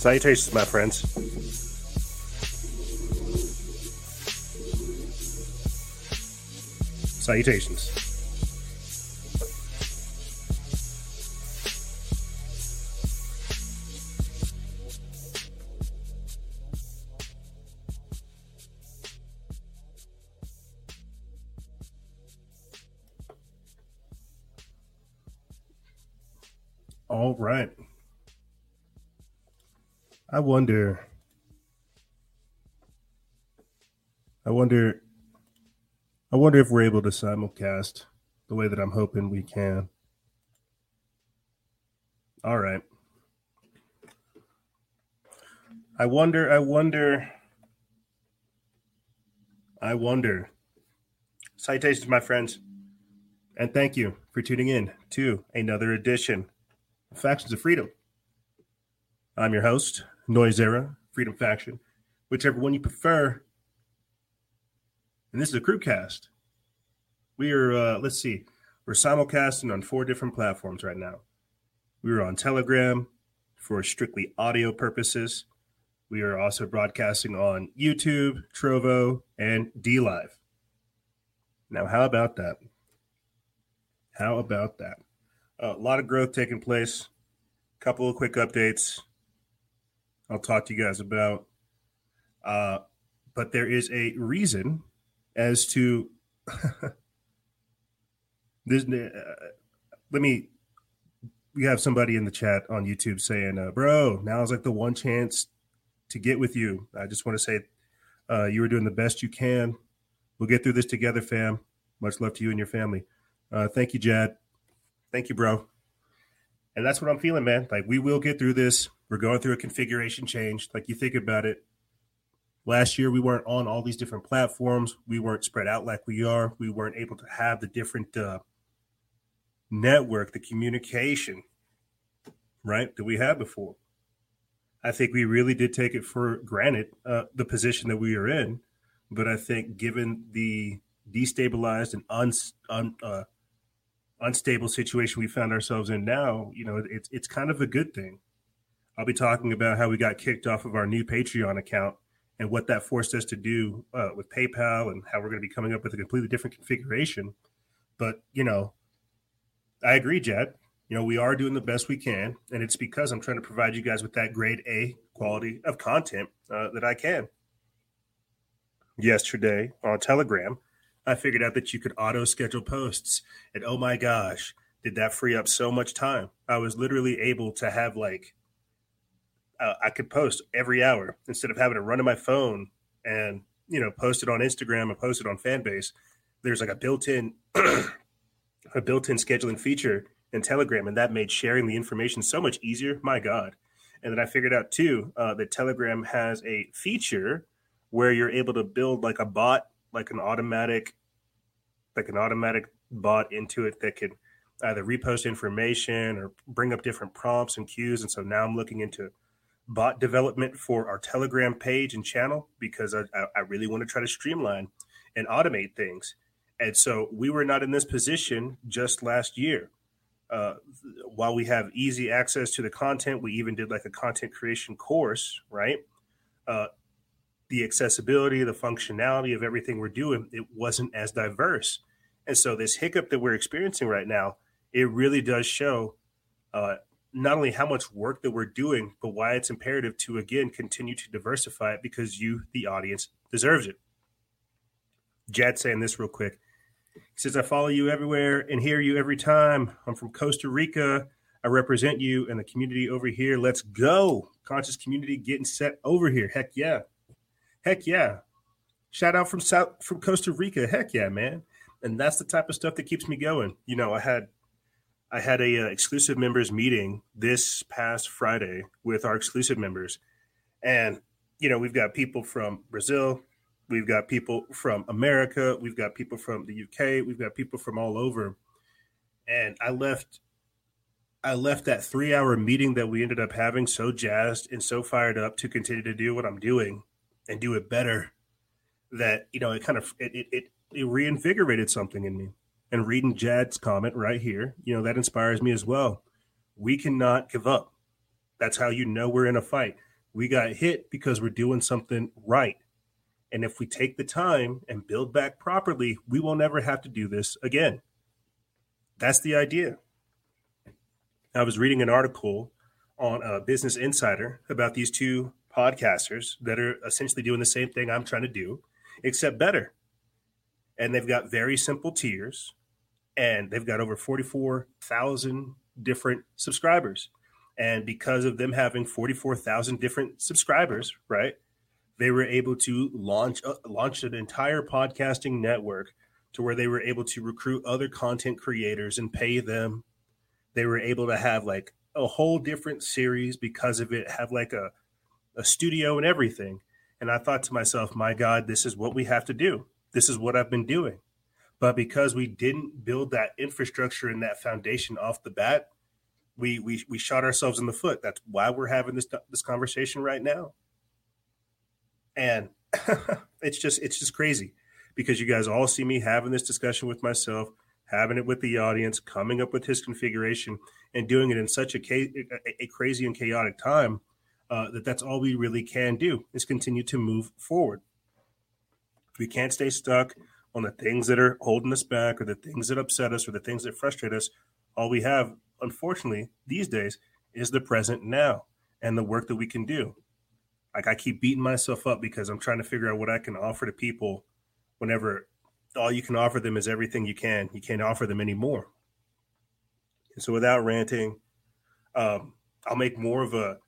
Salutations, my friends. Salutations. All right. I wonder. I wonder. I wonder if we're able to simulcast the way that I'm hoping we can. All right. I wonder. I wonder. I wonder. Citations, my friends. And thank you for tuning in to another edition of Factions of Freedom. I'm your host, Noise Era, Freedom Faction, whichever one you prefer. And this is a crew cast. We are, uh, let's see, we're simulcasting on four different platforms right now. We are on Telegram for strictly audio purposes. We are also broadcasting on YouTube, Trovo, and DLive. Now, how about that? How about that? a lot of growth taking place. Couple of quick updates. I'll talk to you guys about. Uh, but there is a reason as to this. Uh, let me. We have somebody in the chat on YouTube saying, uh, "Bro, now is like the one chance to get with you." I just want to say, uh, you were doing the best you can. We'll get through this together, fam. Much love to you and your family. Uh, thank you, Jad. Thank you, bro. And that's what I'm feeling, man. Like we will get through this. We're going through a configuration change. Like you think about it. Last year we weren't on all these different platforms. We weren't spread out like we are. We weren't able to have the different uh, network, the communication, right, that we had before. I think we really did take it for granted uh, the position that we are in. But I think given the destabilized and un, un uh, unstable situation we found ourselves in now, you know, it's it's kind of a good thing. I'll be talking about how we got kicked off of our new Patreon account and what that forced us to do uh, with PayPal and how we're going to be coming up with a completely different configuration. But you know, I agree, Jed. You know, we are doing the best we can, and it's because I'm trying to provide you guys with that grade A quality of content uh, that I can. Yesterday on Telegram, I figured out that you could auto schedule posts. And oh my gosh, did that free up so much time? I was literally able to have like, uh, I could post every hour instead of having to run to my phone and, you know, post it on Instagram and post it on Fanbase. There's like a built in, a built in scheduling feature in Telegram. And that made sharing the information so much easier. My God. And then I figured out too uh, that Telegram has a feature where you're able to build like a bot like an automatic like an automatic bot into it that could either repost information or bring up different prompts and cues. And so now I'm looking into bot development for our Telegram page and channel because I, I really want to try to streamline and automate things. And so we were not in this position just last year. Uh, while we have easy access to the content, we even did like a content creation course, right? Uh, the accessibility, the functionality of everything we're doing, it wasn't as diverse. And so this hiccup that we're experiencing right now, it really does show uh, not only how much work that we're doing, but why it's imperative to again continue to diversify it because you, the audience, deserves it. Jad saying this real quick. He says, I follow you everywhere and hear you every time. I'm from Costa Rica. I represent you and the community over here. Let's go. Conscious community getting set over here. Heck yeah. Heck yeah. Shout out from South from Costa Rica. Heck yeah, man. And that's the type of stuff that keeps me going. You know, I had I had a uh, exclusive members meeting this past Friday with our exclusive members, and you know we've got people from Brazil, we've got people from America, we've got people from the UK, we've got people from all over, and I left I left that three hour meeting that we ended up having so jazzed and so fired up to continue to do what I'm doing and do it better that you know it kind of it, it, it reinvigorated something in me and reading jad's comment right here you know that inspires me as well we cannot give up that's how you know we're in a fight We got hit because we're doing something right. And if we take the time and build back properly, we will never have to do this again. That's the idea. I was reading an article on uh, Business Insider about these two podcasters that are essentially doing the same thing I'm trying to do, except better. And they've got very simple tiers, and they've got over 44,000 different subscribers. And because of them having 44,000 different subscribers, right, they were able to launch uh, launch an entire podcasting network to where they were able to recruit other content creators and pay them. They were able to have like a whole different series because of it, have like a, a studio and everything. And I thought to myself, my God, this is what we have to do. This is what I've been doing. But because we didn't build that infrastructure and that foundation off the bat, we we we shot ourselves in the foot. That's why we're having this this conversation right now. And it's just it's just crazy because you guys all see me having this discussion with myself, having it with the audience, coming up with his configuration, and doing it in such a, a crazy and chaotic time uh, that that's all we really can do is continue to move forward. We can't stay stuck on the things that are holding us back or the things that upset us or the things that frustrate us. All we have unfortunately, these days is the present now and the work that we can do. Like I keep beating myself up because I'm trying to figure out what I can offer to people whenever all you can offer them is everything you can. You can't offer them any more. And so without ranting, um, I'll make more of a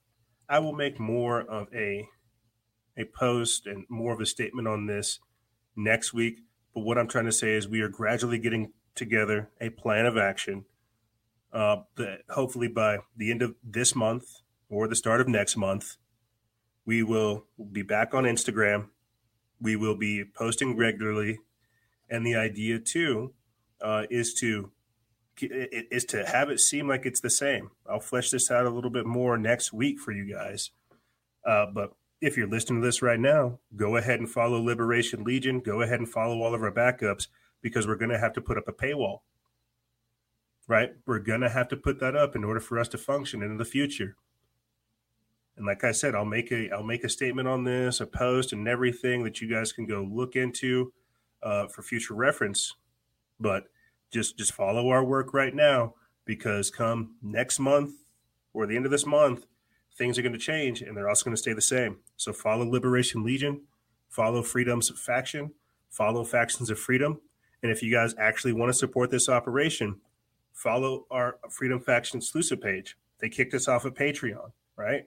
I will make more of a a post and more of a statement on this next week. But what I'm trying to say is we are gradually getting together a plan of action uh, that hopefully by the end of this month or the start of next month, we will be back on Instagram. We will be posting regularly, and the idea too uh, is to is to have it seem like it's the same. I'll flesh this out a little bit more next week for you guys. Uh, but if you're listening to this right now, go ahead and follow Liberation Legion. Go ahead and follow all of our backups because we're going to have to put up a paywall right? We're going to have to put that up in order for us to function in the future. And like I said, I'll make a I'll make a statement on this, a post, and everything that you guys can go look into uh, for future reference. But just just follow our work right now because come next month or the end of this month, things are going to change and they're also going to stay the same. So follow Liberation Legion, follow Freedom's Faction, follow Factions of Freedom, and if you guys actually want to support this operation, follow our Freedom Faction exclusive page. They kicked us off of Patreon, right?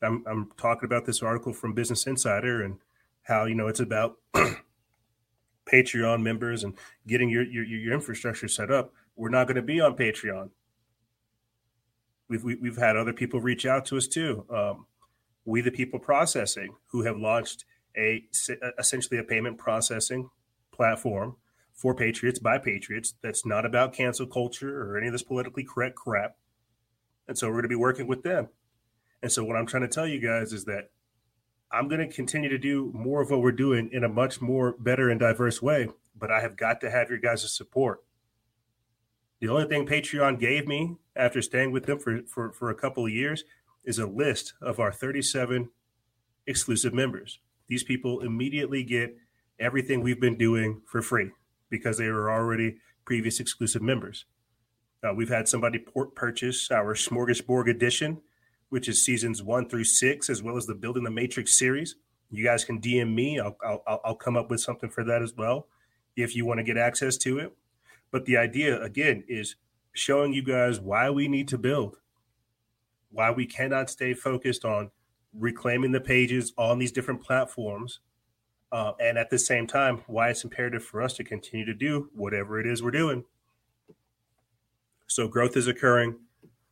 I'm, I'm talking about this article from Business Insider and how, you know, it's about Patreon members and getting your, your, your infrastructure set up. We're not going to be on Patreon. We've, we, have we have had other people reach out to us too. Um, we the People Processing, who have launched a essentially a payment processing platform for patriots by patriots that's not about cancel culture or any of this politically correct crap. And so we're going to be working with them. And so what I'm trying to tell you guys is that I'm going to continue to do more of what we're doing in a much more better and diverse way, but I have got to have your guys' support. The only thing Patreon gave me after staying with them for, for, for a couple of years is a list of our 37 exclusive members. These people immediately get everything we've been doing for free because they were already previous exclusive members. Uh, we've had somebody purchase our Smorgasborg edition, which is seasons one through six, as well as the Building the Matrix series. You guys can DM me. I'll, I'll, I'll come up with something for that as well if you want to get access to it. But the idea, again, is showing you guys why we need to build, why we cannot stay focused on reclaiming the pages on these different platforms uh, and at the same time, why it's imperative for us to continue to do whatever it is we're doing. So, growth is occurring.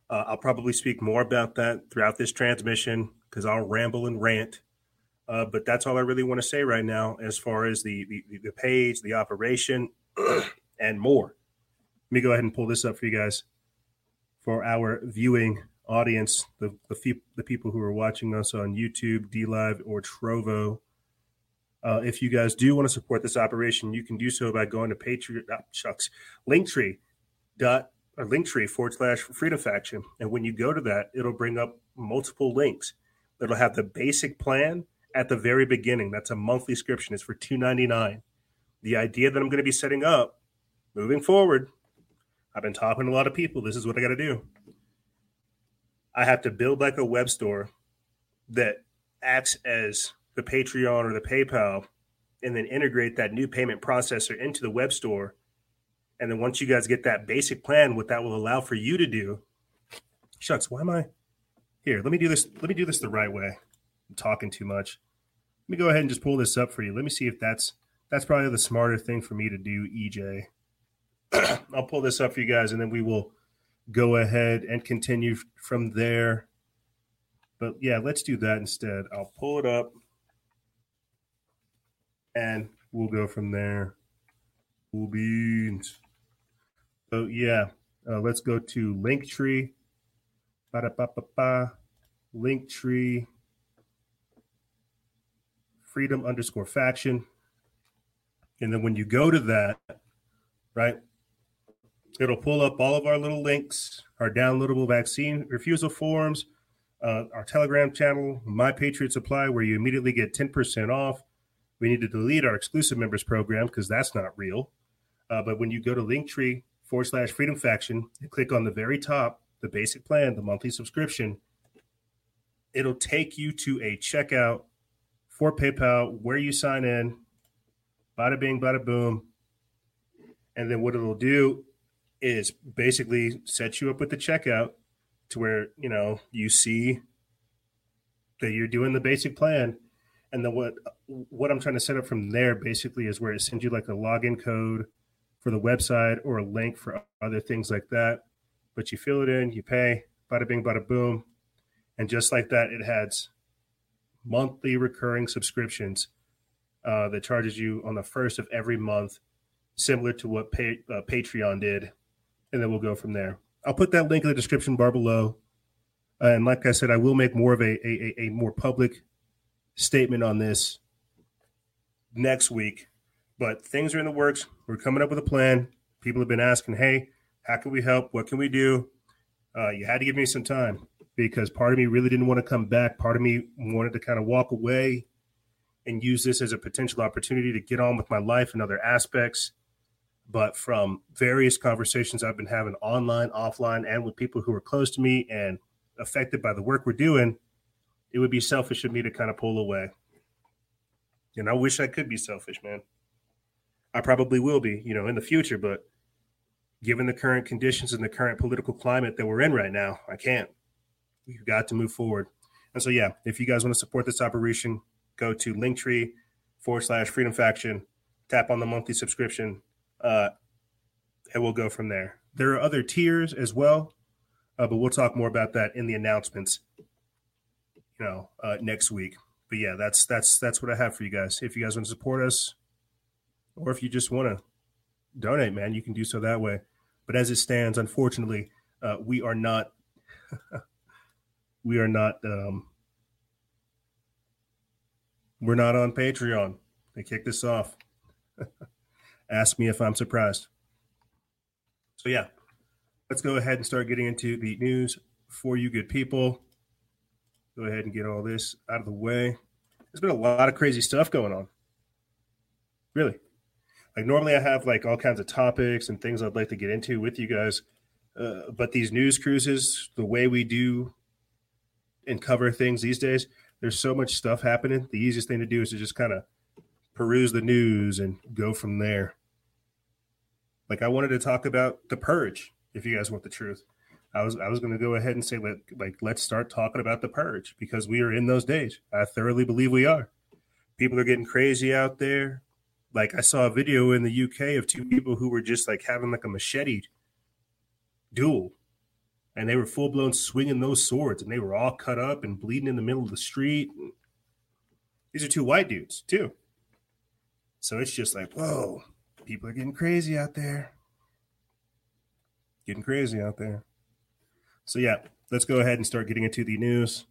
Uh, I'll probably speak more about that throughout this transmission because I'll ramble and rant. Uh, but that's all I really want to say right now as far as the, the, the page, the operation, and more. Let me go ahead and pull this up for you guys for our viewing audience, the, the, the people who are watching us on YouTube, DLive, or Trovo. Uh, if you guys do want to support this operation, you can do so by going to Patreon, oh, shucks, Linktree dot or Linktree forward slash Freedom Faction, and when you go to that, it'll bring up multiple links. It'll have the basic plan at the very beginning. That's a monthly subscription. It's for two ninety nine. The idea that I'm going to be setting up moving forward, I've been talking to a lot of people. This is what I got to do. I have to build like a web store that acts as the Patreon or the PayPal, and then integrate that new payment processor into the web store. And then once you guys get that basic plan, what that will allow for you to do. Shucks, why am I here? Let me do this. Let me do this the right way. I'm talking too much. Let me go ahead and just pull this up for you. Let me see if that's that's probably the smarter thing for me to do, EJ. I'll pull this up for you guys, and then we will go ahead and continue from there. But yeah, let's do that instead. I'll pull it up and we'll go from there. Cool beans. So yeah, uh, let's go to Linktree. Ba-da-ba-ba-ba. Linktree. Freedom underscore faction. And then when you go to that, right, it'll pull up all of our little links, our downloadable vaccine refusal forms, uh, our Telegram channel, My Patriot Supply, where you immediately get 10% off. We need to delete our exclusive members program because that's not real. Uh, but when you go to Linktree forward slash Freedom Faction and click on the very top, the basic plan, the monthly subscription, it'll take you to a checkout for PayPal where you sign in. Bada bing, bada boom. And then what it'll do is basically set you up with the checkout to where you know you see that you're doing the basic plan. And then what what i'm trying to set up from there basically is where it sends you like a login code for the website or a link for other things like that. But you fill it in you pay bada bing bada boom. And just like that it has monthly recurring subscriptions uh, that charges you on the first of every month similar to what uh, patreon did and then we'll go from there I'll put that link in the description bar below. Uh, and like I said, I will make more of a, a, a more public statement on this next week. But things are in the works. We're coming up with a plan. People have been asking, hey, how can we help? What can we do? Uh, you had to give me some time because part of me really didn't want to come back. Part of me wanted to kind of walk away and use this as a potential opportunity to get on with my life and other aspects but from various conversations I've been having online, offline, and with people who are close to me and affected by the work we're doing, it would be selfish of me to kind of pull away. And I wish I could be selfish, man. I probably will be, you know, in the future, but given the current conditions and the current political climate that we're in right now, I can't. We've got to move forward. And so, yeah, if you guys want to support this operation, go to Linktree forward slash Freedom Faction, tap on the monthly subscription, uh, and we'll go from there. There are other tiers as well, uh, but we'll talk more about that in the announcements. You know, uh, next week. But yeah, that's that's that's what I have for you guys. If you guys want to support us, or if you just want to donate, man, you can do so that way. But as it stands, unfortunately, uh, we are not we are not um, we're not on Patreon. They kicked us off. Ask me if I'm surprised. So, yeah, let's go ahead and start getting into the news for you good people. Go ahead and get all this out of the way. There's been a lot of crazy stuff going on. Really. Like, normally I have like all kinds of topics and things I'd like to get into with you guys. Uh, but these news cruises, the way we do and cover things these days, there's so much stuff happening. The easiest thing to do is to just kind of peruse the news and go from there. Like I wanted to talk about the purge, if you guys want the truth. I was I was going to go ahead and say let like let's start talking about the purge because we are in those days. I thoroughly believe we are. People are getting crazy out there. Like I saw a video in the UK of two people who were just like having like a machete duel, and they were full blown swinging those swords, and they were all cut up and bleeding in the middle of the street. These are two white dudes too. So it's just like, whoa, people are getting crazy out there. Getting crazy out there. So yeah, let's go ahead and start getting into the news.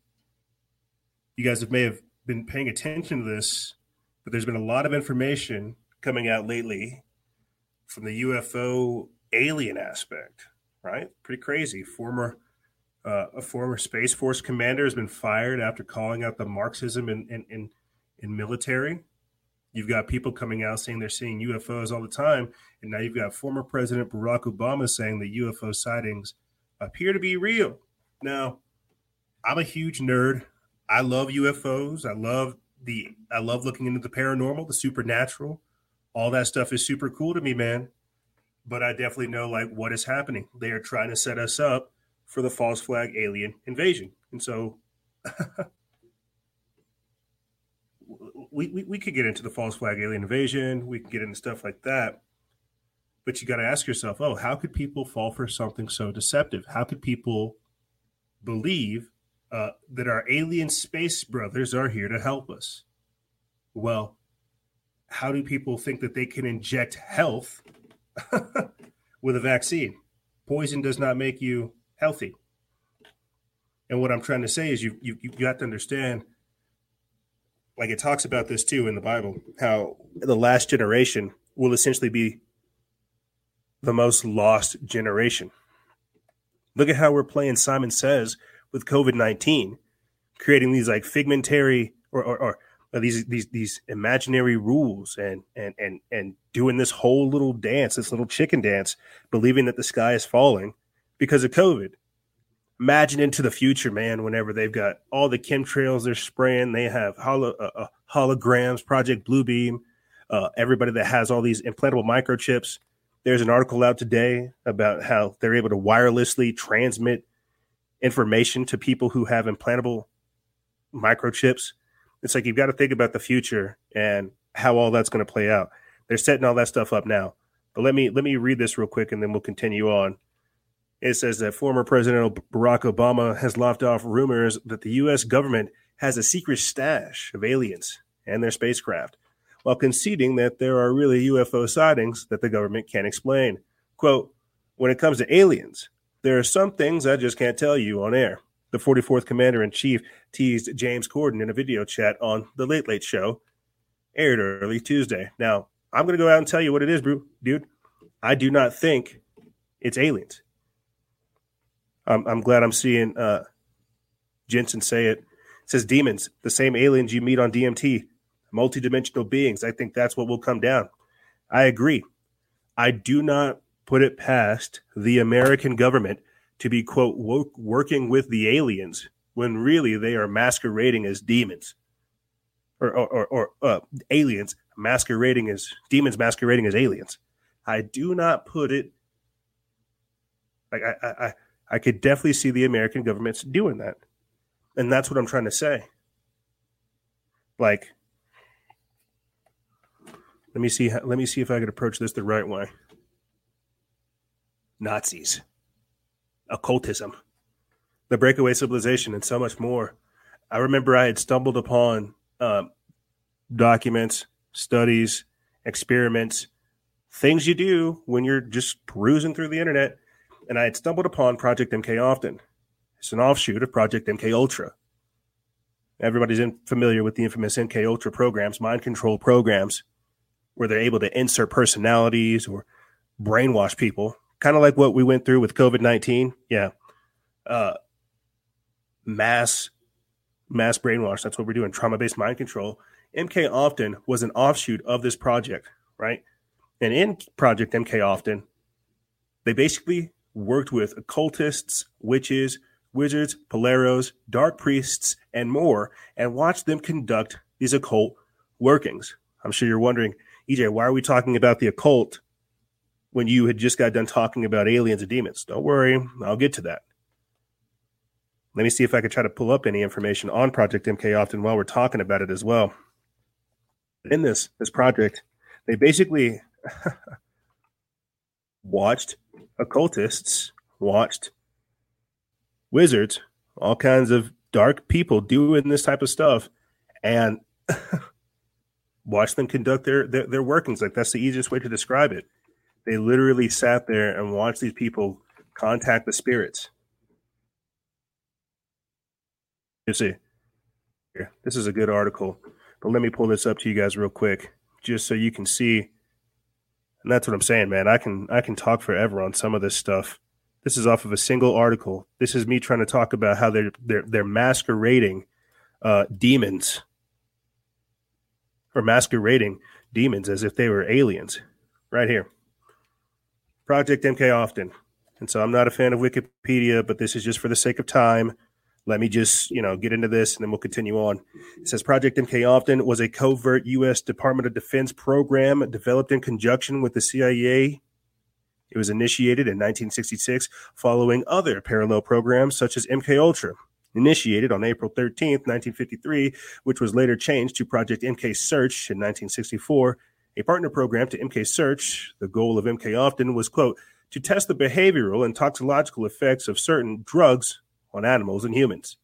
You guys have may have been paying attention to this, but there's been a lot of information coming out lately from the UFO alien aspect, right? Pretty crazy. Former Uh, a former Space Force commander has been fired after calling out the Marxism in, in, in, in military. You've got people coming out saying they're seeing UFOs all the time. And now you've got former President Barack Obama saying the UFO sightings appear to be real. Now, I'm a huge nerd. I love UFOs. I love the I love looking into the paranormal, the supernatural. All that stuff is super cool to me, man. But I definitely know like what is happening. They are trying to set us up for the false flag alien invasion. And so we, we, we could get into the false flag alien invasion. We could get into stuff like that. But you got to ask yourself, oh, how could people fall for something so deceptive? How could people believe uh, that our alien space brothers are here to help us? Well, how do people think that they can inject health with a vaccine? Poison does not make you healthy. And what I'm trying to say is you you you have to understand like it talks about this too in the Bible, how the last generation will essentially be the most lost generation. Look at how we're playing Simon Says with COVID 19, creating these like figmentary or, or, or uh, these these these imaginary rules and and and and doing this whole little dance, this little chicken dance, believing that the sky is falling because of COVID imagine into the future, man, whenever they've got all the chemtrails they're spraying, they have holo, uh, uh, holograms, Project Bluebeam, uh, everybody that has all these implantable microchips. There's an article out today about how they're able to wirelessly transmit information to people who have implantable microchips. It's like you've got to think about the future and how all that's going to play out. They're setting all that stuff up now. But let me let me read this real quick and then we'll continue on. It says that former President Barack Obama has lopped off rumors that the U.S. government has a secret stash of aliens and their spacecraft, while conceding that there are really UFO sightings that the government can't explain. Quote, when it comes to aliens, there are some things I just can't tell you on air. The 44th Commander in Chief teased James Corden in a video chat on The Late Late Show, aired early Tuesday. Now, I'm going to go out and tell you what it is, dude. I do not think it's aliens. I'm, I'm glad I'm seeing uh, Jensen say it. It says demons, the same aliens you meet on DMT, multidimensional beings. I think that's what will come down. I agree. I do not put it past the American government to be, quote, work, working with the aliens when really they are masquerading as demons or, or, or, or uh, aliens masquerading as demons masquerading as aliens. I do not put it like I, I, I could definitely see the American government's doing that. And that's what I'm trying to say. Like, let me see. Let me see if I could approach this the right way. Nazis, occultism, the breakaway civilization, and so much more. I remember I had stumbled upon um, documents, studies, experiments, things you do when you're just perusing through the internet and I had stumbled upon Project MK Often. It's an offshoot of Project MK Ultra. Everybody's in, familiar with the infamous MK Ultra programs, mind control programs, where they're able to insert personalities or brainwash people, kind of like what we went through with COVID nineteen. Yeah, uh, mass mass brainwash. That's what we're doing. Trauma based mind control. MK Often was an offshoot of this project, right? And in Project MK Often, they basically worked with occultists, witches, wizards, paleros, dark priests, and more, and watched them conduct these occult workings. I'm sure you're wondering, EJ, why are we talking about the occult when you had just got done talking about aliens and demons? Don't worry, I'll get to that. Let me see if I can try to pull up any information on Project MK Often while we're talking about it as well. In this this project, they basically watched occultists watched wizards, all kinds of dark people doing this type of stuff, and watched them conduct their, their, their workings. Like that's the easiest way to describe it. They literally sat there and watched these people contact the spirits. You see, here, this is a good article, but let me pull this up to you guys real quick, just so you can see and that's what I'm saying, man. I can I can talk forever on some of this stuff. This is off of a single article. This is me trying to talk about how they're they're, they're masquerading uh, demons or masquerading demons as if they were aliens. Right here. Project MK Often. And so I'm not a fan of Wikipedia, but this is just for the sake of time. Let me just, you know, get into this and then we'll continue on. It says Project MK Often was a covert U.S. Department of Defense program developed in conjunction with the CIA. It was initiated in 1966 following other parallel programs such as MK Ultra, initiated on April 13, 1953, which was later changed to Project MK Search in 1964 a partner program to MK Search. The goal of MK Often was, quote, to test the behavioral and toxicological effects of certain drugs on animals and humans.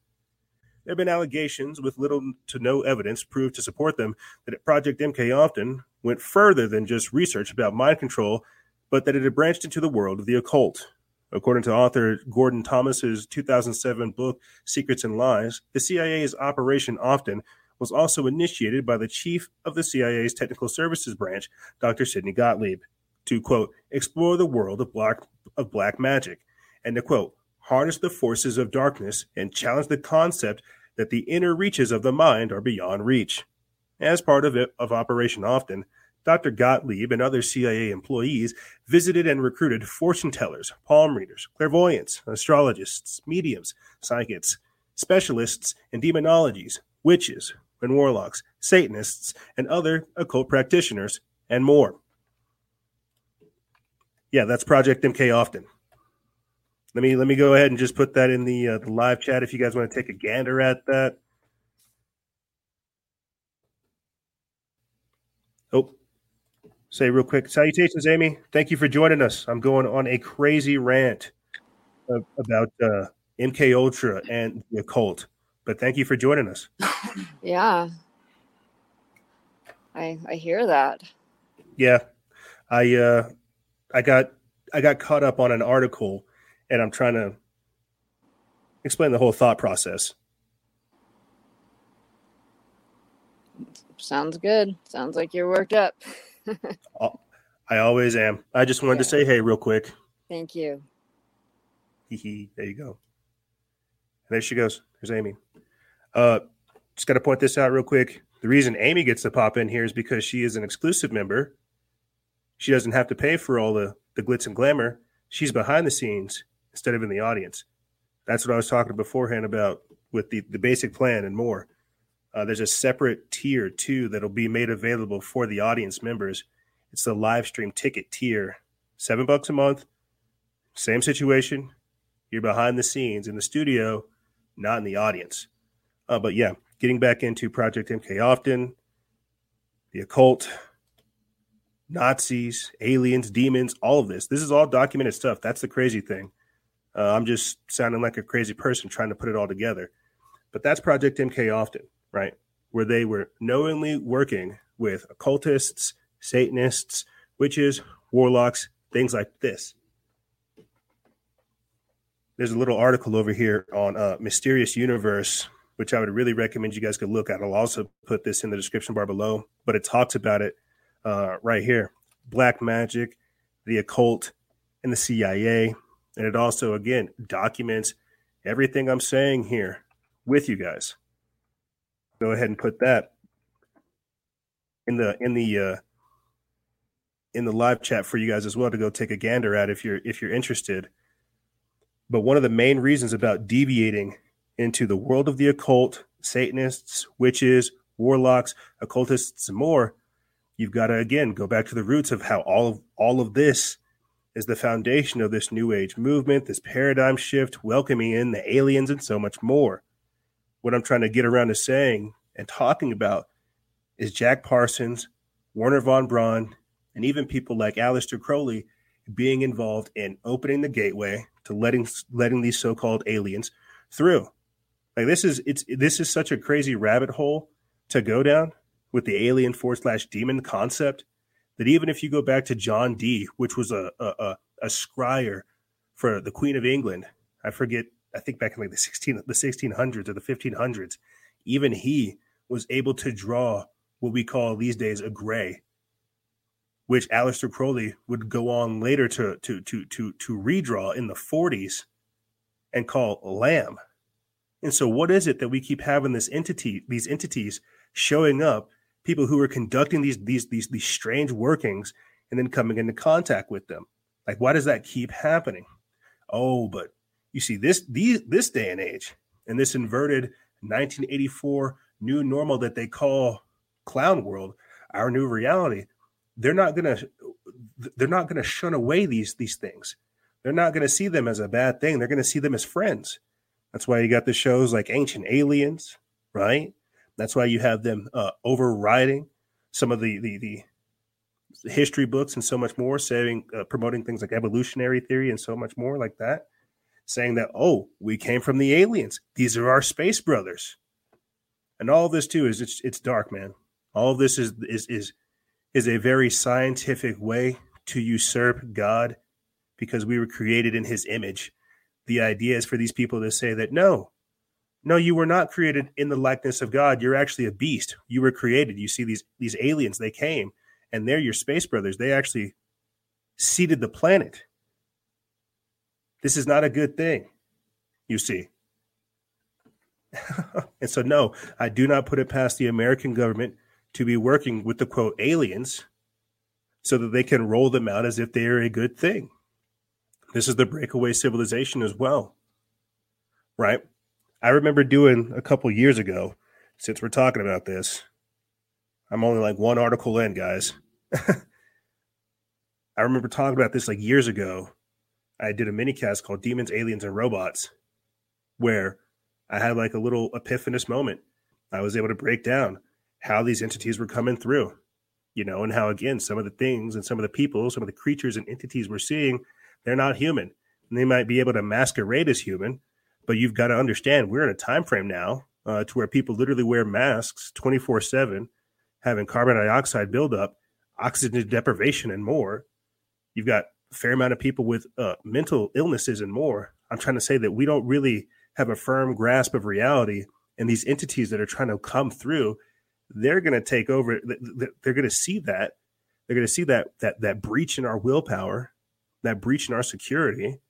There have been allegations with little to no evidence proved to support them that Project MK Often went further than just research about mind control, but that it had branched into the world of the occult. According to author Gordon Thomas's 2007 book, Secrets and Lies, the CIA's Operation Often was also initiated by the chief of the CIA's Technical Services Branch, Dr. Sidney Gottlieb, to quote, explore the world of black, of black magic, and to quote, harness the forces of darkness and challenge the concept that the inner reaches of the mind are beyond reach. As part of, it, of Operation Often, Dr. Gottlieb and other CIA employees visited and recruited fortune tellers, palm readers, clairvoyants, astrologists, mediums, psychics, specialists in demonologies, witches, and warlocks, Satanists, and other occult practitioners, and more. Yeah, that's Project MK Often. Let me let me go ahead and just put that in the, uh, the live chat if you guys want to take a gander at that. Oh, say real quick. Salutations, Amy. Thank you for joining us. I'm going on a crazy rant about uh, MK Ultra and the occult. But thank you for joining us. Yeah. I I hear that. Yeah. I uh I got I got caught up on an article and I'm trying to explain the whole thought process. Sounds good. Sounds like you're worked up. I always am. I just wanted yeah. to say hey real quick. Thank you. there you go. there she goes. There's Amy. Uh, just got to point this out real quick. The reason Amy gets to pop in here is because she is an exclusive member. She doesn't have to pay for all the, the glitz and glamour. She's behind the scenes instead of in the audience. That's what I was talking beforehand about with the, the basic plan and more. Uh, there's a separate tier too that'll be made available for the audience members. It's the live stream ticket tier, seven bucks a month. Same situation. You're behind the scenes in the studio, not in the audience. Uh, but yeah, getting back into Project MK often, the occult, Nazis, aliens, demons, all of this. This is all documented stuff. That's the crazy thing. Uh, I'm just sounding like a crazy person trying to put it all together. But that's Project MK often, right? Where they were knowingly working with occultists, Satanists, witches, warlocks, things like this. There's a little article over here on uh, Mysterious Universe which I would really recommend you guys could look at. I'll also put this in the description bar below, but it talks about it uh, right here black magic, the occult, and the CIA. And it also, again, documents everything I'm saying here with you guys. Go ahead and put that in the in the uh, in the live chat for you guys as well to go take a gander at if you're if you're interested. But one of the main reasons about deviating into the world of the occult, Satanists, witches, warlocks, occultists, and more, you've got to again go back to the roots of how all of all of this is the foundation of this new age movement, this paradigm shift, welcoming in the aliens and so much more. What I'm trying to get around to saying and talking about is Jack Parsons, Wernher von Braun, and even people like Aleister Crowley being involved in opening the gateway to letting letting these so-called aliens through. Like this is it's this is such a crazy rabbit hole to go down with the alien forward slash demon concept that even if you go back to John Dee, which was a a, a, a scryer for the Queen of England, I forget, I think back in like the sixteen the sixteen hundreds or the fifteen hundreds, even he was able to draw what we call these days a gray. which Aleister Crowley would go on later to to to to to redraw in the 40s and call Lam. And so what is it that we keep having this entity these entities showing up, people who are conducting these these these these strange workings and then coming into contact with them? Like why does that keep happening? Oh, but you see this these this day and age and this inverted 1984 new normal that they call clown world, our new reality, they're not to they're not to shun away these these things. They're not to see them as a bad thing. They're to see them as friends. That's why you got the shows like Ancient Aliens, right? That's why you have them uh, overriding some of the, the the history books and so much more, saying uh, promoting things like evolutionary theory and so much more like that, saying that oh, we came from the aliens. These are our space brothers, and all of this too is it's it's dark, man. All of this is is is is a very scientific way to usurp God because we were created in his image. The idea is for these people to say that no, no, you were not created in the likeness of God. You're actually a beast. You were created. You see these these aliens, they came and they're your space brothers. They actually seeded the planet. This is not a good thing, you see. and so, no, I do not put it past the American government to be working with the quote aliens so that they can roll them out as if they are a good thing. This is the breakaway civilization as well, right? I remember doing a couple years ago, since we're talking about this. I'm only like one article in, guys. I remember talking about this like years ago. I did a mini cast called Demons, Aliens, and Robots, where I had like a little epiphanous moment. I was able to break down how these entities were coming through, you know, and how again some of the things and some of the people, some of the creatures and entities we're seeing, they're not human. And they might be able to masquerade as human, but you've got to understand we're in a time frame now uh, to where people literally wear masks 24 7 having carbon dioxide buildup oxygen deprivation and more. You've got a fair amount of people with uh, mental illnesses and more. I'm trying to say that we don't really have a firm grasp of reality and these entities that are trying to come through they're going to take over they're going to see that. They're going to see that that that breach in our willpower that breach in our security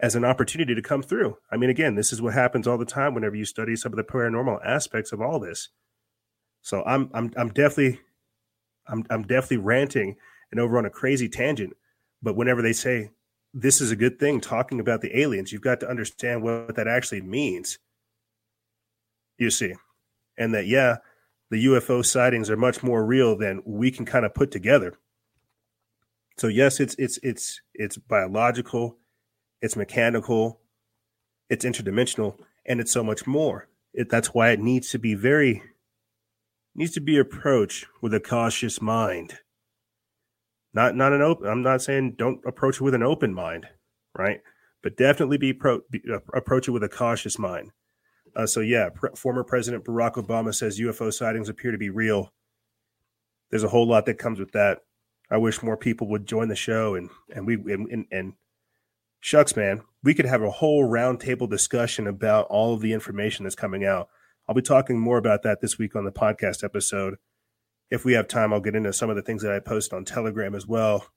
as an opportunity to come through. I mean again this is what happens all the time whenever you study some of the paranormal aspects of all this. So i'm i'm, I'm definitely i'm i'm definitely ranting and over on a crazy tangent but whenever they say this is a good thing talking about the aliens you've got to understand what that actually means. You see? And that yeah the UFO sightings are much more real than we can kind of put together. So yes, it's it's it's it's biological, it's mechanical, it's interdimensional, and it's so much more. It, that's why it needs to be very needs to be approached with a cautious mind. Not not an open. I'm not saying don't approach it with an open mind, right? But definitely be, pro, be uh, approach it with a cautious mind. Uh, so yeah, former President Barack Obama says UFO sightings appear to be real. There's a whole lot that comes with that. I wish more people would join the show and and we and, and, and shucks, man, we could have a whole roundtable discussion about all of the information that's coming out. I'll be talking more about that this week on the podcast episode. If we have time, I'll get into some of the things that I post on Telegram as well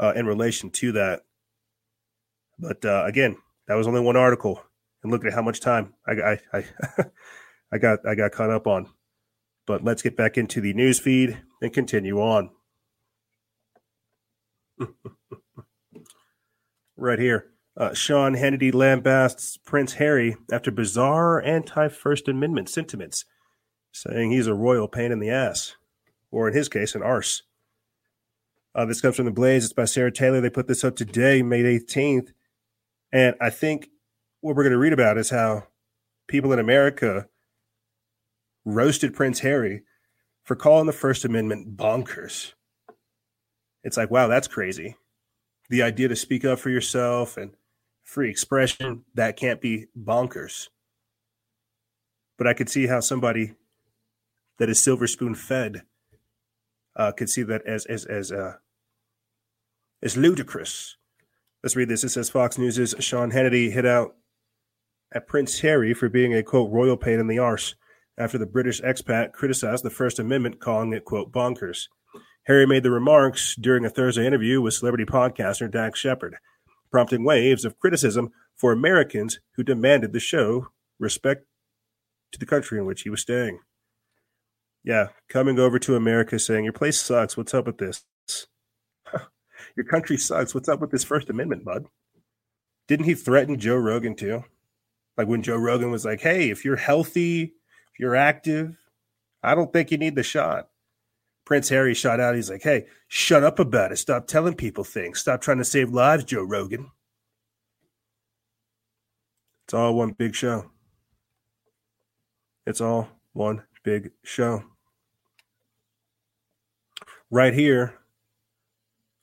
uh, in relation to that. But uh, again, that was only one article and look at how much time I I I, I got I got caught up on. But let's get back into the news feed and continue on. right here. Uh, Sean Hannity lambasts Prince Harry after bizarre anti First Amendment sentiments, saying he's a royal pain in the ass, or in his case, an arse. Uh, this comes from The Blaze. It's by Sarah Taylor. They put this up today, May 18th. And I think what we're going to read about is how people in America roasted Prince Harry for calling the First Amendment bonkers. It's like, wow, that's crazy. The idea to speak up for yourself and free expression, that can't be bonkers. But I could see how somebody that is silver spoon fed uh, could see that as as as uh, as ludicrous. Let's read this. It says Fox News' Sean Hannity hit out at Prince Harry for being a quote royal pain in the arse after the British expat criticized the First Amendment, calling it quote bonkers. Harry made the remarks during a Thursday interview with celebrity podcaster Dax Shepard, prompting waves of criticism for Americans who demanded the show respect to the country in which he was staying. Yeah, coming over to America saying, Your place sucks. What's up with this? Your country sucks. What's up with this First Amendment, bud? Didn't he threaten Joe Rogan too? Like when Joe Rogan was like, Hey, if you're healthy, if you're active, I don't think you need the shot. Prince Harry shot out. He's like, Hey, shut up about it. Stop telling people things. Stop trying to save lives, Joe Rogan. It's all one big show. It's all one big show. Right here,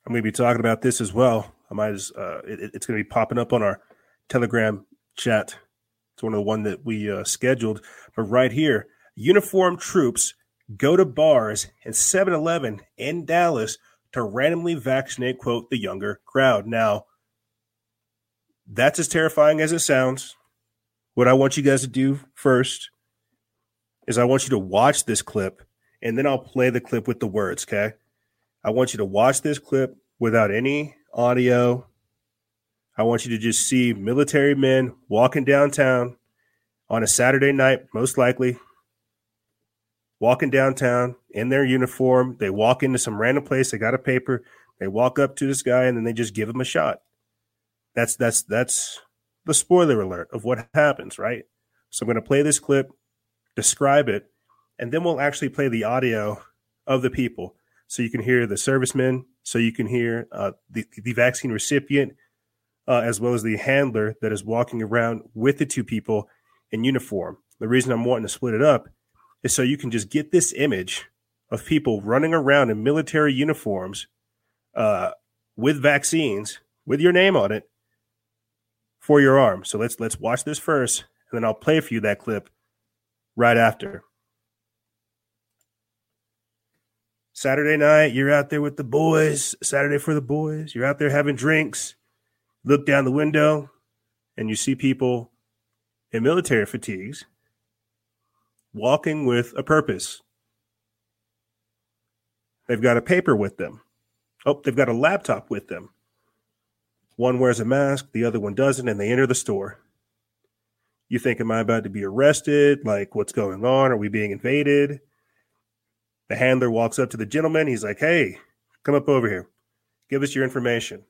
I'm going to be talking about this as well. I might as uh, it, it's going to be popping up on our Telegram chat. It's one of the one that we uh, scheduled. But right here, uniformed troops go to bars and 7-Eleven in Dallas to randomly vaccinate quote the younger crowd. Now, that's as terrifying as it sounds. What I want you guys to do first is I want you to watch this clip and then I'll play the clip with the words, okay? I want you to watch this clip without any audio. I want you to just see military men walking downtown on a Saturday night, most likely, walking downtown in their uniform. They walk into some random place, they got a paper, they walk up to this guy and then they just give him a shot. That's that's that's the spoiler alert of what happens, right? So I'm going to play this clip, describe it, and then we'll actually play the audio of the people so you can hear the servicemen, so you can hear uh, the, the vaccine recipient, uh, as well as the handler that is walking around with the two people in uniform. The reason I'm wanting to split it up is so you can just get this image of people running around in military uniforms uh, with vaccines with your name on it for your arm. So let's let's watch this first, and then I'll play for you that clip right after. Saturday night, you're out there with the boys. Saturday for the boys. You're out there having drinks. Look down the window, and you see people in military fatigues walking with a purpose. They've got a paper with them. Oh, they've got a laptop with them. One wears a mask, the other one doesn't, and they enter the store. You think, am I about to be arrested? Like, what's going on? Are we being invaded? The handler walks up to the gentleman. He's like, hey, come up over here. Give us your information.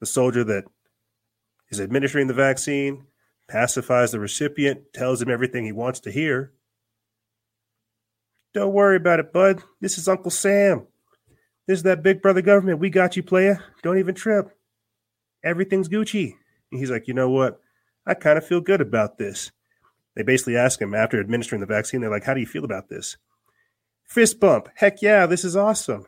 The soldier that is administering the vaccine pacifies the recipient, tells him everything he wants to hear. Don't worry about it, bud. This is Uncle Sam. This is that big brother government. We got you, player. Don't even trip. Everything's Gucci. And he's like, you know what? I kind of feel good about this. They basically ask him after administering the vaccine, they're like, how do you feel about this? Fist bump. Heck yeah, this is awesome.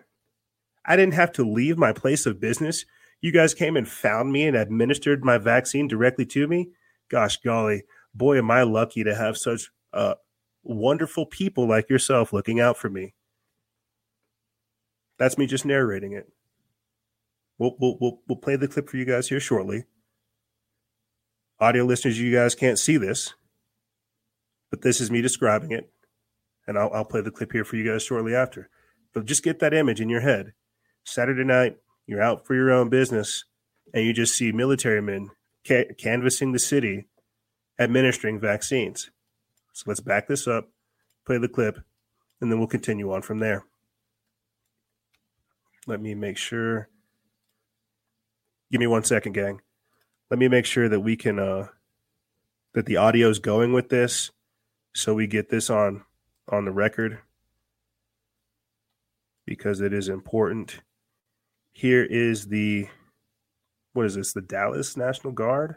I didn't have to leave my place of business. You guys came and found me and administered my vaccine directly to me. Gosh golly, boy, am I lucky to have such uh, wonderful people like yourself looking out for me. That's me just narrating it. We'll, we'll, we'll, we'll play the clip for you guys here shortly. Audio listeners, you guys can't see this, but this is me describing it. And I'll, I'll play the clip here for you guys shortly after. But just get that image in your head. Saturday night, you're out for your own business, and you just see military men ca- canvassing the city, administering vaccines. So let's back this up, play the clip, and then we'll continue on from there. Let me make sure. Give me one second, gang. Let me make sure that we can uh that the audio is going with this so we get this on on the record because it is important. Here is the what is this? The Dallas National Guard?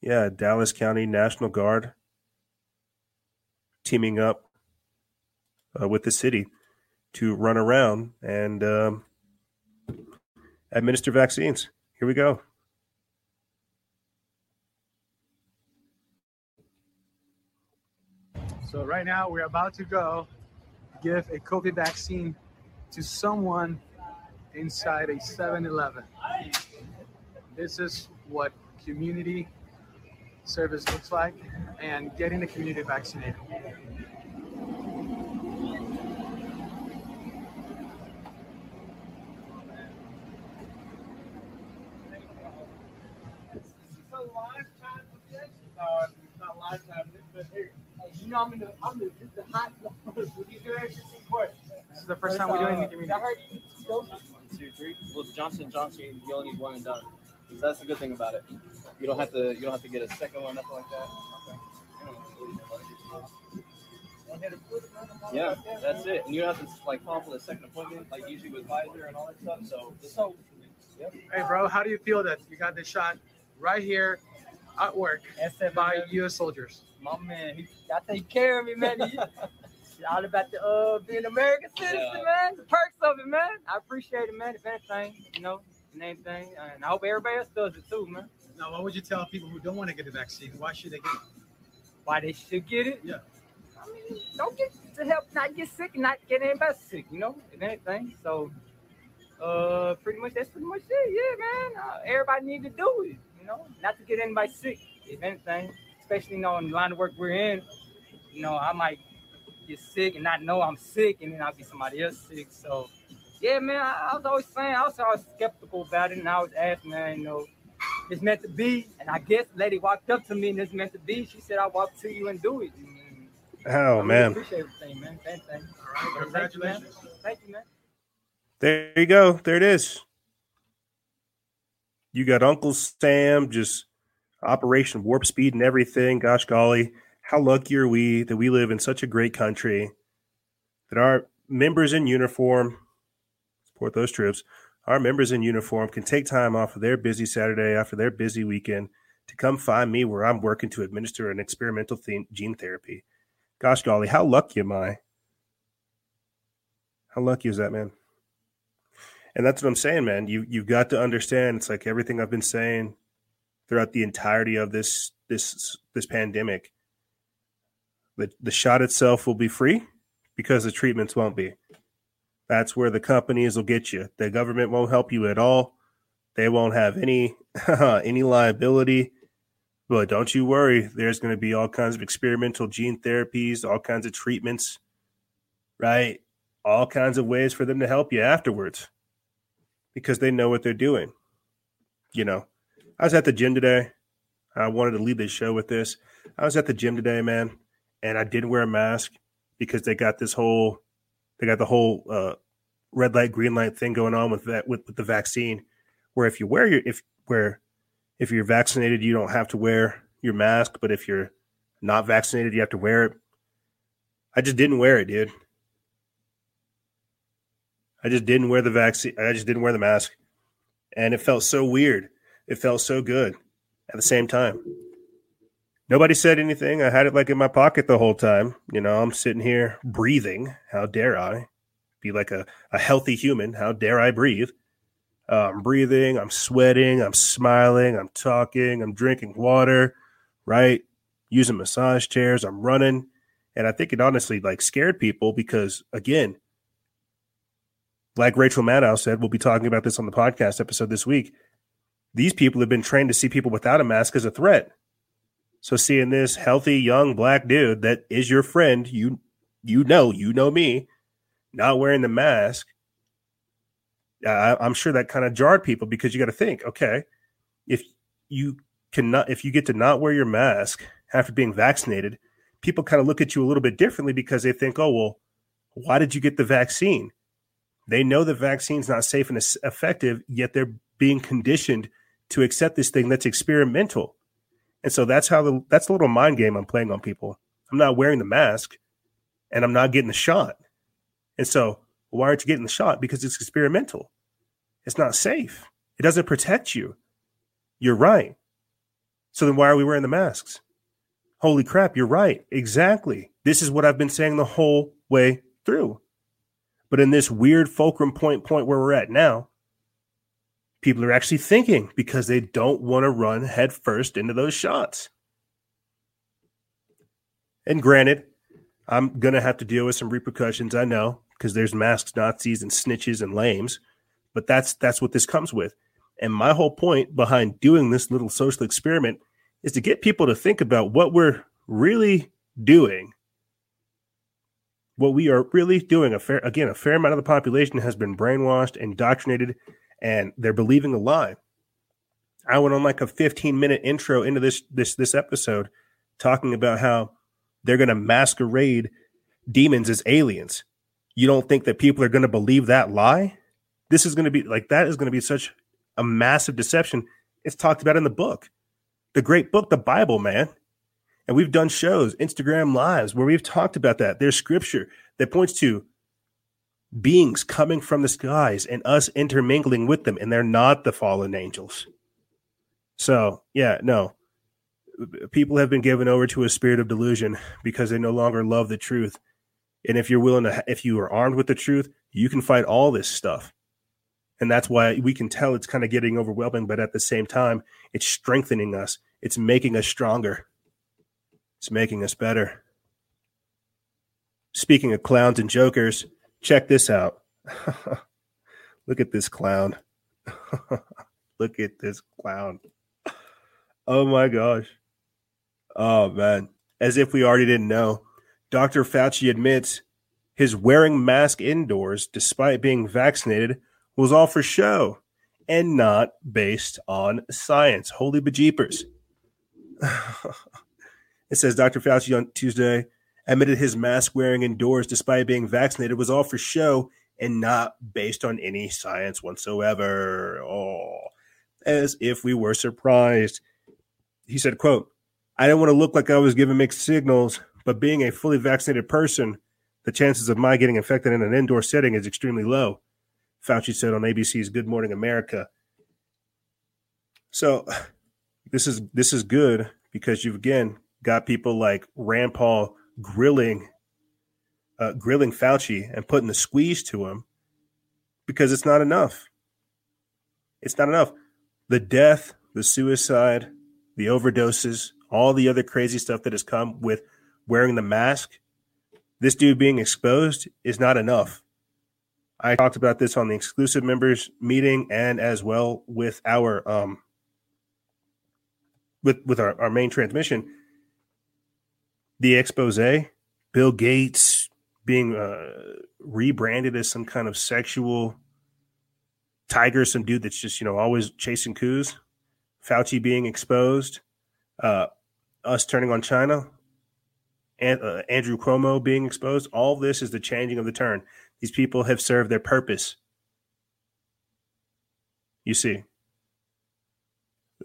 Yeah, Dallas County National Guard teaming up uh, with the city to run around and um, administer vaccines. Here we go. So right now we're about to go give a COVID vaccine to someone inside a 7-Eleven this is what community service looks like and getting the community vaccinated. You know, I'm in the, I'm in the, the hot with these interesting questions. This is the first time we're doing the community. I heard you. One, two, three. Well, Johnson Johnson, you only need one and done. So that's the good thing about it. You don't have to. You don't have to get a second one, nothing like that. Yeah, that's it. And you don't have to like call for the second appointment, like usually with Pfizer and all that stuff. So, so Hey, bro, how do you feel that you got this shot right here at work by U.S. soldiers? my man, he got take care of me, man. He, it's all about the uh being an American citizen, Yeah. man. The perks of it, man. I appreciate it, man. If anything, you know, and anything, and I hope everybody else does it too, man. Now, what would you tell people who don't want to get the vaccine? Why should they get it? Why they should get it? Yeah. I mean, don't get to help not get sick and not get anybody sick, you know, if anything. So, uh, pretty much that's pretty much it. Yeah, man. Uh, everybody need to do it, you know, not to get anybody sick, if anything. Especially, you know, in the line of work we're in, you know, I might get sick and not know I'm sick, and then I'll be somebody else sick. So, yeah, man, I, I was always saying, I was always skeptical about it, and I was asking, man, you know, it's meant to be. And I guess the lady walked up to me and it's meant to be. She said, I'll walk to you and do it. And I Oh really man, appreciate everything, man. Thank, thank, All right, thank you, man. congratulations. Thank you, man. there you go. There it is. You got Uncle Sam just Operation Warp Speed and everything. Gosh golly, how lucky are we that we live in such a great country that our members in uniform support those troops. Our members in uniform can take time off of their busy Saturday after their busy weekend to come find me where I'm working to administer an experimental the- gene therapy. Gosh golly, how lucky am I? How lucky is that, man? And that's what I'm saying, man. You you've got to understand. It's like everything I've been saying throughout the entirety of this this this pandemic. The the shot itself will be free because the treatments won't be. That's where the companies will get you. The government won't help you at all. They won't have any any liability. But don't you worry. There's going to be all kinds of experimental gene therapies, all kinds of treatments, right? All kinds of ways for them to help you afterwards because they know what they're doing. You know, I was at the gym today. I wanted to lead this show with this. I was at the gym today, man, and I didn't wear a mask because they got this whole, they got the whole uh, red light, green light thing going on with that with, with the vaccine, where if you wear your if where if you're vaccinated, you don't have to wear your mask, but if you're not vaccinated, you have to wear it. I just didn't wear it, dude. I just didn't wear the vaccine. I just didn't wear the mask. And it felt so weird. It felt so good at the same time. Nobody said anything. I had it like in my pocket the whole time. You know, I'm sitting here breathing. How dare I be like a, a healthy human? How dare I breathe? Uh, I'm breathing. I'm sweating. I'm smiling. I'm talking. I'm drinking water, right? Using massage chairs. I'm running. And I think it honestly like scared people because, again, like Rachel Maddow said, we'll be talking about this on the podcast episode this week. These people have been trained to see people without a mask as a threat. So seeing this healthy young black dude that is your friend, you you know, you know me, not wearing the mask, I, I'm sure that kind of jarred people because you got to think, okay, if you cannot, if you get to not wear your mask after being vaccinated, people kind of look at you a little bit differently because they think, oh well, why did you get the vaccine? They know the vaccine's not safe and effective, yet they're being conditioned to accept this thing that's experimental. And so that's how the that's the little mind game I'm playing on people. I'm not wearing the mask and I'm not getting the shot. And so why aren't you getting the shot? Because it's experimental. It's not safe. It doesn't protect you. You're right. So then why are we wearing the masks? Holy crap, you're right. Exactly. This is what I've been saying the whole way through. But in this weird fulcrum point point where we're at now, people are actually thinking because they don't want to run headfirst into those shots. And granted, I'm going to have to deal with some repercussions, I know, because there's masked Nazis and snitches and lames, but that's that's what this comes with. And my whole point behind doing this little social experiment is to get people to think about what we're really doing. What we are really doing, a fair again, a fair amount of the population has been brainwashed, indoctrinated, and they're believing a lie. I went on like a 15 minute intro into this this this episode talking about how they're going to masquerade demons as aliens. You don't think that people are going to believe that lie? This is going to be like that is going to be such a massive deception. It's talked about in the book, the great book, the Bible, man. And we've done shows, Instagram lives, where we've talked about that. There's scripture that points to beings coming from the skies and us intermingling with them, and they're not the fallen angels. So, yeah, no. People have been given over to a spirit of delusion because they no longer love the truth. And if you're willing to, if you are armed with the truth, you can fight all this stuff. And that's why we can tell it's kind of getting overwhelming, but at the same time, it's strengthening us. It's making us stronger. It's making us better. Speaking of clowns and jokers, check this out. Look at this clown. Look at this clown. Oh my gosh. Oh man. As if we already didn't know. Dr. Fauci admits his wearing mask indoors despite being vaccinated was all for show and not based on science. Holy bejeepers. it says Dr. Fauci on Tuesday admitted his mask wearing indoors despite being vaccinated was all for show and not based on any science whatsoever. Oh, as if we were surprised. He said, quote, I didn't want to look like I was giving mixed signals, but being a fully vaccinated person, the chances of my getting infected in an indoor setting is extremely low. Fauci said on ABC's Good Morning America. So this is this is good because you've again got people like Rand Paul grilling uh, grilling Fauci and putting the squeeze to him because it's not enough. It's not enough. The death, the suicide, the overdoses, all the other crazy stuff that has come with wearing the mask, this dude being exposed is not enough. I talked about this on the exclusive members meeting and as well with our um with with our, our main transmission. The expose, Bill Gates being uh, rebranded as some kind of sexual tiger, some dude that's just you know always chasing coups. Fauci being exposed, uh, us turning on China, and uh, Andrew Cuomo being exposed. All this is the changing of the turn. These people have served their purpose. You see.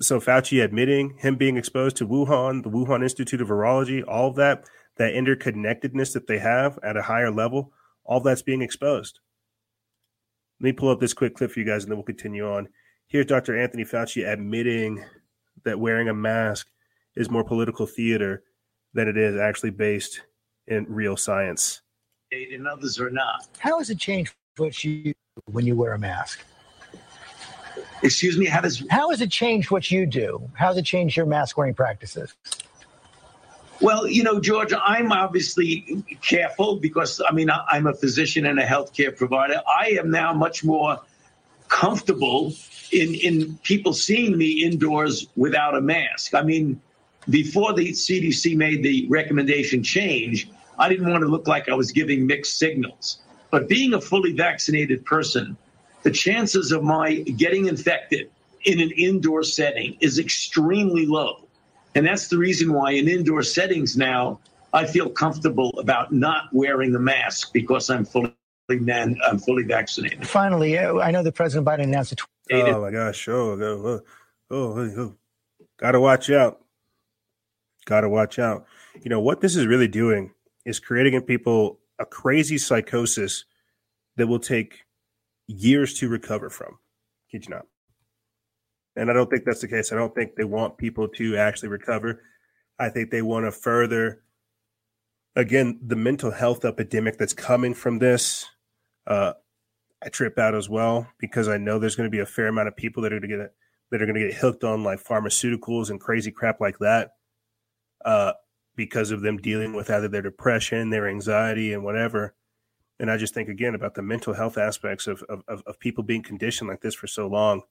So Fauci admitting him being exposed to Wuhan, the Wuhan Institute of Virology, all of that, that interconnectedness that they have at a higher level, all that's being exposed. Let me pull up this quick clip for you guys and then we'll continue on. Here's Dr. Anthony Fauci admitting that wearing a mask is more political theater than it is actually based in real science and others are not. How has it changed what you when you wear a mask? Excuse me, how does How has it changed what you do? How has it changed your mask wearing practices? Well, you know, George, I'm obviously careful because I mean, I'm a physician and a healthcare provider. I am now much more comfortable in in people seeing me indoors without a mask. I mean, before the CDC made the recommendation change, I didn't want to look like I was giving mixed signals. But being a fully vaccinated person, the chances of my getting infected in an indoor setting is extremely low. And that's the reason why in indoor settings now, I feel comfortable about not wearing the mask because I'm fully man, I'm fully vaccinated. Finally, uh, I know that President Biden announced a tw- Oh my gosh! Oh, oh, oh, oh, oh. gotta watch out. Gotta watch out. You know what this is really doing is creating in people a crazy psychosis that will take years to recover from. Kid you not. And I don't think that's the case. I don't think they want people to actually recover. I think they want to further, again, the mental health epidemic that's coming from this. Uh, I trip out as well because I know there's going to be a fair amount of people that are going to get that are going to get hooked on like pharmaceuticals and crazy crap like that. Uh, because of them dealing with either their depression, their anxiety, and whatever. And I just think again about the mental health aspects of, of, of people being conditioned like this for so long.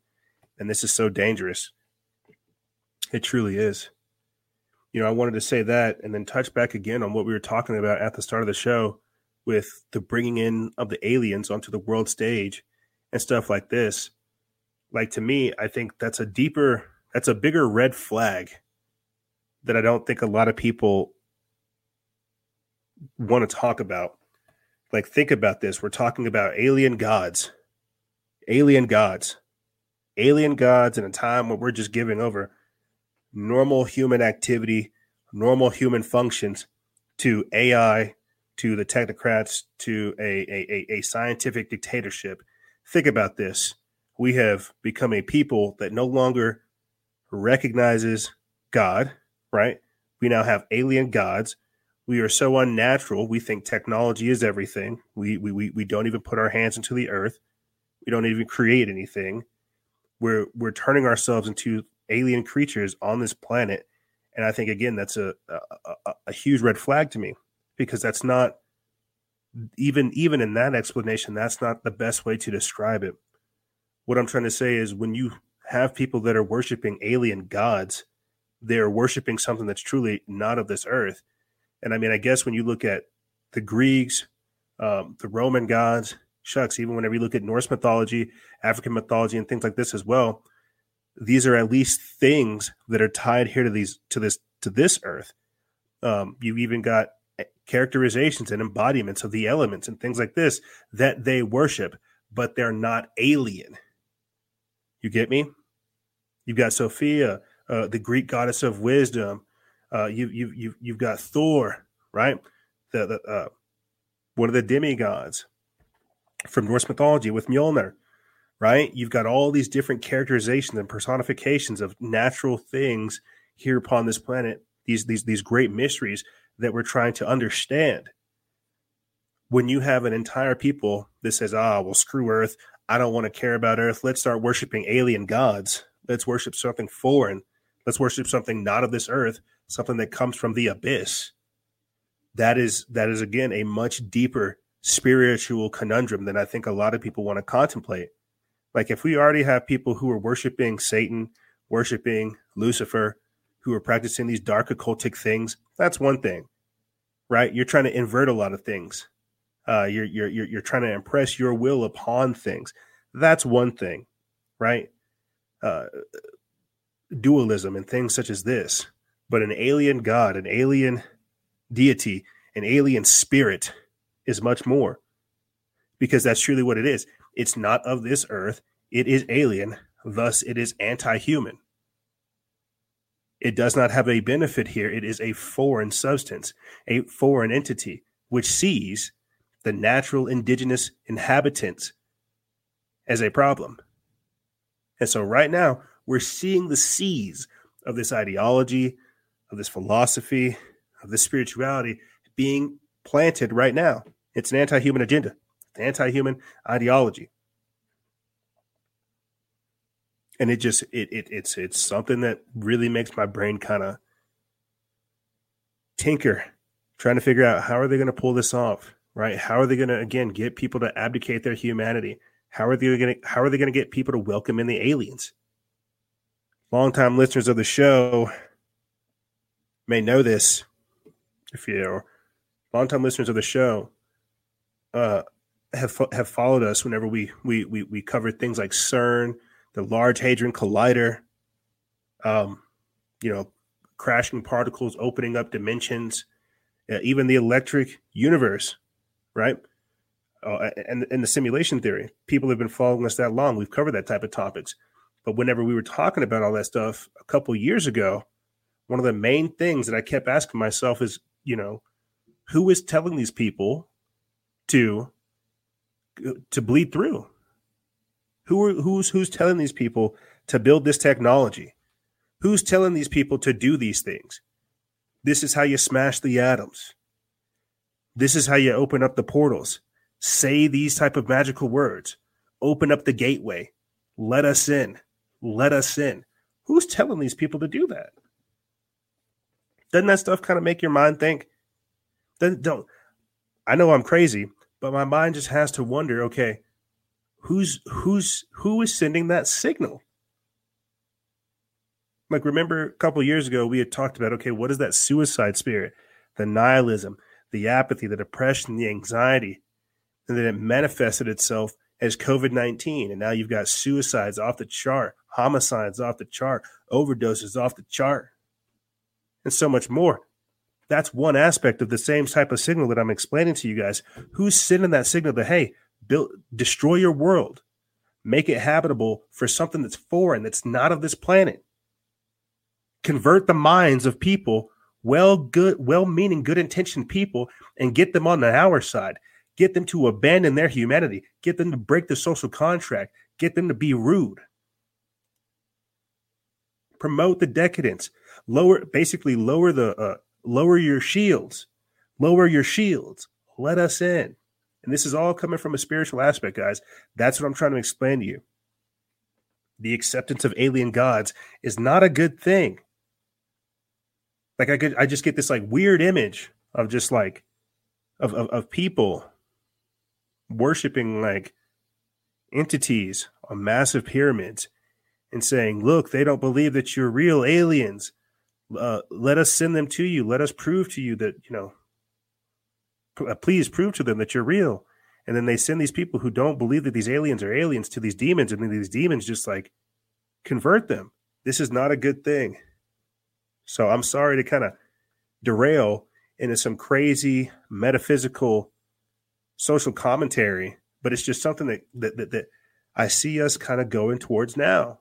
And this is so dangerous. It truly is. You know, I wanted to say that and then touch back again on what we were talking about at the start of the show with the bringing in of the aliens onto the world stage and stuff like this. Like to me, I think that's a deeper, that's a bigger red flag that I don't think a lot of people want to talk about. Like, think about this. We're talking about alien gods, alien gods, alien gods in a time where we're just giving over normal human activity, normal human functions to AI, to the technocrats, to a, a, a scientific dictatorship. Think about this. We have become a people that no longer recognizes God, right? We now have alien gods. We are so unnatural. We think technology is everything. We, we, we, we don't even put our hands into the earth. We don't even create anything. We're, we're turning ourselves into alien creatures on this planet. And I think, again, that's a, a, a, a huge red flag to me because that's not even even in that explanation that's not the best way to describe it what i'm trying to say is when you have people that are worshiping alien gods they're worshiping something that's truly not of this earth. And I mean, I guess when you look at the Greeks, um, the Roman gods, shucks, even whenever you look at Norse mythology, African mythology, and things like this as well, these are at least things that are tied here to these to this to this earth. Um, you've even got characterizations and embodiments of the elements and things like this that they worship, but they're not alien. You get me? You've got Sophia, uh, the Greek goddess of wisdom. Uh, you, you, you, you've got Thor, right? The, the uh, one of the demigods from Norse mythology with Mjolnir, right? You've got all these different characterizations and personifications of natural things here upon this planet. These these these great mysteries that we're trying to understand. When you have an entire people that says, "Ah, well, screw Earth. I don't want to care about Earth. Let's start worshiping alien gods. Let's worship something foreign." Let's worship something not of this earth, something that comes from the abyss. That is that is again a much deeper spiritual conundrum than I think a lot of people want to contemplate. Like if we already have people who are worshiping Satan, worshiping Lucifer, who are practicing these dark occultic things, that's one thing, right? You're trying to invert a lot of things. Uh, you're, you're you're you're trying to impress your will upon things. That's one thing, right? Uh, dualism and things such as this, but an alien god, an alien deity, an alien spirit is much more because that's truly what it is. It's not of this earth, it is alien, thus, it is anti human. It does not have a benefit here. It is a foreign substance, a foreign entity, which sees the natural indigenous inhabitants as a problem. And so, right now, we're seeing the seeds of this ideology, of this philosophy, of this spirituality being planted right now. It's an anti human agenda, an anti human ideology. And it just it, it it's it's something that really makes my brain kind of tinker, trying to figure out how are they going to pull this off, right? How are they going to again get people to abdicate their humanity? How are they going to how are they going to get people to welcome in the aliens? longtime listeners of the show may know this. If you're longtime listeners of the show, uh, have have followed us whenever we we we we covered things like CERN, the Large Hadron Collider, um, you know, crashing particles, opening up dimensions, uh, even the electric universe, right? Uh, and and the simulation theory. People have been following us that long. We've covered that type of topics. But whenever we were talking about all that stuff a couple years ago, one of the main things that I kept asking myself is, you know, who is telling these people to to bleed through? Who are who's who's telling these people to build this technology? Who's telling these people to do these things? This is how you smash the atoms. This is how you open up the portals. Say these type of magical words. Open up the gateway. Let us in let us in. Who's telling these people to do that? Doesn't that stuff kind of make your mind think? Don't. I know I'm crazy, but my mind just has to wonder. Okay, who's who's who is sending that signal? Like remember a couple years ago we had talked about okay, what is that suicide spirit, the nihilism, the apathy, the depression, the anxiety, and then it manifested itself as COVID 19. And now you've got suicides off the chart, homicides off the chart, overdoses off the chart. And so much more. That's one aspect of the same type of signal that I'm explaining to you guys. Who's sending that signal that, hey, build, destroy your world, make it habitable for something that's foreign, that's not of this planet? Convert the minds of people, well, good, well meaning, good intentioned people, and get them on the our side. Get them to abandon their humanity. Get them to break the social contract. Get them to be rude. Promote the decadence. Lower, basically, lower the uh, lower your shields. Lower your shields. Let us in. And this is all coming from a spiritual aspect, guys. That's what I'm trying to explain to you. The acceptance of alien gods is not a good thing. Like I could, I just get this like weird image of just like of, of, of people worshiping like entities on massive pyramids and saying, "Look, they don't believe that you're real aliens. Uh, let us send them to you. Let us prove to you that you know. Uh, please prove to them that you're real." And then they send these people who don't believe that these aliens are aliens to these demons, and then these demons just like convert them. This is not a good thing. So I'm sorry to kind of derail into some crazy metaphysical social commentary, but it's just something that that that, that I see us kind of going towards now.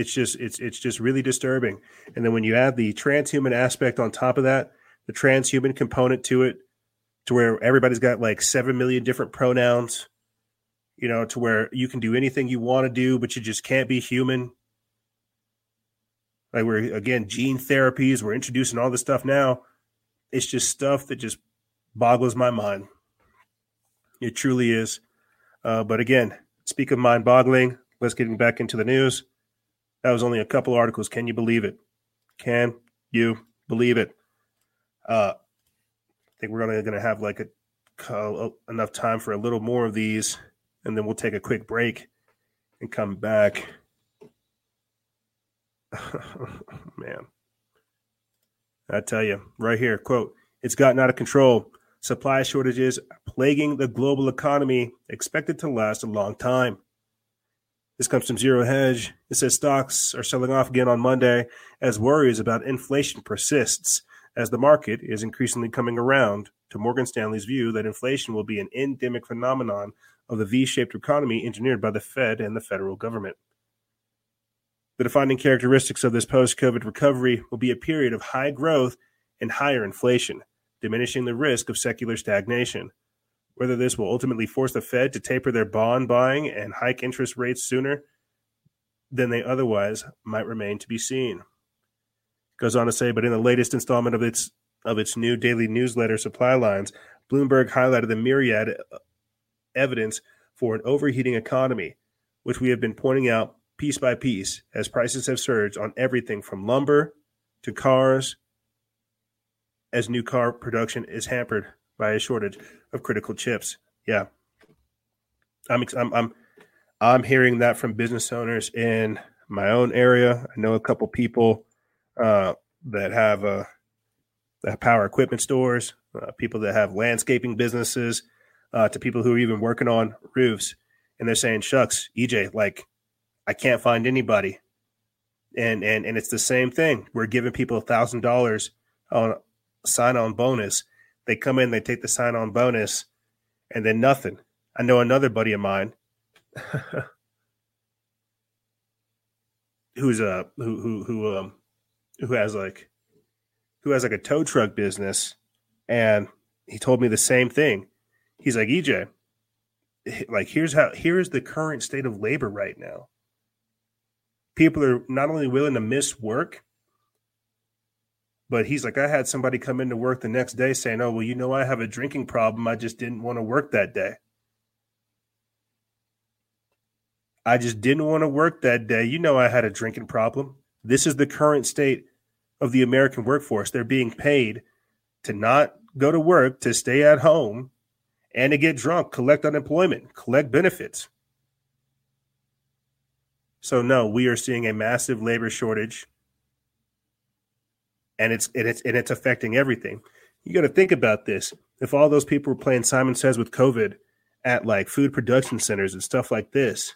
It's just it's it's just really disturbing. And then when you add the transhuman aspect on top of that, the transhuman component to it, to where everybody's got like seven million different pronouns, you know, to where you can do anything you want to do, but you just can't be human. Like we're again gene therapies, we're introducing all this stuff now. It's just stuff that just boggles my mind. It truly is. Uh, but again, speak of mind boggling, let's get back into the news. That was only a couple articles. Can you believe it? Can you believe it? Uh, I think we're going to have like a, uh, enough time for a little more of these, and then we'll take a quick break and come back. Man, I tell you, right here, quote, it's gotten out of control. Supply shortages plaguing the global economy, expected to last a long time. This comes from Zero Hedge. It says stocks are selling off again on Monday as worries about inflation persists, as the market is increasingly coming around to Morgan Stanley's view that inflation will be an endemic phenomenon of the V-shaped economy engineered by the Fed and the federal government. The defining characteristics of this post-COVID recovery will be a period of high growth and higher inflation, diminishing the risk of secular stagnation. Whether this will ultimately force the Fed to taper their bond buying and hike interest rates sooner than they otherwise might remain to be seen. Goes on to say, but in the latest installment of its of its new daily newsletter supply lines, Bloomberg highlighted the myriad evidence for an overheating economy, which we have been pointing out piece by piece as prices have surged on everything from lumber to cars as new car production is hampered by a shortage of critical chips. Yeah, I'm I'm I'm I'm hearing that from business owners in my own area. I know a couple people uh, that have uh, that power equipment stores, uh, people that have landscaping businesses, uh, to people who are even working on roofs, and they're saying, "Shucks, EJ, like I can't find anybody." And and and it's the same thing. We're giving people a thousand dollars on sign on bonus they come in, they take the sign on bonus, and then nothing. I know another buddy of mine who's a who who who um who has like who has like a tow truck business, and he told me the same thing. He's like EJ, like here's how here's the current state of labor right now. People are not only willing to miss work, but he's like, I had somebody come into work the next day saying, Oh, well, you know, I have a drinking problem. I just didn't want to work that day. I just didn't want to work that day. You know, I had a drinking problem. This is the current state of the American workforce. They're being paid to not go to work, to stay at home, and to get drunk, collect unemployment, collect benefits. So, no, we are seeing a massive labor shortage and it's and it's and it's affecting everything. You got to think about this. If all those people were playing Simon Says with COVID at like food production centers and stuff like this,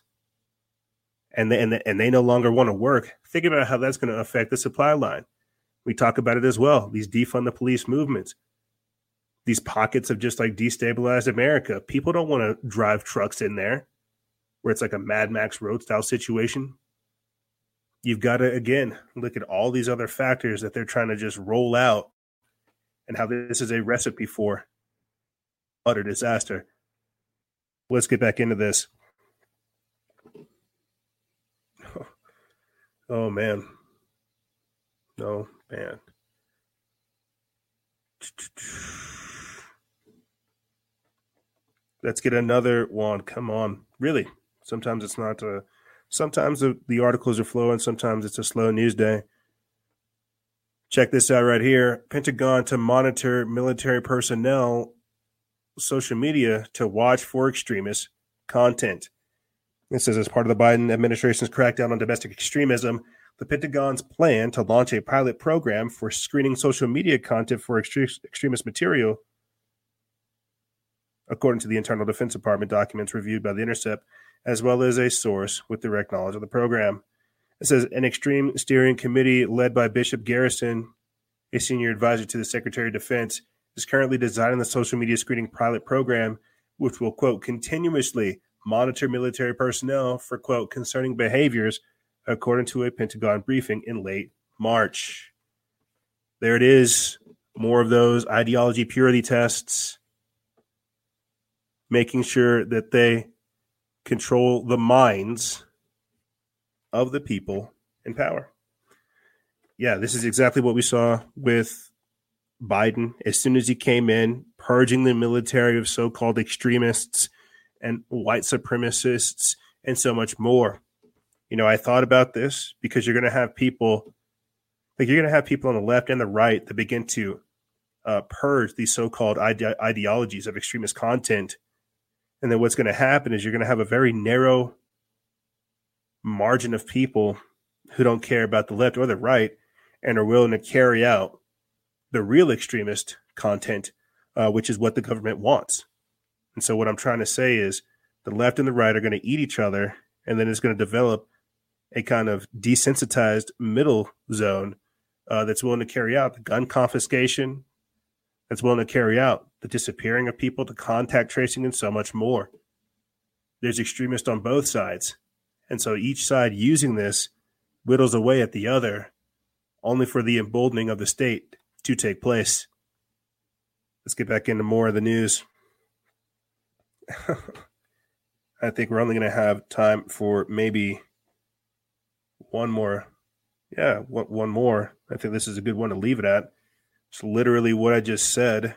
and they, and, they, and they no longer want to work, think about how that's going to affect the supply line. We talk about it as well. These defund the police movements, these pockets of just like destabilized America. People don't want to drive trucks in there where it's like a Mad Max road style situation. You've got to, again, look at all these other factors that they're trying to just roll out and how this is a recipe for utter disaster. Let's get back into this. Oh man. No, man. Let's get another one. Come on. Really? Sometimes it's not a sometimes the, the articles are flowing, sometimes it's a slow news day. Check this out right here. Pentagon to monitor military personnel social media to watch for extremist content. It says as part of the Biden administration's crackdown on domestic extremism, the Pentagon's plan to launch a pilot program for screening social media content for extremist material, according to the Internal Defense Department documents reviewed by The Intercept, as well as a source with direct knowledge of the program. It says an extreme steering committee led by Bishop Garrison, a senior advisor to the Secretary of Defense, is currently designing the social media screening pilot program, which will, quote, continuously monitor military personnel for, quote, concerning behaviors, according to a Pentagon briefing in late March. There it is. More of those ideology purity tests, making sure that they control the minds of the people in power. Yeah, this is exactly what we saw with Biden as soon as he came in, purging the military of so called extremists and white supremacists and so much more. You know, I thought about this because you're going to have people, like you're going to have people on the left and the right that begin to uh, purge these so-called ide- ideologies of extremist content, and then what's going to happen is you're going to have a very narrow margin of people who don't care about the left or the right and are willing to carry out the real extremist content, uh, which is what the government wants. And so what I'm trying to say is the left and the right are going to eat each other, and then it's going to develop a kind of desensitized middle zone uh, that's willing to carry out the gun confiscation, that's willing to carry out the disappearing of people, the contact tracing, and so much more. There's extremists on both sides. And so each side using this whittles away at the other, only for the emboldening of the state to take place. Let's get back into more of the news. I think we're only going to have time for maybe one more. Yeah, one more. I think this is a good one to leave it at. It's literally what I just said.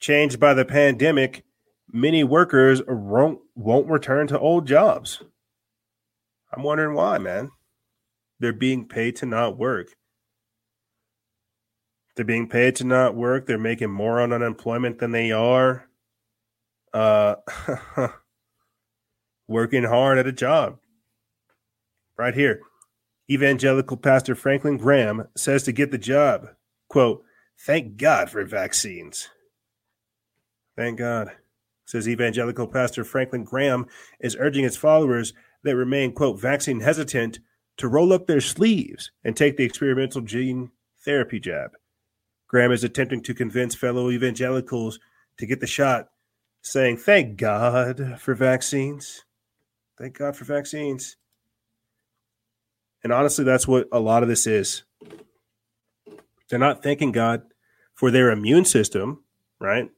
Changed by the pandemic, many workers won't, won't return to old jobs. I'm wondering why, man. They're being paid to not work. They're being paid to not work. They're making more on unemployment than they are uh, working hard at a job. Right here. Evangelical pastor Franklin Graham says to get the job, quote, thank God for vaccines. Thank God. Says evangelical pastor Franklin Graham is urging his followers that remain, quote, vaccine hesitant to roll up their sleeves and take the experimental gene therapy jab. Graham is attempting to convince fellow evangelicals to get the shot saying, Thank God for vaccines. Thank God for vaccines. And honestly, that's what a lot of this is. They're not thanking God for their immune system, right?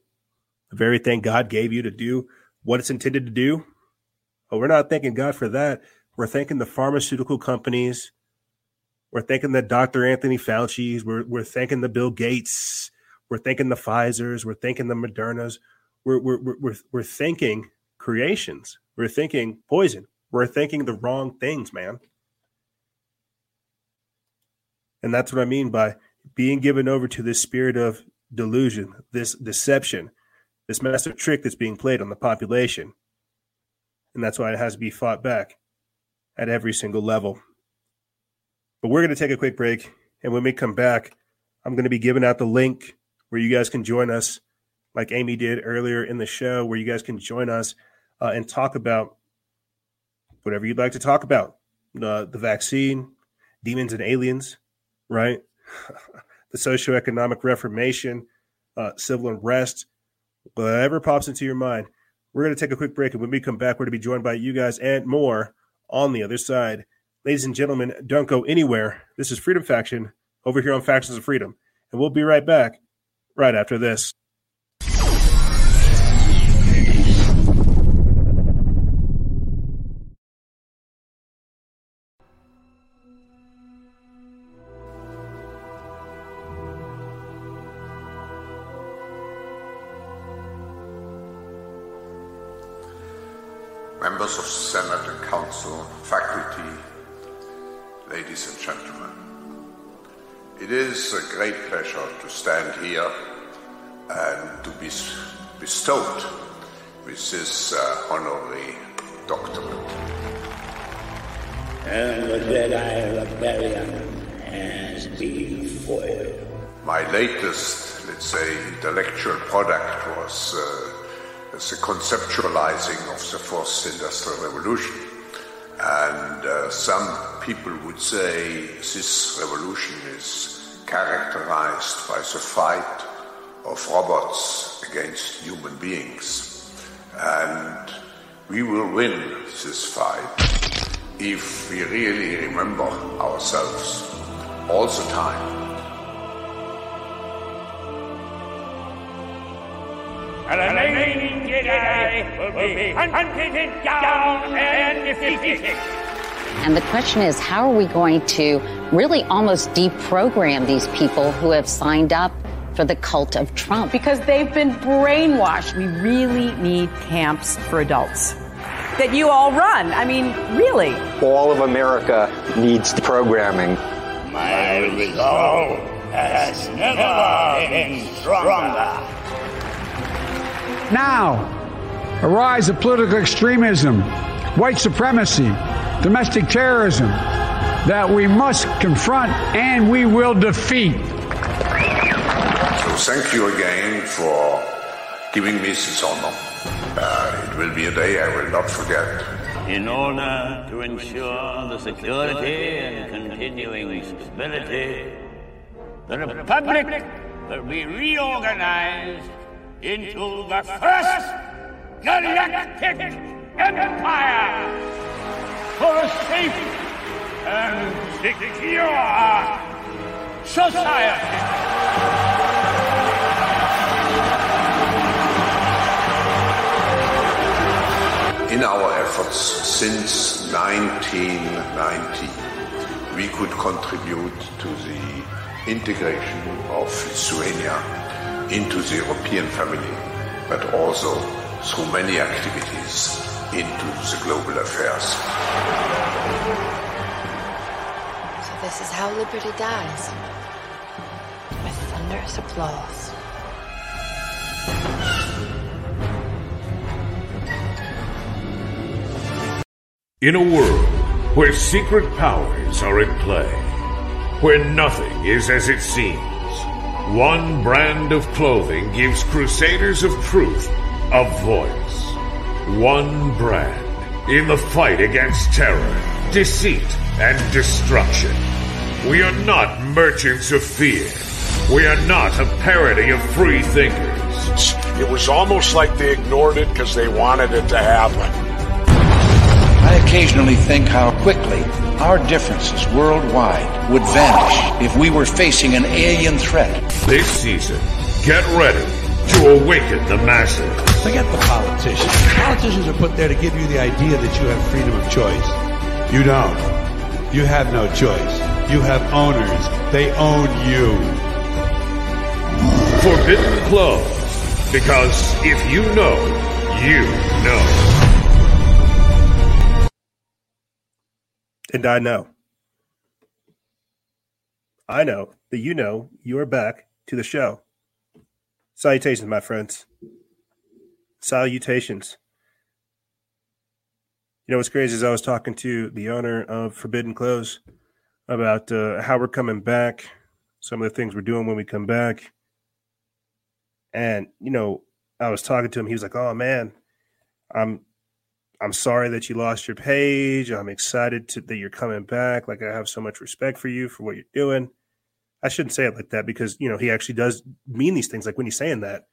Very thing God gave you to do what it's intended to do. But we're not thanking God for that. We're thanking the pharmaceutical companies. We're thanking the Dr. Anthony Fauci's. We're, we're thanking the Bill Gates. We're thanking the Pfizer's. We're thanking the Moderna's we're we're we're we're thinking creations. We're thinking poison. We're thinking the wrong things, man. And that's what I mean by being given over to this spirit of delusion, this deception, this massive trick that's being played on the population. And that's why it has to be fought back at every single level. But we're going to take a quick break. And when we come back, I'm going to be giving out the link where you guys can join us like Amy did earlier in the show, where you guys can join us uh, and talk about whatever you'd like to talk about. Uh, the vaccine, demons and aliens, right? the socioeconomic reformation, uh, civil unrest, whatever pops into your mind. We're going to take a quick break, and when we come back, we're going to be joined by you guys and more on the other side. Ladies and gentlemen, don't go anywhere. This is Freedom Faction over here on Factions of Freedom, and we'll be right back right after this. Latest, let's say, intellectual product was uh, the conceptualizing of the fourth industrial revolution. And uh, some people would say this revolution is characterized by the fight of robots against human beings. And we will win this fight if we really remember ourselves all the time. And the remaining Jedi will be hunted down and defeated. And the question is, how are we going to really almost deprogram these people who have signed up for the cult of Trump? Because they've been brainwashed. We really need camps for adults that you all run. I mean, really. All of America needs the programming. My resolve has never been stronger. Now, a rise of political extremism, white supremacy, domestic terrorism that we must confront and we will defeat. So thank you again for giving me this honor. Uh, it will be a day I will not forget. In order to ensure the security and continuing stability, the Republic will be reorganized into the first galactic empire for a safe and secure society. In our efforts since 1990, we could contribute to the integration of Lithuania into the European family, but also through many activities into the global affairs. So this is how liberty dies. With thunderous applause. In a world where secret powers are at play, where nothing is as it seems, one brand of clothing gives Crusaders of Truth a voice. One brand in the fight against terror, deceit, and destruction. We are not merchants of fear. We are not a parody of free thinkers. It was almost like they ignored it because they wanted it to happen. I occasionally think how quickly our differences worldwide would vanish if we were facing an alien threat. This season, get ready to awaken the masses. Forget the politicians. Politicians are put there to give you the idea that you have freedom of choice. You don't. You have no choice. You have owners. They own you. Forbidden Clothes. Because if you know, you know. And I know. I know that you know you are back to the show. Salutations, my friends. Salutations. You know what's crazy is I was talking to the owner of Forbidden Clothes about uh, how we're coming back, some of the things we're doing when we come back. And, you know, I was talking to him. He was like, oh, man, I'm I'm sorry that you lost your page. I'm excited to, that you're coming back. Like I have so much respect for you for what you're doing. I shouldn't say it like that because you know he actually does mean these things. Like when he's saying that,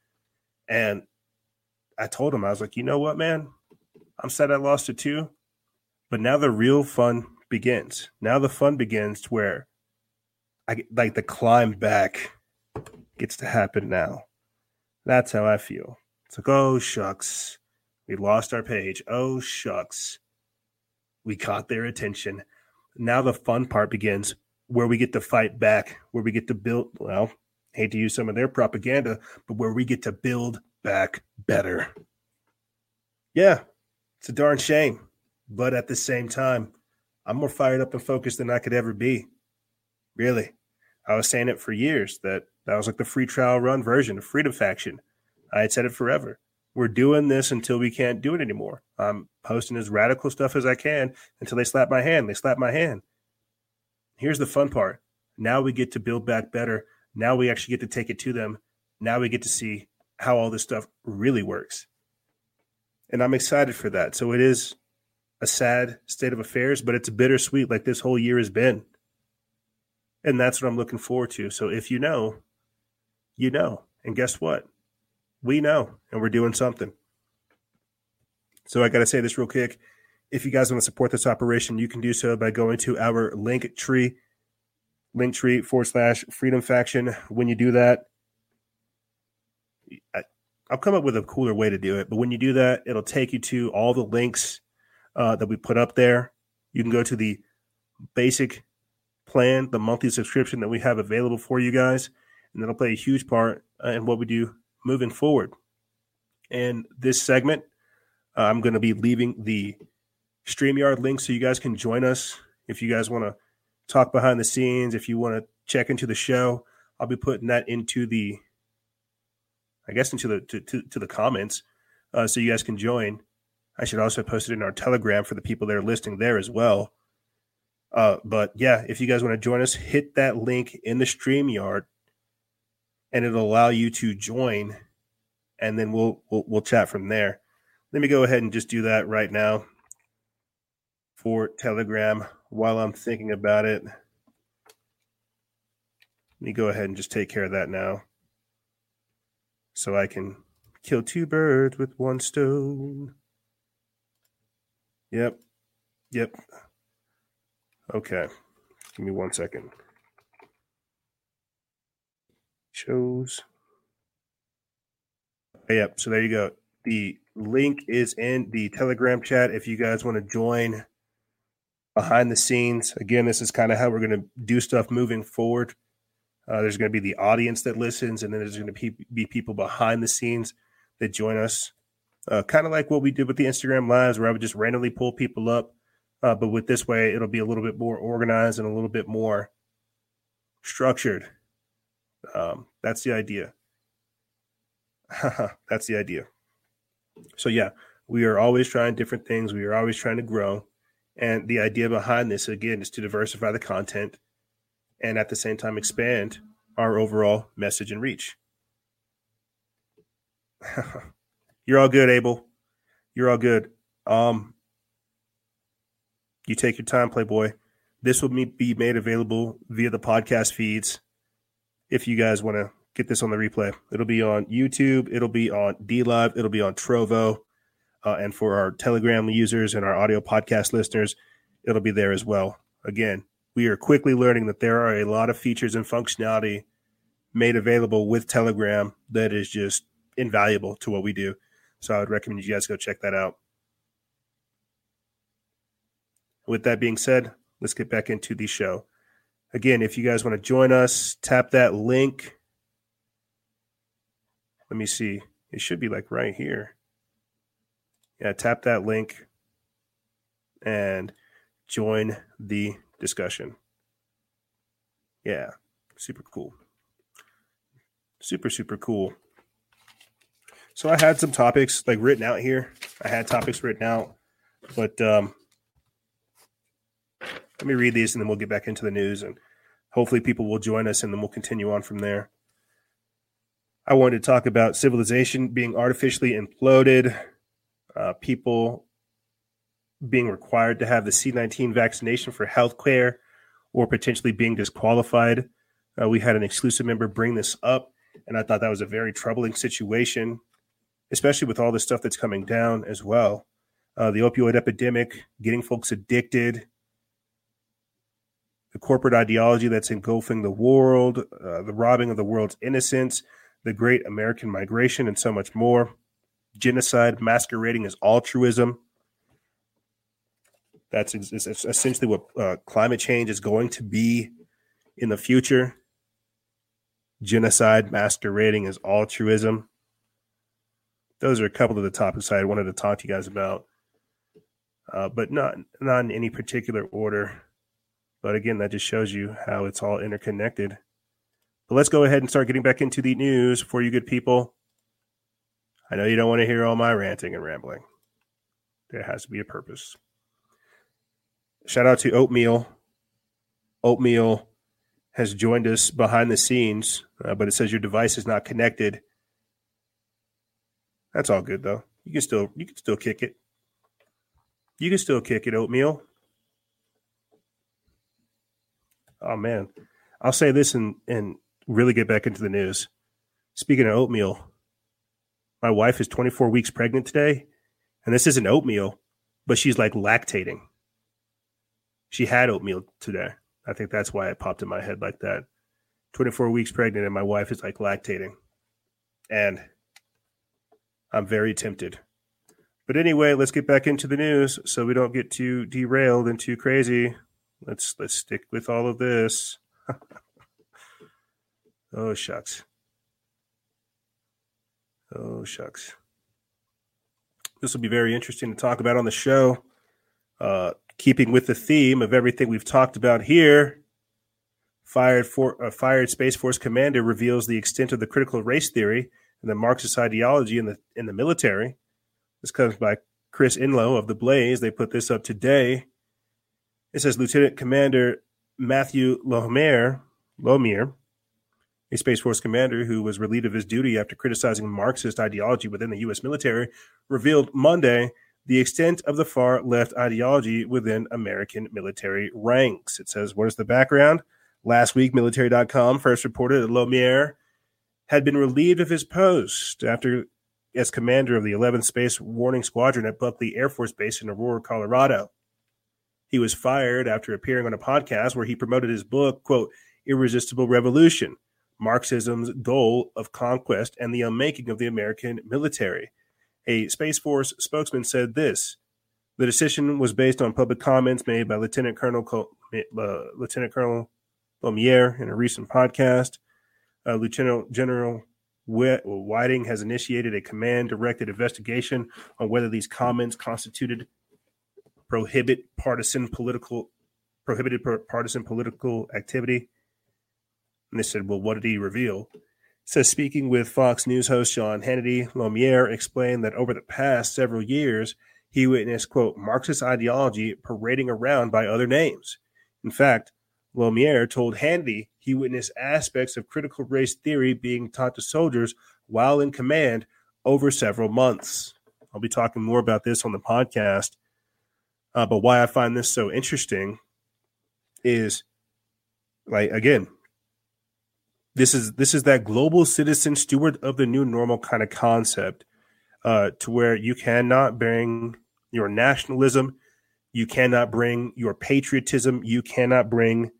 and I told him I was like, you know what, man, I'm sad I lost it too, but now the real fun begins. Now the fun begins where I like the climb back gets to happen now. That's how I feel. It's like, oh shucks, we lost our page. Oh shucks, we caught their attention. Now the fun part begins where we get to fight back, where we get to build, well, hate to use some of their propaganda, but where we get to build back better. Yeah, it's a darn shame. But at the same time, I'm more fired up and focused than I could ever be. Really. I was saying it for years that that was like the free trial run version of Freedom Faction. I had said it forever. We're doing this until we can't do it anymore. I'm posting as radical stuff as I can until they slap my hand. They slap my hand. Here's the fun part. Now we get to build back better. Now we actually get to take it to them. Now we get to see how all this stuff really works. And I'm excited for that. So it is a sad state of affairs, but it's bittersweet like this whole year has been. And that's what I'm looking forward to. So if you know, you know. And guess what? We know, and we're doing something. So I got to say this real quick. If you guys want to support this operation, you can do so by going to our Linktree, link tree forward slash freedom faction. When you do that, I, will come up with a cooler way to do it. But when you do that, it'll take you to all the links uh, that we put up there. You can go to the basic plan, the monthly subscription that we have available for you guys, and that'll play a huge part in what we do moving forward. And this segment, uh, I'm going to be leaving the StreamYard link so you guys can join us if you guys want to talk behind the scenes, if you want to check into the show. I'll be putting that into the, I guess, into the to, to, to the comments, uh, so you guys can join. I should also post it in our Telegram for the people that are listening there as well. Uh, but yeah, if you guys want to join us, hit that link in the StreamYard, and it'll allow you to join, and then we'll we'll, we'll chat from there. Let me go ahead and just do that right now for Telegram while I'm thinking about it. Let me go ahead and just take care of that now, so I can kill two birds with one stone. Yep. Yep. Okay. Give me one second. Shows. Yep. So there you go. The link is in the Telegram chat if you guys want to join behind the scenes. Again, this is kind of how we're going to do stuff moving forward. Uh, there's going to be the audience that listens, and then there's going to be people behind the scenes that join us uh, kind of like what we did with the Instagram lives, where I would just randomly pull people up. Uh, but with this way, it'll be a little bit more organized and a little bit more structured. Um, that's the idea. that's the idea. So, yeah, we are always trying different things. We are always trying to grow. And the idea behind this, again, is to diversify the content and at the same time expand our overall message and reach. You're all good, Abel. You're all good. Um, you take your time, Playboy. This will be made available via the podcast feeds. If you guys want to get this on the replay, it'll be on YouTube. It'll be on DLive, It'll be on Trovo. Uh, and for our Telegram users and our audio podcast listeners, it'll be there as well. Again, we are quickly learning that there are a lot of features and functionality made available with Telegram that is just invaluable to what we do. So I would recommend you guys go check that out. With that being said, let's get back into the show. Again, if you guys want to join us, tap that link. Let me see. It should be like right here. Yeah, tap that link and join the discussion. Yeah, super cool. Super, super cool. So I had some topics like written out here. I had topics written out, but um, let me read these and then we'll get back into the news and hopefully people will join us and then we'll continue on from there. I wanted to talk about civilization being artificially imploded, uh, people being required to have the C19 vaccination for healthcare or potentially being disqualified. Uh, we had an exclusive member bring this up, and I thought that was a very troubling situation, especially with all the stuff that's coming down as well. Uh, the opioid epidemic, getting folks addicted, the corporate ideology that's engulfing the world, uh, the robbing of the world's innocence, the great American migration, and so much more. Genocide masquerading as altruism. That's essentially what uh, climate change is going to be in the future. Genocide masquerading as altruism. Those are a couple of the topics I wanted to talk to you guys about, uh, but not not in any particular order. But again, that just shows you how it's all interconnected. But let's go ahead and start getting back into the news for you good people. I know you don't want to hear all my ranting and rambling. There has to be a purpose. Shout out to Oatmeal. Oatmeal has joined us behind the scenes, uh, but it says your device is not connected. That's all good though. You can still you can still kick it. You can still kick it, Oatmeal. Oh man, I'll say this and and really get back into the news. Speaking of oatmeal, my wife is 24 weeks pregnant today, and this isn't oatmeal, but she's like lactating. She had oatmeal today. I think that's why it popped in my head like that. 24 weeks pregnant, and my wife is like lactating. And I'm very tempted. But anyway, let's get back into the news so we don't get too derailed and too crazy. Let's let's stick with all of this. oh shucks. Oh shucks. This will be very interesting to talk about on the show. Uh, keeping with the theme of everything we've talked about here, fired for uh, fired Space Force commander reveals the extent of the critical race theory and the Marxist ideology in the in the military. This comes by Chris Enloe of the Blaze. They put this up today. It says Lieutenant Commander Matthew Lohmeier, Lohmeier, a Space Force commander who was relieved of his duty after criticizing Marxist ideology within the U.S. military, revealed Monday the extent of the far left ideology within American military ranks. It says, What is the background? Last week, military.com first reported that Lohmeier had been relieved of his post after as commander of the 11th Space Warning Squadron at Buckley Air Force Base in Aurora, Colorado. He was fired after appearing on a podcast where he promoted his book, quote, Irresistible Revolution, Marxism's Goal of Conquest and the Unmaking of the American Military. A Space Force spokesman said this The decision was based on public comments made by Lieutenant Colonel Col- uh, Lieutenant Colonel Lohmeier in a recent podcast. Uh, Lieutenant General Whiting has initiated a command directed investigation on whether these comments constituted prohibit partisan political prohibited partisan political activity. And they said, well, what did he reveal? It says speaking with Fox News host Sean Hannity, Lohmeier explained that over the past several years, he witnessed, quote, Marxist ideology parading around by other names. In fact, Lohmeier told Hannity he witnessed aspects of critical race theory being taught to soldiers while in command over several months. I'll be talking more about this on the podcast uh, but why I find this so interesting is like again, this is this is that global citizen steward of the new normal kind of concept, uh, to where you cannot bring your nationalism, you cannot bring your patriotism, you cannot bring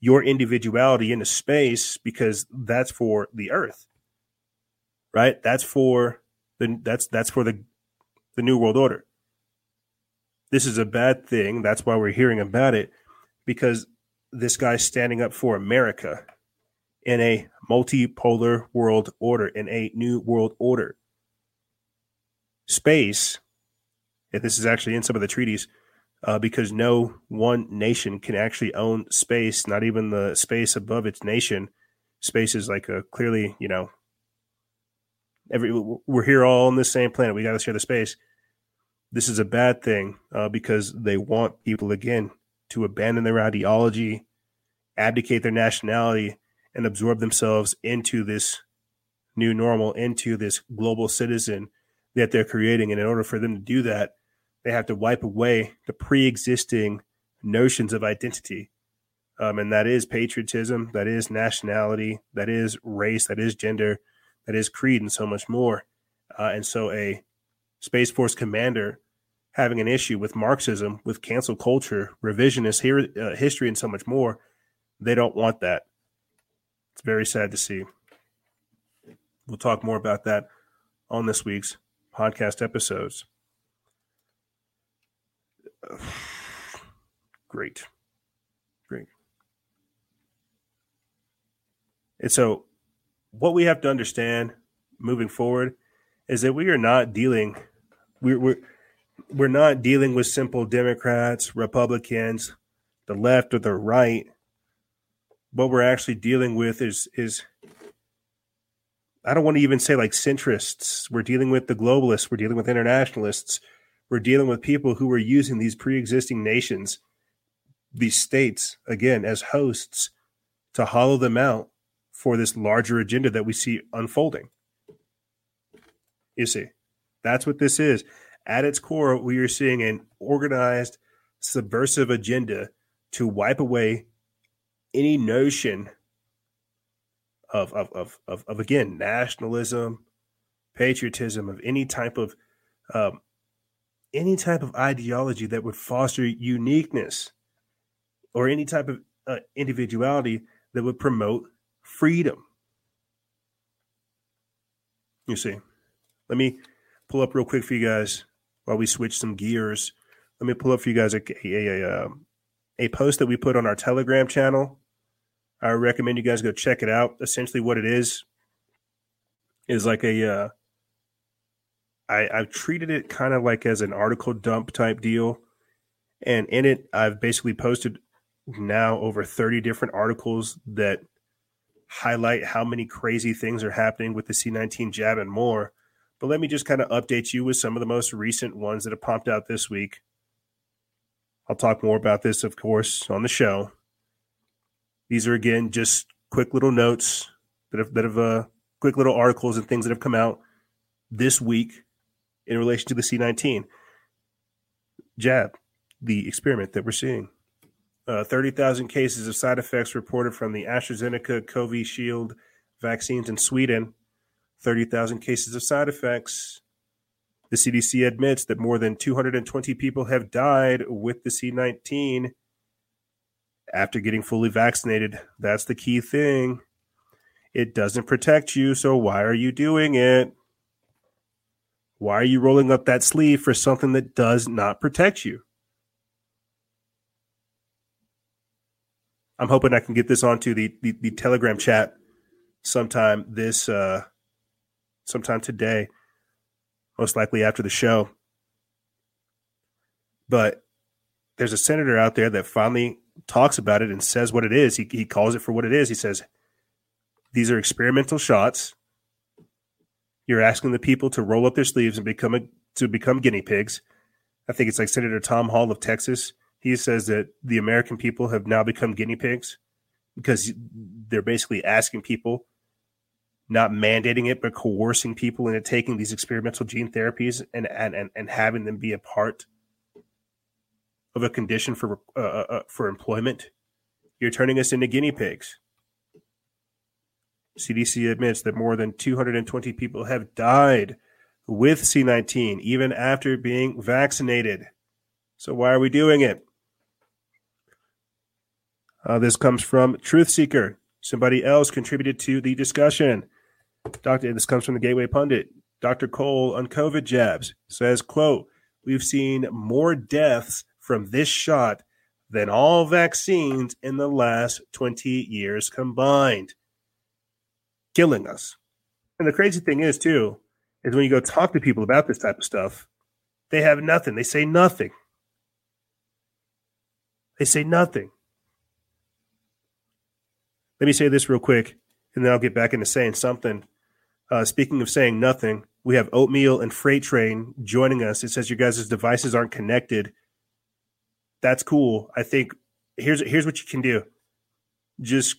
your individuality into space because that's for the earth right? That's for the that's that's for the the new world order this is a bad thing. That's why we're hearing about it because this guy's standing up for America in a multipolar world order, in a new world order. Space, and this is actually in some of the treaties, uh, because no one nation can actually own space, not even the space above its nation. Space is like a clearly, you know, every we're here all on the same planet. We got to share the space this is a bad thing uh, because they want people again to abandon their ideology, abdicate their nationality, and absorb themselves into this new normal, into this global citizen that they're creating. And in order for them to do that, They have to wipe away the pre existing notions of identity. Um, and that is patriotism, that is nationality, that is race, that is gender, that is creed, and so much more. Uh, and so a Space Force commander having an issue with Marxism, with cancel culture, revisionist uh, history, and so much more, they don't want that. It's very sad to see. We'll talk more about that on this week's podcast episodes. Great. Great. And so, what we have to understand moving forward is that we are not dealing, we're, we're, we're not dealing with simple Democrats, Republicans, the left or the right. What we're actually dealing with is is I don't want to even say like centrists. We're dealing with the globalists. We're dealing with internationalists. We're dealing with people who are using these pre-existing nations, these states, again, as hosts to hollow them out for this larger agenda that we see unfolding. You see, that's what this is. At its core, we are seeing an organized, subversive agenda to wipe away any notion of of of of, of again nationalism, patriotism, of any type of um, any type of ideology that would foster uniqueness or any type of uh, individuality that would promote freedom. You see, let me pull up real quick for you guys while we switch some gears. Let me pull up for you guys a a, a, um, a post that we put on our Telegram channel I recommend you guys go check it out. Essentially, what it is is like a. Uh, I, I've treated it kind of like as an article dump type deal, and in it, I've basically posted now over thirty different articles that highlight how many crazy things are happening with the C19 jab and more. But let me just kind of update you with some of the most recent ones that have popped out this week. I'll talk more about this, of course, on the show. These are again just quick little notes that have that have uh, quick little articles and things that have come out this week in relation to the C19 jab, the experiment that we're seeing. Uh, 30,000 cases of side effects reported from the AstraZeneca Covishield vaccines in Sweden. 30,000 cases of side effects. The CDC admits that more than 220 people have died with the C19 after getting fully vaccinated. That's the key thing. It doesn't protect you, so why are you doing it? Why are you rolling up that sleeve for something that does not protect you? I'm hoping I can get this onto the, the, the Telegram chat sometime this uh sometime today, most likely after the show. But there's a senator out there that finally talks about it and says what it is. He, he calls it for what it is. He says, These are experimental shots. You're asking the people to roll up their sleeves and become a, to become guinea pigs. I think it's like Senator Tom Hall of Texas. He says that the American people have now become guinea pigs because they're basically asking people, not mandating it, but coercing people into taking these experimental gene therapies and, and, and, and having them be a part of a condition for uh, uh, uh, for employment, you're turning us into guinea pigs. CDC admits that more than 220 people have died with C19 even after being vaccinated. So why are we doing it? Uh, this comes from Truth Seeker. Somebody else contributed to the discussion. Doctor, this comes from the Gateway Pundit. Dr. Cole on COVID jabs says, "quote We've seen more deaths from this shot than all vaccines in the last 20 years combined, killing us. And the crazy thing is, too, is when you go talk to people about this type of stuff, they have nothing. They say nothing. They say nothing. Let me say this real quick, and then I'll get back into saying something. Uh, speaking of saying nothing, we have Oatmeal and Freight Train joining us. It says your guys' devices aren't connected that's cool. I think here's here's what you can do. Just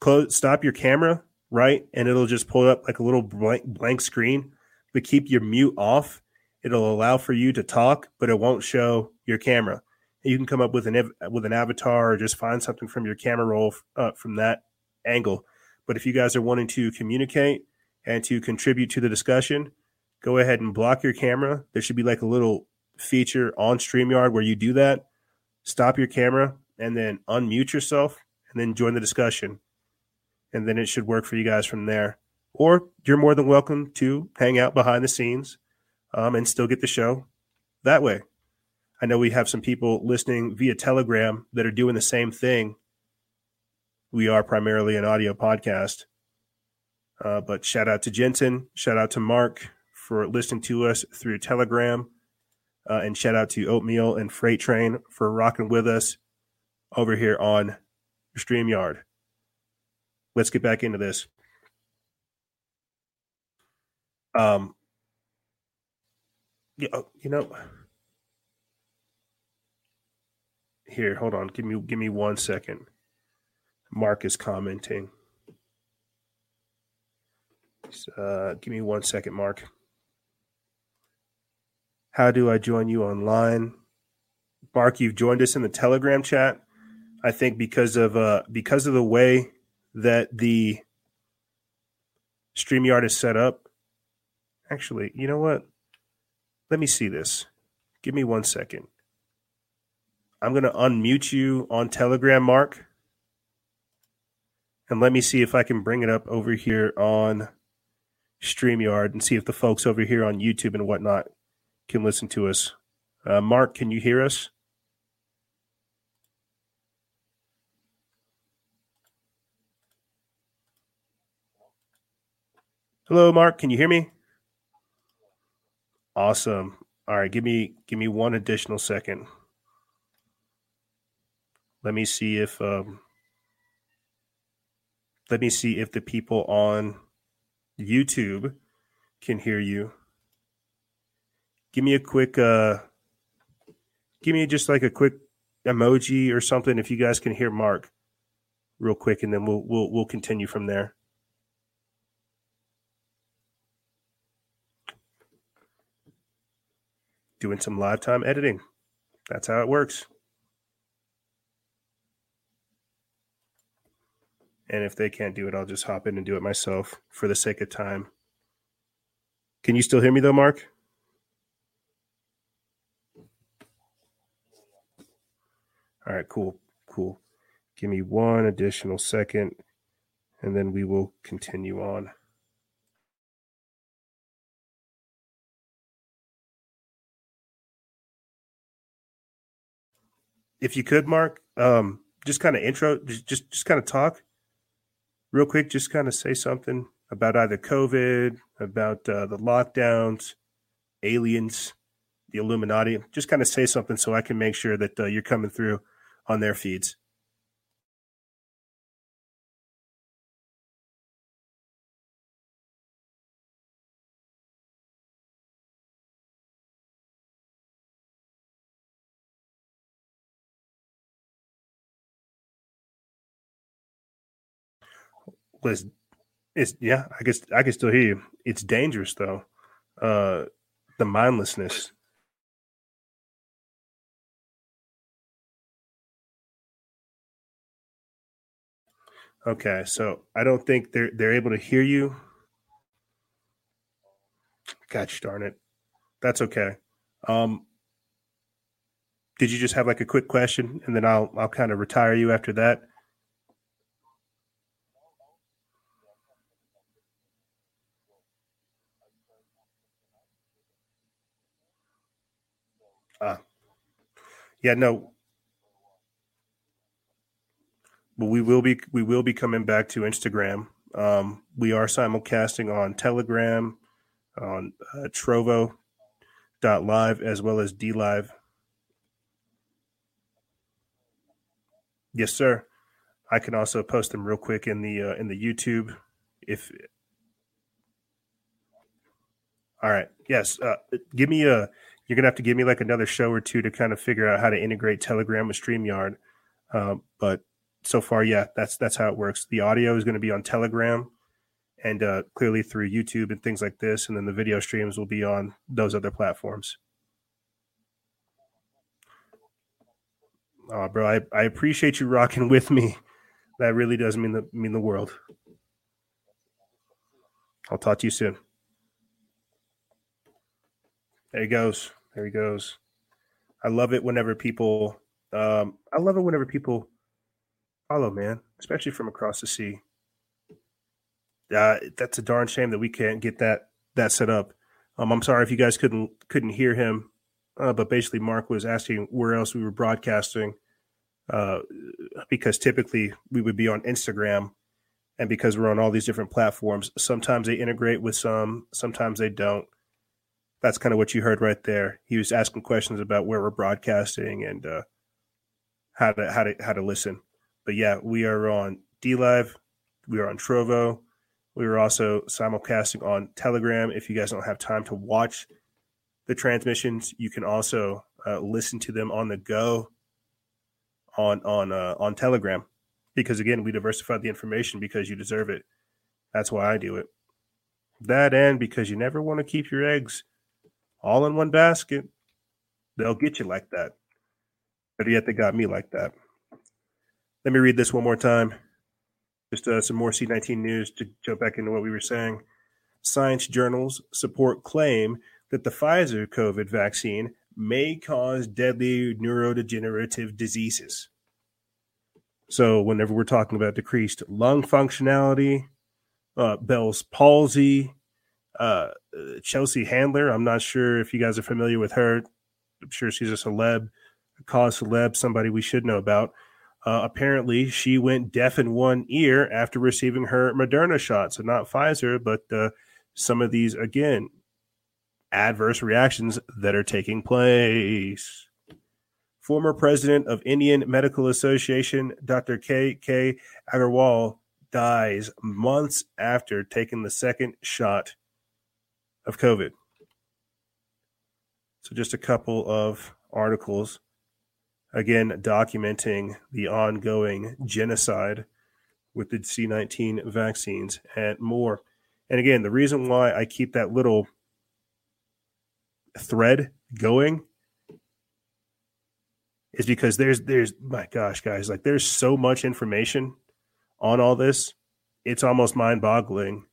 close stop your camera, right? And it'll just pull up like a little blank blank screen, but keep your mute off. It'll allow for you to talk, but it won't show your camera. You can come up with an with an avatar or just find something from your camera roll uh, from that angle. But if you guys are wanting to communicate and to contribute to the discussion, go ahead and block your camera. There should be like a little feature on StreamYard where you do that. Stop your camera and then unmute yourself and then join the discussion. And then it should work for you guys from there. Or you're more than welcome to hang out behind the scenes um, and still get the show that way. I know we have some people listening via Telegram that are doing the same thing. We are primarily an audio podcast. Uh, but shout out to Jensen, shout out to Mark for listening to us through Telegram, uh, and shout out to Oatmeal and Freight Train for rocking with us over here on StreamYard. Let's get back into this. Um, yeah, oh, you know, here, hold on. Give me, give me one second. Mark is commenting. Uh, give me one second, Mark. How do I join you online? Mark, you've joined us in the Telegram chat. I think because of uh, because of the way that the StreamYard is set up. Actually, you know what? Let me see this. Give me one second. I'm going to unmute you on Telegram, Mark. And let me see if I can bring it up over here on StreamYard and see if the folks over here on YouTube and whatnot can listen to us. Uh, Mark, can you hear us? Hello, Mark. Can you hear me? Awesome. All right, give me give me one additional second. Let me see if um, let me see if the people on YouTube can hear you. Give me a quick uh give me just like a quick emoji or something if you guys can hear Mark real quick and then we'll we'll we'll continue from there. Doing some live time editing. That's how it works. And if they can't do it, I'll just hop in and do it myself for the sake of time. Can you still hear me though, Mark? All right, cool, cool. Give me one additional second and then we will continue on. If you could, Mark, um, just kind of intro, just just, just kind of talk real quick, just kind of say something about either COVID, about uh, the lockdowns, aliens, the Illuminati. Just kind of say something so I can make sure that uh, you're coming through on their feeds. Was it's yeah i guess i can still hear you. It's dangerous though. Uh the mindlessness. Okay so i don't think they're they're able to hear you. Gosh darn it. That's okay. Um did you just have like a quick question and then i'll i'll kind of retire you after that yeah, no. But we will be we will be coming back to Instagram. Um, we are simulcasting on Telegram, on uh, Trovo dot live as well as DLive. Yes, sir. I can also post them real quick in the uh, in the YouTube if. All right. Yes. Uh, give me a you're gonna have to give me like another show or two to kind of figure out how to integrate Telegram with Streamyard. Um, but so far, yeah, that's that's how it works. The audio is going to be on Telegram, and uh, clearly through YouTube and things like this. And then the video streams will be on those other platforms. Oh, bro, I, I appreciate you rocking with me. That really does mean the mean the world. I'll talk to you soon. There he goes. There he goes. I love it whenever people. Um, I love it whenever people follow, man, especially from across the sea. Uh, that's a darn shame that we can't get that that set up. Um, I'm sorry if you guys couldn't couldn't hear him, uh, but basically Mark was asking where else we were broadcasting, uh, because typically we would be on Instagram, and because we're on all these different platforms, sometimes they integrate with some, sometimes they don't. That's kind of what you heard right there. He was asking questions about where we're broadcasting and uh, how to how to how to listen. But yeah, we are on DLive, we are on Trovo, we are also simulcasting on Telegram. If you guys don't have time to watch the transmissions, you can also uh, listen to them on the go on on uh, on Telegram. Because again, we diversified the information because you deserve it. That's why I do it. That and because you never want to keep your eggs all in one basket. They'll get you like that. But yet they got me like that. Let me read this one more time. Just uh, some more C19 news to jump back into what we were saying. Science journals support claim that the Pfizer COVID vaccine may cause deadly neurodegenerative diseases. So, whenever we're talking about decreased lung functionality, uh, Bell's palsy, uh, Chelsea Handler, I'm not sure if you guys are familiar with her. I'm sure she's a celeb, a cause celeb, somebody we should know about. Uh, apparently, she went deaf in one ear after receiving her Moderna shot. So, not Pfizer, but uh, some of these, again, adverse reactions that are taking place. Former president of Indian Medical Association, Dr. K. K. Agarwal, dies months after taking the second shot of COVID. So, just a couple of articles again documenting the ongoing genocide with the C19 vaccines and more. And again, the reason why I keep that little thread going is because there's there's my gosh guys like there's so much information on all this it's almost mind-boggling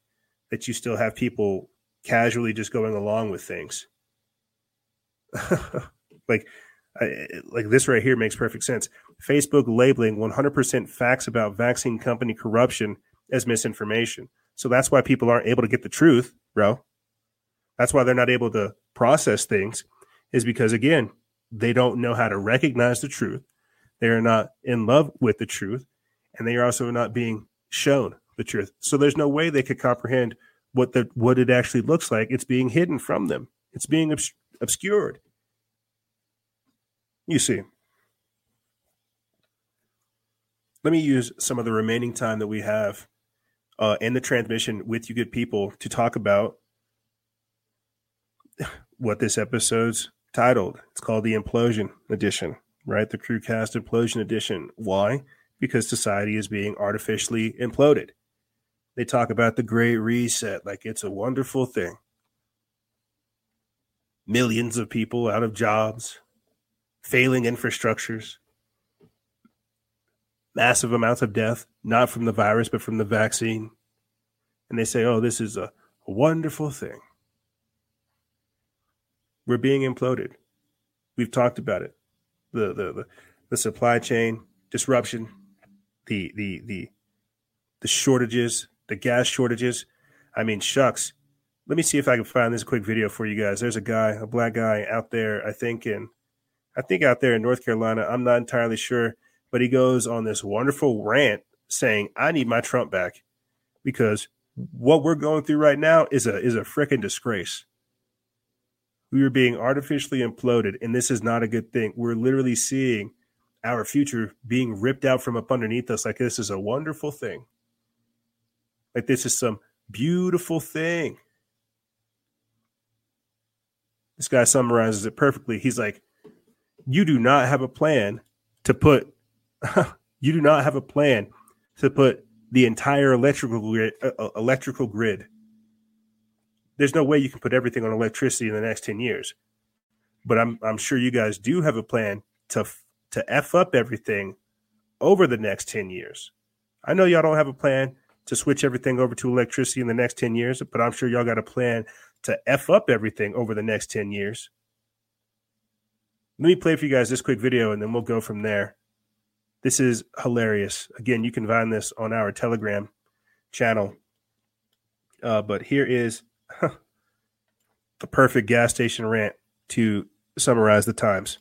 that you still have people casually just going along with things like I, like this right here makes perfect sense. Facebook labeling 100% facts about vaccine company corruption as misinformation. So that's why people aren't able to get the truth, bro. That's why they're not able to process things, is because, again, they don't know how to recognize the truth. They are not in love with the truth, and they are also not being shown the truth. So there's no way they could comprehend what the what it actually looks like. It's being hidden from them. It's being obs- obscured. You see. Let me use some of the remaining time that we have uh, in the transmission with you good people to talk about what this episode's titled. It's called the Implosion Edition, right? The Crewcast Implosion Edition. Why? Because society is being artificially imploded. They talk about the Great Reset like it's a wonderful thing. Millions of people out of jobs, failing infrastructures, massive amounts of death, not from the virus, but from the vaccine. And they say, oh, this is a wonderful thing. We're being imploded. We've talked about it. The, the, the, the supply chain disruption, the, the, the, the shortages, the gas shortages. I mean, shucks. Let me see if I can find this quick video for you guys. There's a guy, a black guy out there, I think in I think out there in North Carolina, I'm not entirely sure, but he goes on this wonderful rant saying, "I need my Trump back because what we're going through right now is a is a freaking disgrace. We are being artificially imploded, and this is not a good thing. We're literally seeing our future being ripped out from up underneath us. Like this is a wonderful thing. Like this is some beautiful thing." This guy summarizes it perfectly. He's like, you do not have a plan to put you do not have a plan to put the entire electrical grid, uh, uh, electrical grid. There's no way you can put everything on electricity in the next 10 years. But I'm I'm sure you guys do have a plan to to f up everything over the next 10 years. I know y'all don't have a plan to switch everything over to electricity in the next 10 years, but I'm sure y'all got a plan to F up everything over the next 10 years. Let me play for you guys this quick video and then we'll go from there. This is hilarious. Again, you can find this on our Telegram channel. Uh, but here is the perfect gas station rant to summarize the times.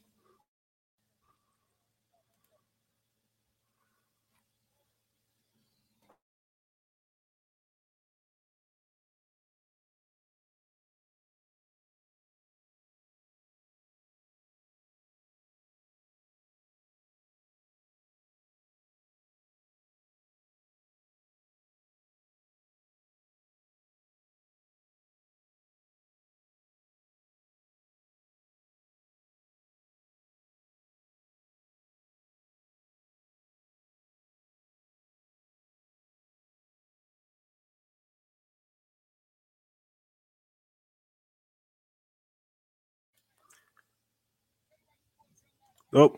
Oh,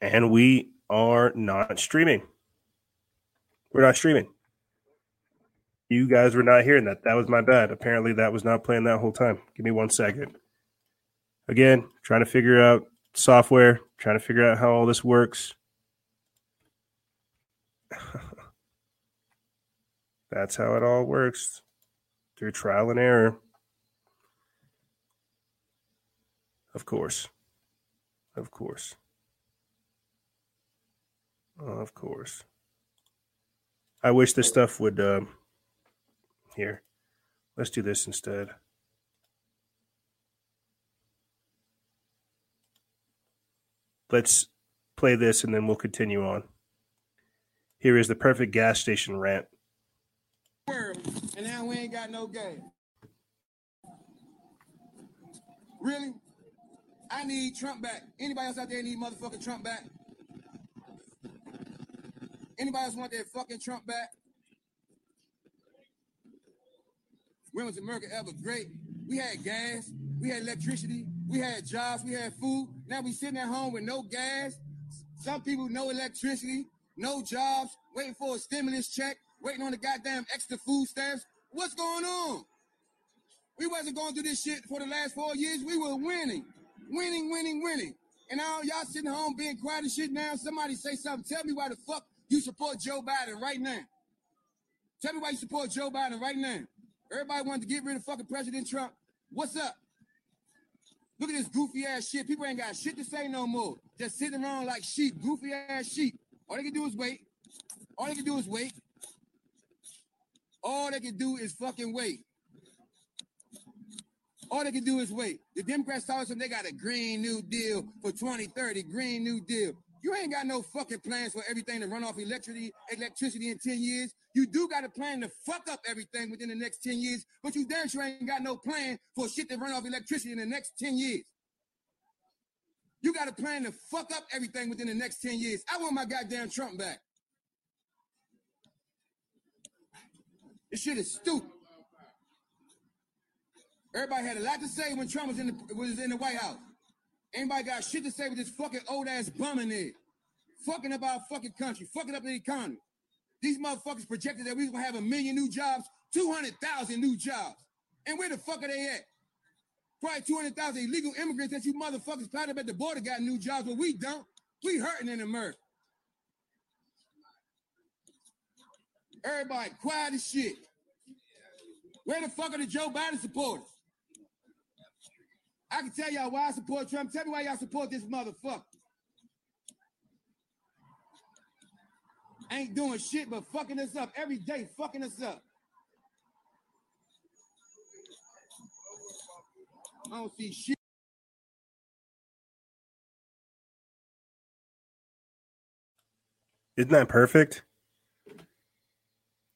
and we are not streaming. We're not streaming. You guys were not hearing that. That was my bad. Apparently, that was not playing that whole time. Give me one second. Again, trying to figure out software, trying to figure out how all this works. That's how it all works through trial and error. Of course. Of course. Of course. I wish this stuff would. Uh, here, let's do this instead. Let's play this and then we'll continue on. Here is the perfect gas station rant. And now we ain't got no gas. Really? I need Trump back. Anybody else out there need motherfucking Trump back? Anybody else want that fucking Trump back? When was America ever great? We had gas, we had electricity, we had jobs, we had food. Now we sitting at home with no gas. Some people no electricity, no jobs, waiting for a stimulus check, waiting on the goddamn extra food stamps. What's going on? We wasn't going through this shit for the last four years. We were winning winning, winning, winning. And now y'all sitting home being quiet and shit now. Somebody say something. Tell me why the fuck you support Joe Biden right now. Tell me why you support Joe Biden right now. Everybody wanted to get rid of fucking President Trump. What's up? Look at this goofy ass shit. People ain't got shit to say no more. Just sitting around like sheep, goofy ass sheep. All they can do is wait. All they can do is wait. All they can do is fucking wait. All they can do is wait. The Democrats told us they got a Green New Deal for 2030, Green New Deal. You ain't got no fucking plans for everything to run off electricity, electricity in 10 years. You do got a plan to fuck up everything within the next 10 years, but you damn sure ain't got no plan for shit to run off electricity in the next 10 years. You got a plan to fuck up everything within the next 10 years. I want my goddamn Trump back. This shit is stupid. Everybody had a lot to say when Trump was in the was in the White House. Anybody got shit to say with this fucking old ass bum in there? Fucking up our fucking country, fucking up the economy. These motherfuckers projected that we was gonna have a million new jobs, 200,000 new jobs. And where the fuck are they at? Probably 200,000 illegal immigrants that you motherfuckers tied up at the border got new jobs, but we don't. We hurting in America. Everybody quiet as shit. Where the fuck are the Joe Biden supporters? I can tell y'all why I support Trump. Tell me why y'all support this motherfucker. Ain't doing shit but fucking us up every day, fucking us up. I don't see shit. Isn't that perfect?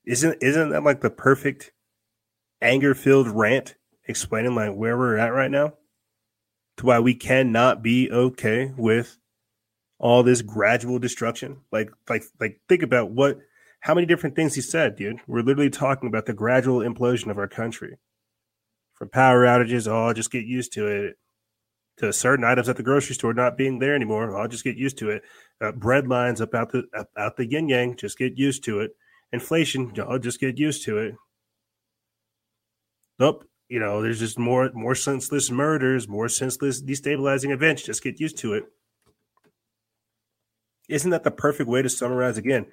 Isn't isn't that like the perfect anger filled rant explaining like where we're at right now? To why we cannot be okay with all this gradual destruction. Like, like, like, think about what, How many different things he said, dude? We're literally talking about the gradual implosion of our country. From power outages, oh, I'll just get used to it. To certain items at the grocery store not being there anymore, I'll just get used to it. Uh, bread lines up out the up out the yin yang, just get used to it. Inflation, I'll just get used to it. Nope, you know, there's just more more senseless murders, more senseless destabilizing events. Just get used to it. Isn't that the perfect way to summarize again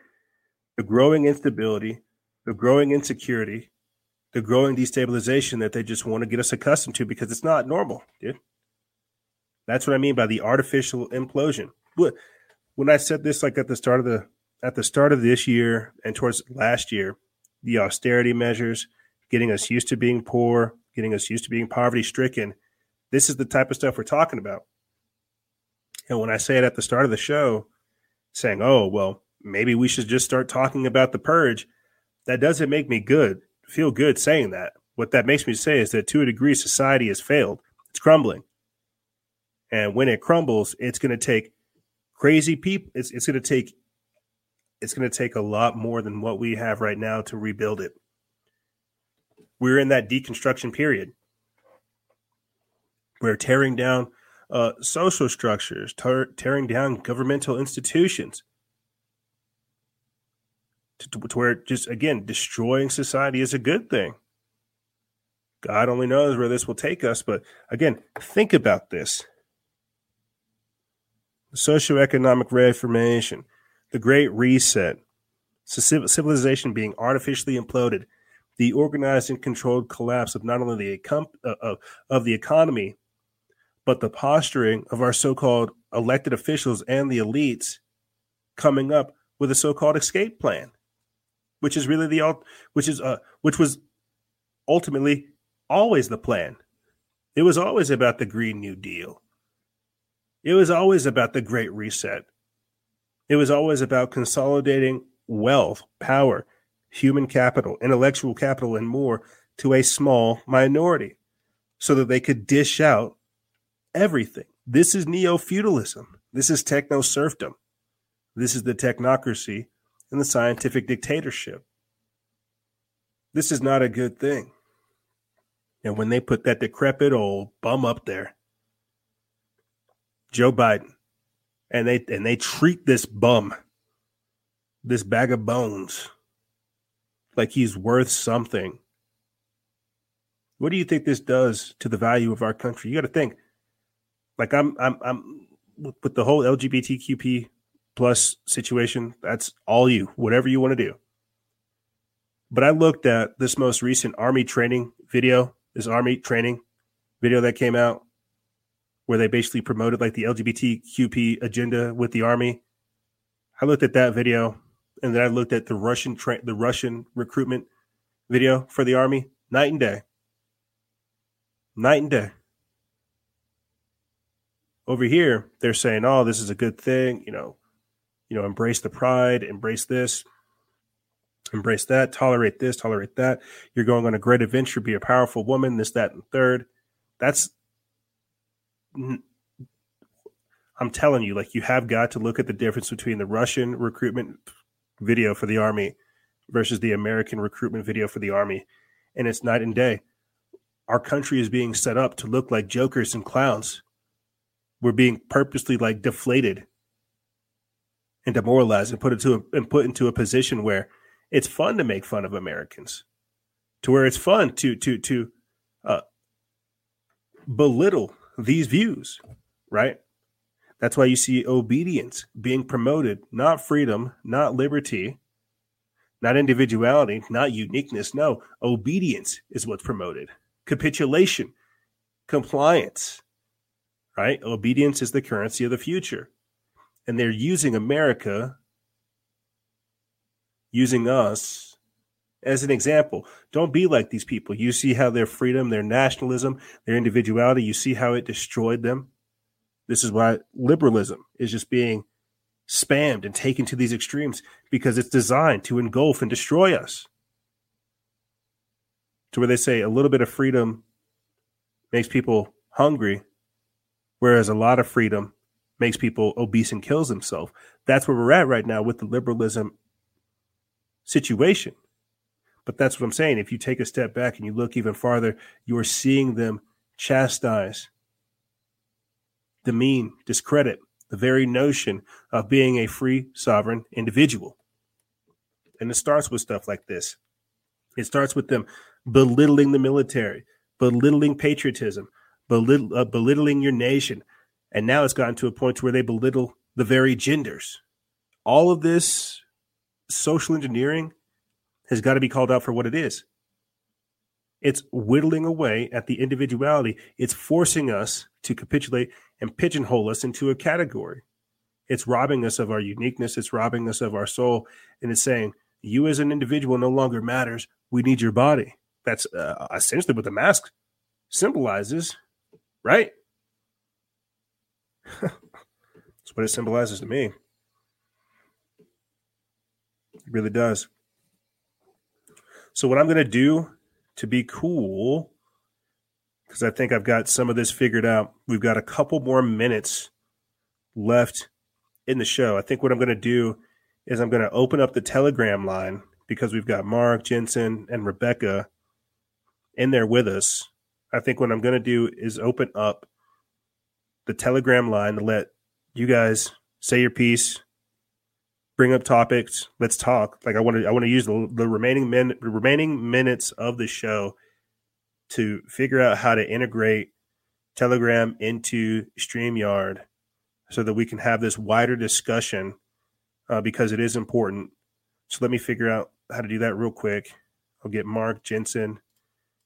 the growing instability, the growing insecurity, the growing destabilization that they just want to get us accustomed to because it's not normal, dude. That's what I mean by the artificial implosion. When I said this like at the start of the at the start of this year and towards last year, the austerity measures, getting us used to being poor, getting us used to being poverty stricken, this is the type of stuff we're talking about. And when I say it at the start of the show, saying, "Oh, well, maybe we should just start talking about the purge," that doesn't make me good feel good saying that. What that makes me say is that to a degree, society has failed. It's crumbling. And when it crumbles, it's going to take crazy people. It's, it's going to take it's going to take a lot more than what we have right now to rebuild it. We're in that deconstruction period. We're tearing down uh, social structures, tearing down governmental institutions, to, to where just again destroying society is a good thing. God only knows where this will take us, but again, think about this. The socioeconomic reformation, the Great Reset, civilization being artificially imploded, the organized and controlled collapse of not only the uh, of, of the economy, but the posturing of our so-called elected officials and the elites coming up with a so-called escape plan which is really the which is uh which was ultimately always the plan. It was always about the Green New Deal. It was always about the Great Reset. It was always about consolidating wealth, power, human capital, intellectual capital, and more to a small minority so that they could dish out everything. This is neo feudalism. This is techno serfdom. This is the technocracy and the scientific dictatorship. This is not a good thing. And when they put that decrepit old bum up there, Joe Biden, and they and they treat this bum, this bag of bones, like he's worth something. What do you think this does to the value of our country? You got to think. Like I'm, I'm, I'm with the whole LGBTQP plus situation, that's all you, whatever you want to do. But I looked at this most recent army training video, this army training video that came out where they basically promoted like the LGBTQP agenda with the army. I looked at that video and then I looked at the Russian tra- the Russian recruitment video for the army, night and day. Night and day. Over here, they're saying, "Oh, this is a good thing," you know, you know, embrace the pride, embrace this, embrace that, tolerate this, tolerate that. You're going on a great adventure, be a powerful woman, this, that, and third. That's, I'm telling you, like, you have got to look at the difference between the Russian recruitment video for the army versus the American recruitment video for the army. And it's night and day. Our country is being set up to look like jokers and clowns. We're being purposely like deflated and demoralized and put into a, and put into a position where it's fun to make fun of Americans, to where it's fun to to to uh, belittle these views, right? That's why you see obedience being promoted, not freedom, not liberty, not individuality, not uniqueness. No, obedience is what's promoted. Capitulation, compliance, right? Obedience is the currency of the future and they're using America, using us as an example. Don't be like these people. You see how their freedom, their nationalism, their individuality, you see how it destroyed them. This is why liberalism is just being spammed and taken to these extremes because it's designed to engulf and destroy us. To where they say a little bit of freedom makes people hungry, whereas a lot of freedom makes people obese and kills himself. That's where we're at right now with the liberalism situation. But that's what I'm saying. If you take a step back and you look even farther, you're seeing them chastise, demean, discredit the very notion of being a free, sovereign individual. And it starts with stuff like this. It starts with them belittling the military, belittling patriotism, belittle, uh, belittling your nation. And now it's gotten to a point where they belittle the very genders. All of this social engineering has got to be called out for what it is. It's whittling away at the individuality. It's forcing us to capitulate and pigeonhole us into a category. It's robbing us of our uniqueness. It's robbing us of our soul. And it's saying, you as an individual no longer matters. We need your body. That's uh, essentially what the mask symbolizes, right? That's what it symbolizes to me. It really does. So, what I'm going to do to be cool, because I think I've got some of this figured out, we've got a couple more minutes left in the show. I think what I'm going to do is I'm going to open up the Telegram line because we've got Mark, Jensen, and Rebecca in there with us. I think what I'm going to do is open up the Telegram line to let you guys say your piece, bring up topics. Let's talk. Like I want to, I want to use the, the remaining min, remaining minutes of the show to figure out how to integrate Telegram into Streamyard so that we can have this wider discussion uh, because it is important. So let me figure out how to do that real quick. I'll get Mark Jensen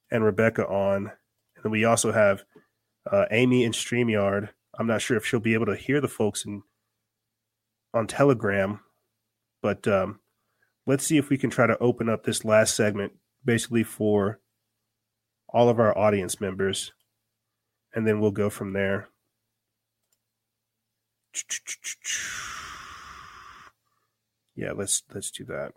and Rebecca on, and then we also have uh, Amy in Streamyard. I'm not sure if she'll be able to hear the folks in on Telegram but um, let's see if we can try to open up this last segment basically for all of our audience members, and then we'll go from there. Yeah, let's let's do that.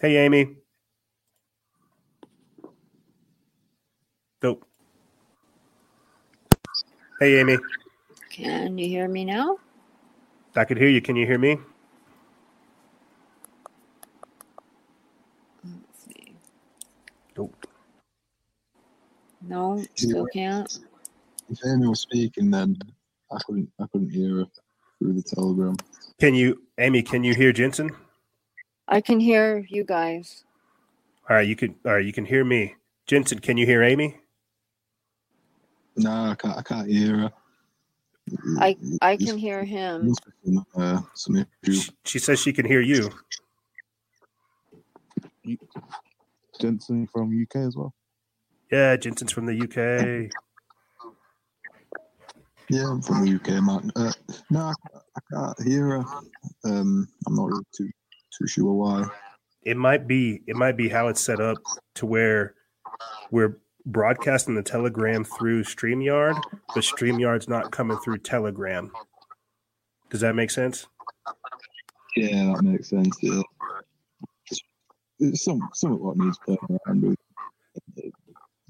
Hey, Amy. Dope. Hey, Amy. Can you hear me now? I could hear you. Can you hear me? Let's see. Nope. No, still can't. If Amy was speaking, then I couldn't. I couldn't hear her through the telegram. Can you, Amy? Can you hear Jensen? I can hear you guys. All right, you can. All right, you can hear me. Jensen, can you hear Amy? No, I can't. I can't hear her. I I can hear him. Uh, some issue. She says she can hear you. Jensen from UK as well. Yeah, Jensen's from the UK. Yeah, I'm from the UK, man. Uh, no, I, I can't hear her. Um, I'm not really too too sure why. It might be. It might be how it's set up to where we're broadcasting the Telegram through StreamYard, but StreamYard's not coming through Telegram. Does that make sense? Yeah, that makes sense. Yeah, it's some some of what needs playing around with.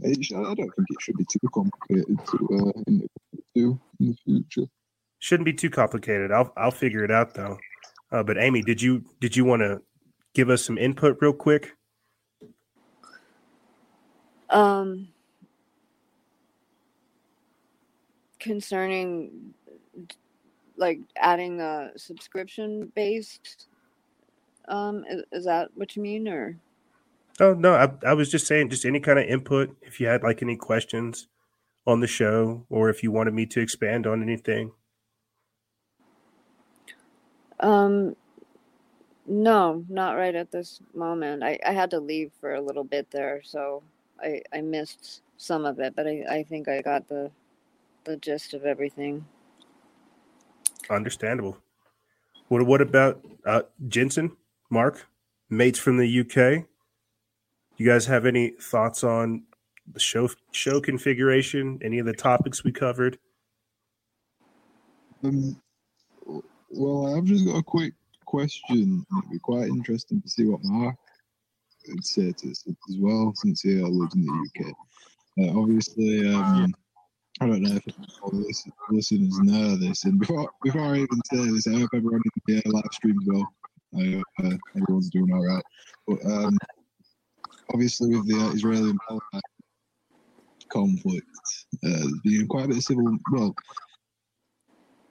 I don't think it should be too complicated to uh, in the, in the future. Shouldn't be too complicated. I'll I'll figure it out though. Uh, but Amy, did you did you want to give us some input real quick? Um, concerning like adding a subscription based um is, is that what you mean or Oh no, I, I was just saying, just any kind of input. If you had like any questions on the show, or if you wanted me to expand on anything. um no not right at this moment i i had to leave for a little bit there so i i missed some of it but i i think i got the the gist of everything Understandable. What what about uh, Jensen, Mark, mates from the UK? You guys have any thoughts on the show show configuration? Any of the topics we covered? Um, well, I've just got a quick question. It'd be quite interesting to see what Mark this as well, since he lives in the UK. Uh, obviously, um, I don't know if listen- listeners know this. And before before I even say this, I hope everyone in the uh, live stream as well. I hope uh, everyone's doing all right. But um, obviously, with the uh, Israeli and Palestine conflict, uh, there's been quite a bit of civil. Well,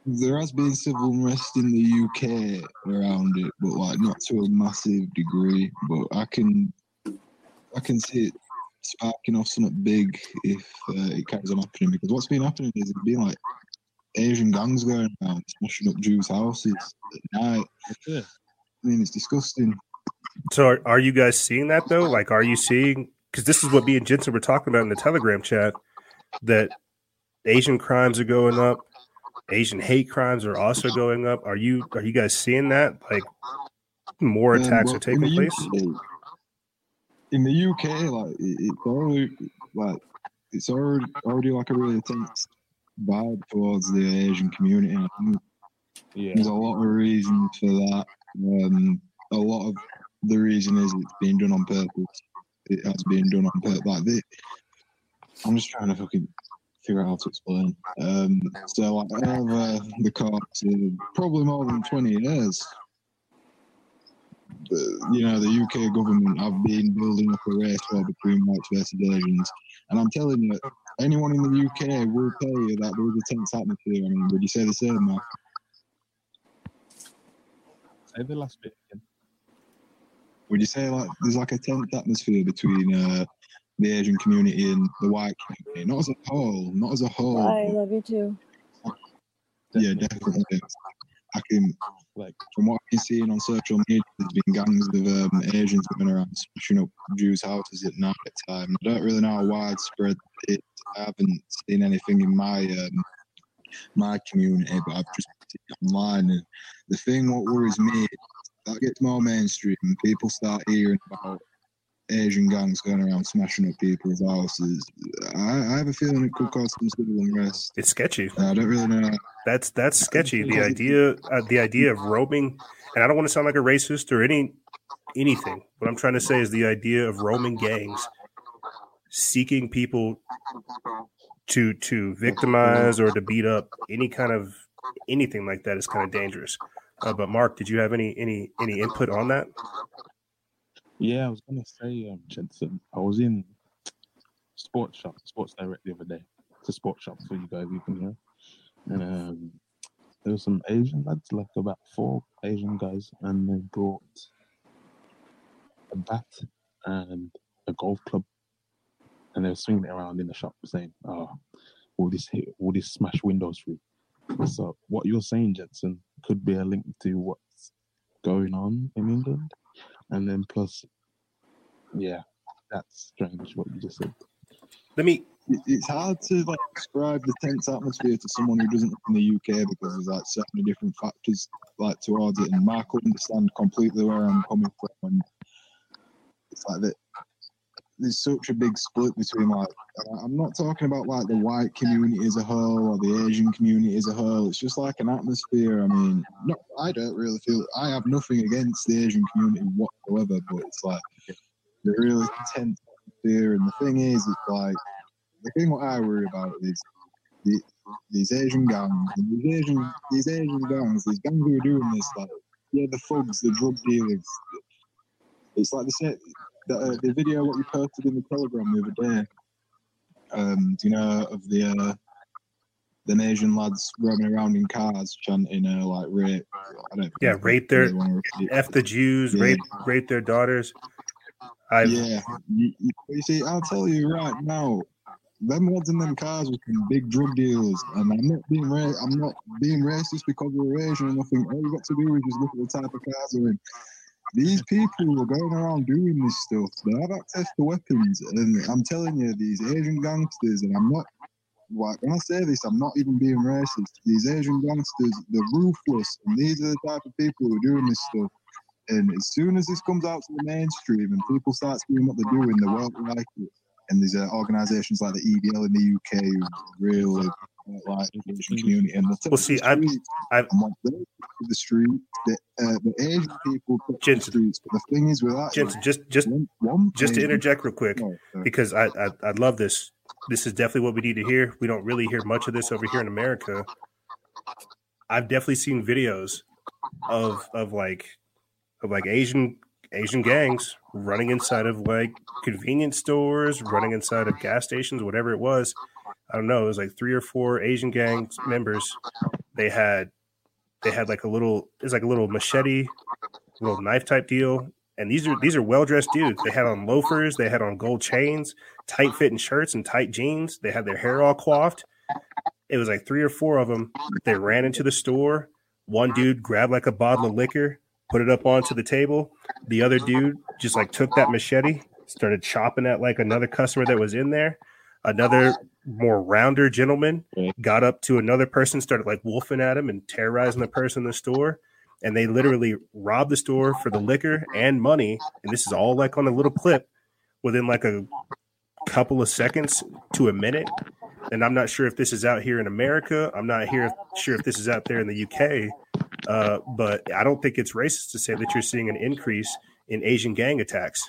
there has been civil unrest in the UK around it, but like not to a massive degree. But I can I can see it sparking off something big if uh, it carries on happening. Because what's been happening is it's been like Asian gangs going around smashing up Jews' houses at night. I mean, it's disgusting. So are, are you guys seeing that though? Like, are you seeing? Because this is what me and Jensen were talking about in the Telegram chat that Asian crimes are going up, Asian hate crimes are also going up. Are you are you guys seeing that? Like, more attacks well, are taking in place. UK in the UK, like it, it's already like it's already already like a really tense vibe towards the Asian community. and I think Yeah. There's a lot of reasons for that. Um, a lot of the reason is it's being done on purpose. It has been done on purpose. Like the, I'm just trying to fucking figure out how to explain. Um, so like over the course of probably more than 20 years, the, you know, the UK government have been building up a race war between whites versus Asians. And I'm telling you, anyone in the UK will tell you that there is a tense atmosphere. I mean, would you say the same, Mark? Say the last bit again. Would you say like there's like a tense atmosphere between uh, the Asian community and the white community? Not as a whole, not as a whole. I love you too. Yeah, definitely. I can, like, from what I've been seeing on social media, there's been gangs of um, Asians going around smashing up Jews' houses at night time. I don't really know how widespread it is. I haven't seen anything in my um, my community, but I've just seen it online. And the thing what worries me, that gets more mainstream, people start hearing about Asian gangs going around smashing up people's houses. I, I have a feeling it could cause some civil unrest. It's sketchy. I don't really know. That's that's sketchy. The idea uh, the idea of roaming, and I don't want to sound like a racist or any anything. What I'm trying to say is the idea of roaming gangs seeking people to to victimize or to beat up any kind of anything like that is kind of dangerous. Uh, but Mark, did you have any any any input on that? Yeah, I was gonna say, um, Jensen, I was in Sports Shop, Sports Direct the other day. It's a sports shop for you guys, you can hear. And um, there was some Asian lads, like about four Asian guys, and they brought a bat and a golf club, and they were swinging it around in the shop, saying, "Oh, will this hit? Will this smash windows through?" So what you're saying, Jensen, could be a link to what's going on in England, and then plus, yeah, that's strange what you just said. Let me. It's hard to like describe the tense atmosphere to someone who doesn't live in the UK because there's like so many different factors like towards it, and Mark will understand completely where I'm coming from. And it's like that. There's such a big split between like I- I'm not talking about like the white community as a whole or the Asian community as a whole. It's just like an atmosphere. I mean, no, I don't really feel I have nothing against the Asian community whatsoever, but it's like the really tense atmosphere. And the thing is, it's like the thing what I worry about is the, these Asian gangs, these Asian, these Asian gangs, these gangs who are doing this, like yeah, the thugs, the drug dealers. It's like the sa- the, uh, the video what you posted in the Telegram the other day. Um, do you know of the uh, the Asian lads roaming around in cars chanting uh, like rape? I don't Yeah, rape their really wanna repeat f the Jews, Yeah. rape rape their daughters. I yeah, you, you, see, I'll tell you right now, them lads in them cars were some big drug dealers, and I'm not being ra- I'm not being racist because we're Asian or nothing. All you got to do is just look at the type of cars they're in. These people are going around doing this stuff. They have access to weapons, and I'm telling you, these Asian gangsters, and I'm not. Like, when I say this, I'm not even being racist. These Asian gangsters, they're ruthless, and these are the type of people who are doing this stuff. And as soon as this comes out to the mainstream and people start seeing what they're doing, they won't like it. And there's uh, organisations like the EDL in the UK who really uh, like Asian community, and the Well, see, I've, I've the street, the, uh, the Asian people to the streets. But the thing is with that, Jensen, like, just just one just to interject real quick Oh, sorry. because I, I I love this. This is definitely what we need to hear. We don't really hear much of this over here in America. I've definitely seen videos of of like of like Asian Asian gangs running inside of like convenience stores, running inside of gas stations, whatever it was. I don't know. It was like three or four Asian gang members. They had they had like a little it's like a little machete, little knife type deal. And these are these are well dressed dudes. They had on loafers, they had on gold chains, tight fitting shirts and tight jeans. They had their hair all coiffed. It was like three or four of them. They ran into the store. One dude grabbed like a bottle of liquor, put it up onto the table. The other dude just like took that machete, started chopping at like another customer that was in there. Another more rounder gentleman got up to another person, started like wolfing at him and terrorizing the person in the store. And they literally robbed the store for the liquor and money. And this is all like on a little clip within like a couple of seconds to a minute. And I'm not sure if this is out here in America. I'm not here sure if this is out there in the UK. Uh, but I don't think it's racist to say that you're seeing an increase in Asian gang attacks.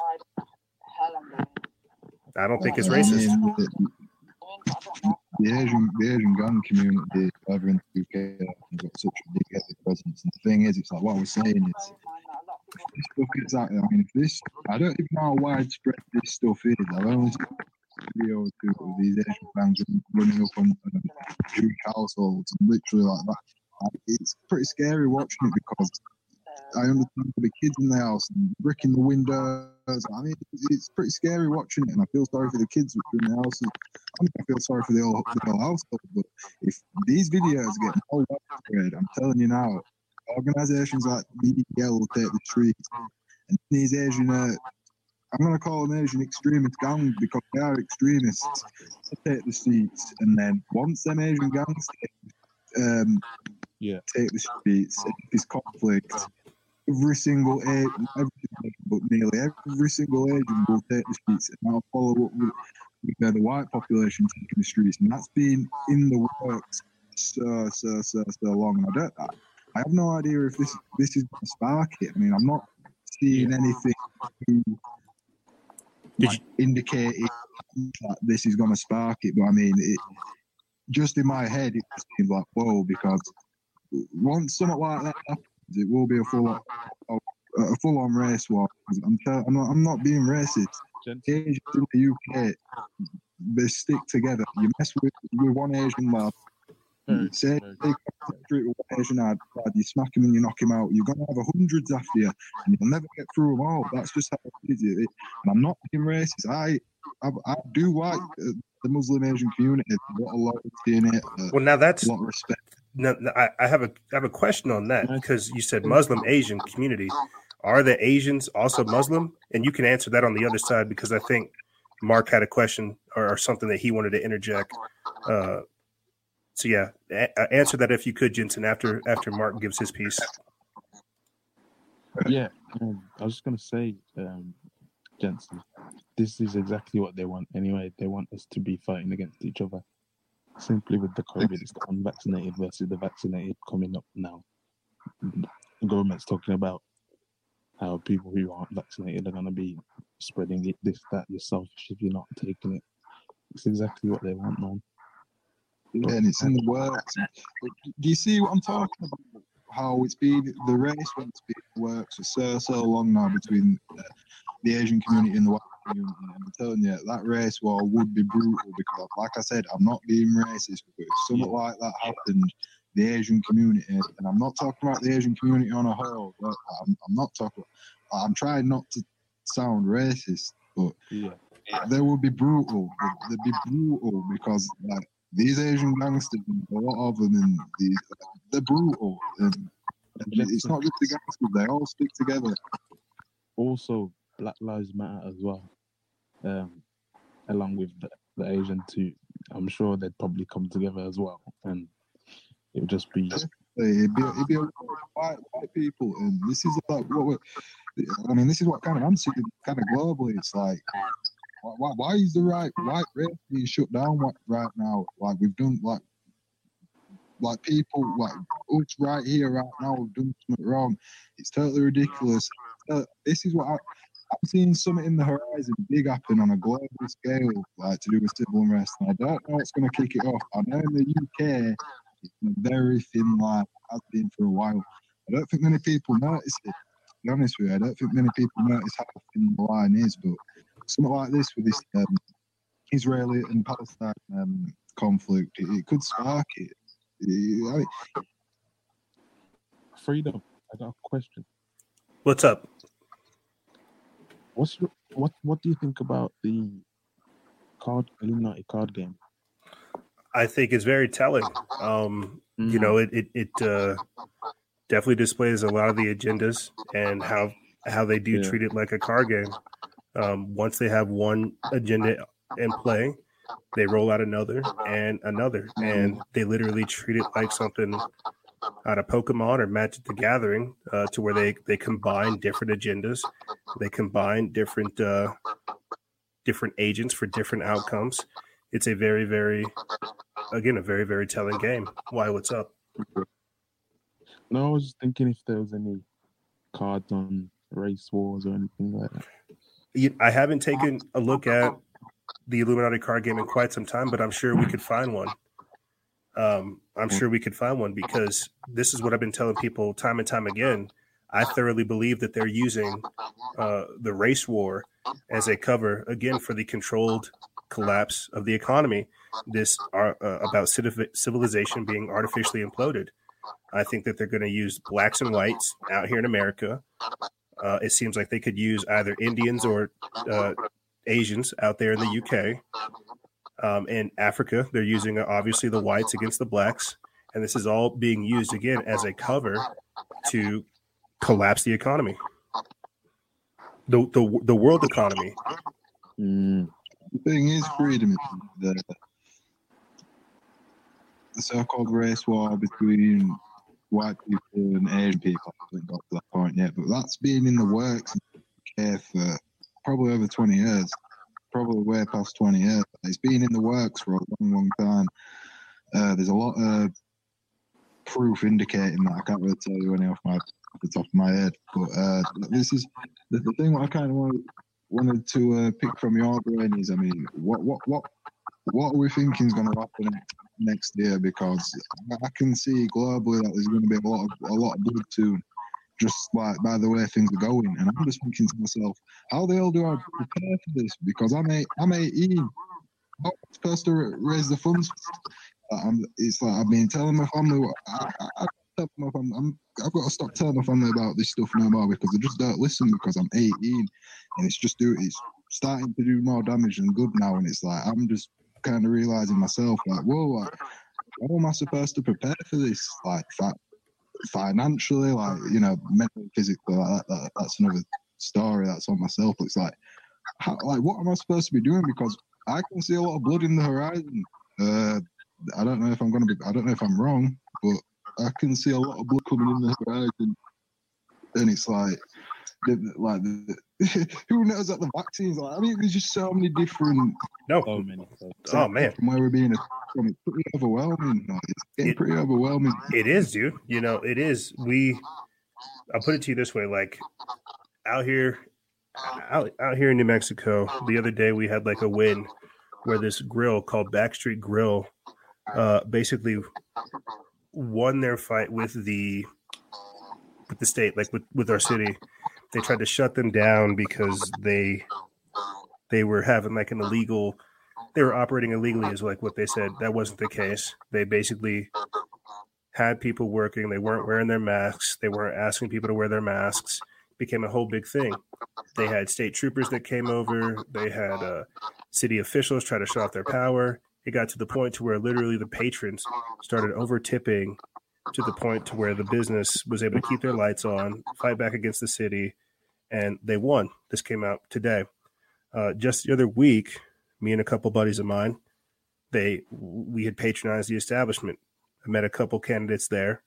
I don't think it's racist. the, the Asian, the Asian gun community over in the UK have got such a big heavy presence. And the thing is, it's like what I was saying is, this stuff gets out there. I mean, if this, I don't even know how widespread this stuff is. I've only seen a video or two of these Asian gangs running up on um, Jewish households and literally like that. Like, it's pretty scary watching it because I understand the kids in the house and bricking the windows. I mean, it's pretty scary watching it, and I feel sorry for the kids in the house. I, mean, I feel sorry for the whole, the whole household. But if these videos get more widespread, I'm telling you now, organisations like EDL will take the streets, and these Asian, uh, I'm going to call them Asian extremist gangs because they are extremists. They take the streets, and then once them Asian gangs take, um, yeah. take the streets, there's conflict, every single Asian, every, but nearly every single Asian will take the streets, and I'll follow up with, with the white population taking the streets, and that's been in the works so so so so long. I don't, I, I have no idea if this this is going to spark it. I mean, I'm not seeing anything to like, indicate that this is going to spark it, but I mean, it, just in my head, it seems like whoa because once something like that happens, it will be a full a, a full on race war. I'm tell, I'm not I'm not being racist. Asians in the UK, they stick together. You mess with, with one Asian lad, say they come to the street with one Asian lad, lad, you smack him and you knock him out. You're gonna have hundreds after you, and you'll never get through them all. That's just how it is. It- And I'm not being racist. I I, I do like uh, the Muslim Asian community. There's a lot of loyalty in it. Uh, Well, now that's a lot of respect. No, no, I, I have a I have a question on that because you said Muslim Asian community. Are the Asians also Muslim? And you can answer that on the other side because I think Mark had a question or, or something that he wanted to interject. Uh, so yeah, a- answer that if you could, Jensen. After after Mark gives his piece. Yeah, um, I was just gonna say, um, Jensen, this is exactly what they want anyway. They want us to be fighting against each other. Simply with the COVID, it's the unvaccinated versus the vaccinated coming up now. The government's talking about how people who aren't vaccinated are gonna be spreading it, this, that, you're if you're not taking it. It's exactly what they want, man. Yeah, and it's in the works. Do you see what I'm talking about? How it's been the race when it's been works for so so long now between uh, the Asian community and the white I'm telling you, that race war would be brutal because, like I said, I'm not being racist. But if something like that happened, the Asian community, and I'm not talking about the Asian community on a whole. But I'm, I'm not talking. I'm trying not to sound racist, but yeah. they would be brutal. They'd be brutal because like these Asian gangsters, a lot of them, and these, they're brutal. And, and it's not just the gangsters; they all stick together. also Black Lives Matter as well, um, along with the, the Asian too. I'm sure they'd probably come together as well, and it would just be It'd be, it'd be white, white people, and this is like what we're, I mean, this is what kind of I'm seeing kind of globally. It's like, why, why, why is the right white race being shut down right, right now? Like we've done, like like people like us right here, right now, have done something wrong. It's totally ridiculous. Uh, this is what I, I'm seeing something in the horizon big happen on a global scale, like to do with civil unrest. And I don't know what's going to kick it off. I know in the UK, it's a very thin line, has been for a while. I don't think many people notice it. To be honest with you, I don't think many people notice how thin the line is. But something like this with this um, Israeli and Palestine um, conflict, it, it could spark it. I mean, Freedom. I got a question. What's up? What's your, what What do you think about the card Illuminati card game? I think it's very telling. Um, You know, it it, it uh, definitely displays a lot of the agendas and how how they do Yeah. treat it like a card game. Um, once they have one agenda in play, they roll out another and another, and they literally treat it like something out of Pokemon or Magic the Gathering, uh, to where they they combine different agendas, they combine different uh, different agents for different outcomes. It's a very very again a very very telling game. Why? What's up? No, I was just thinking if there was any cards on race wars or anything like that. I haven't taken a look at the Illuminati card game in quite some time, but I'm sure we could find one. Um, I'm sure we could find one because this is what I've been telling people time and time again. I thoroughly believe that they're using uh, the race war as a cover again for the controlled collapse of the economy. This are uh, about civilization being artificially imploded. I think that they're going to use blacks and whites out here in America. Uh, it seems like they could use either Indians or uh, Asians out there in the UK. Um, in Africa, they're using uh, obviously the whites against the blacks, and this is all being used again as a cover to collapse the economy, the the, the world economy. The thing is, freedom is the, the so-called race war between white people and Asian people. I haven't got to that point yet, but that's been in the works in the for probably over 20 years, probably way past 20 years. It's been in the works for a long, long time. Uh, there's a lot of proof indicating that. I can't really tell you any off my off the top of my head, but uh, this is the, the thing. What I kind of wanted, wanted to uh, pick from your brain is, I mean, what what what what are we thinking is going to happen next, year? Because I can see globally that there's going to be a lot of a lot of blood soon, just like by the way things are going. And I'm just thinking to myself, how the hell do I prepare for this? Because I'm eight, I'm 18. How am I oh, supposed to raise the funds? I'm, it's like I've been telling my family. What, I, I, I my family, I'm, I've got to stop telling my family about this stuff no more because they just don't listen because I'm 18 and it's just do it's starting to do more damage than good now. And it's like I'm just kind of realizing myself like, whoa, like, how am I supposed to prepare for this? Like, fi- financially, like you know, mentally, physically, like that, that, that's another story. That's on myself. It's like, how, like, what am I supposed to be doing? Because I can see a lot of blood in the horizon. Uh, I don't know if I'm gonna be. I don't know if I'm wrong, but I can see a lot of blood coming in the horizon, and it's like, the, the- like the, who knows that the vaccines? Like, I mean, there's just so many different. No, so many. Oh man, from where we're being, from it's pretty overwhelming. Like, it's getting pretty overwhelming. It is, dude. You know, it is. We, I'll put it to you this way: like out here, out, out here in New Mexico, the other day we had like a win where this grill called Backstreet Grill, uh, basically won their fight with the with the state, like with with our city. They tried to shut them down because they they were having like an illegal they were operating illegally is like what they said. That wasn't the case. They basically had people working. They weren't wearing their masks. They weren't asking people to wear their masks. Became a whole big thing. They had state troopers that came over. They had uh, city officials try to shut off their power. It got to the point to where literally the patrons started over tipping to the point to where the business was able to keep their lights on fight back against the city and they won this came out today uh, just the other week, me and a couple buddies of mine, they we had patronized the establishment. I met a couple candidates there,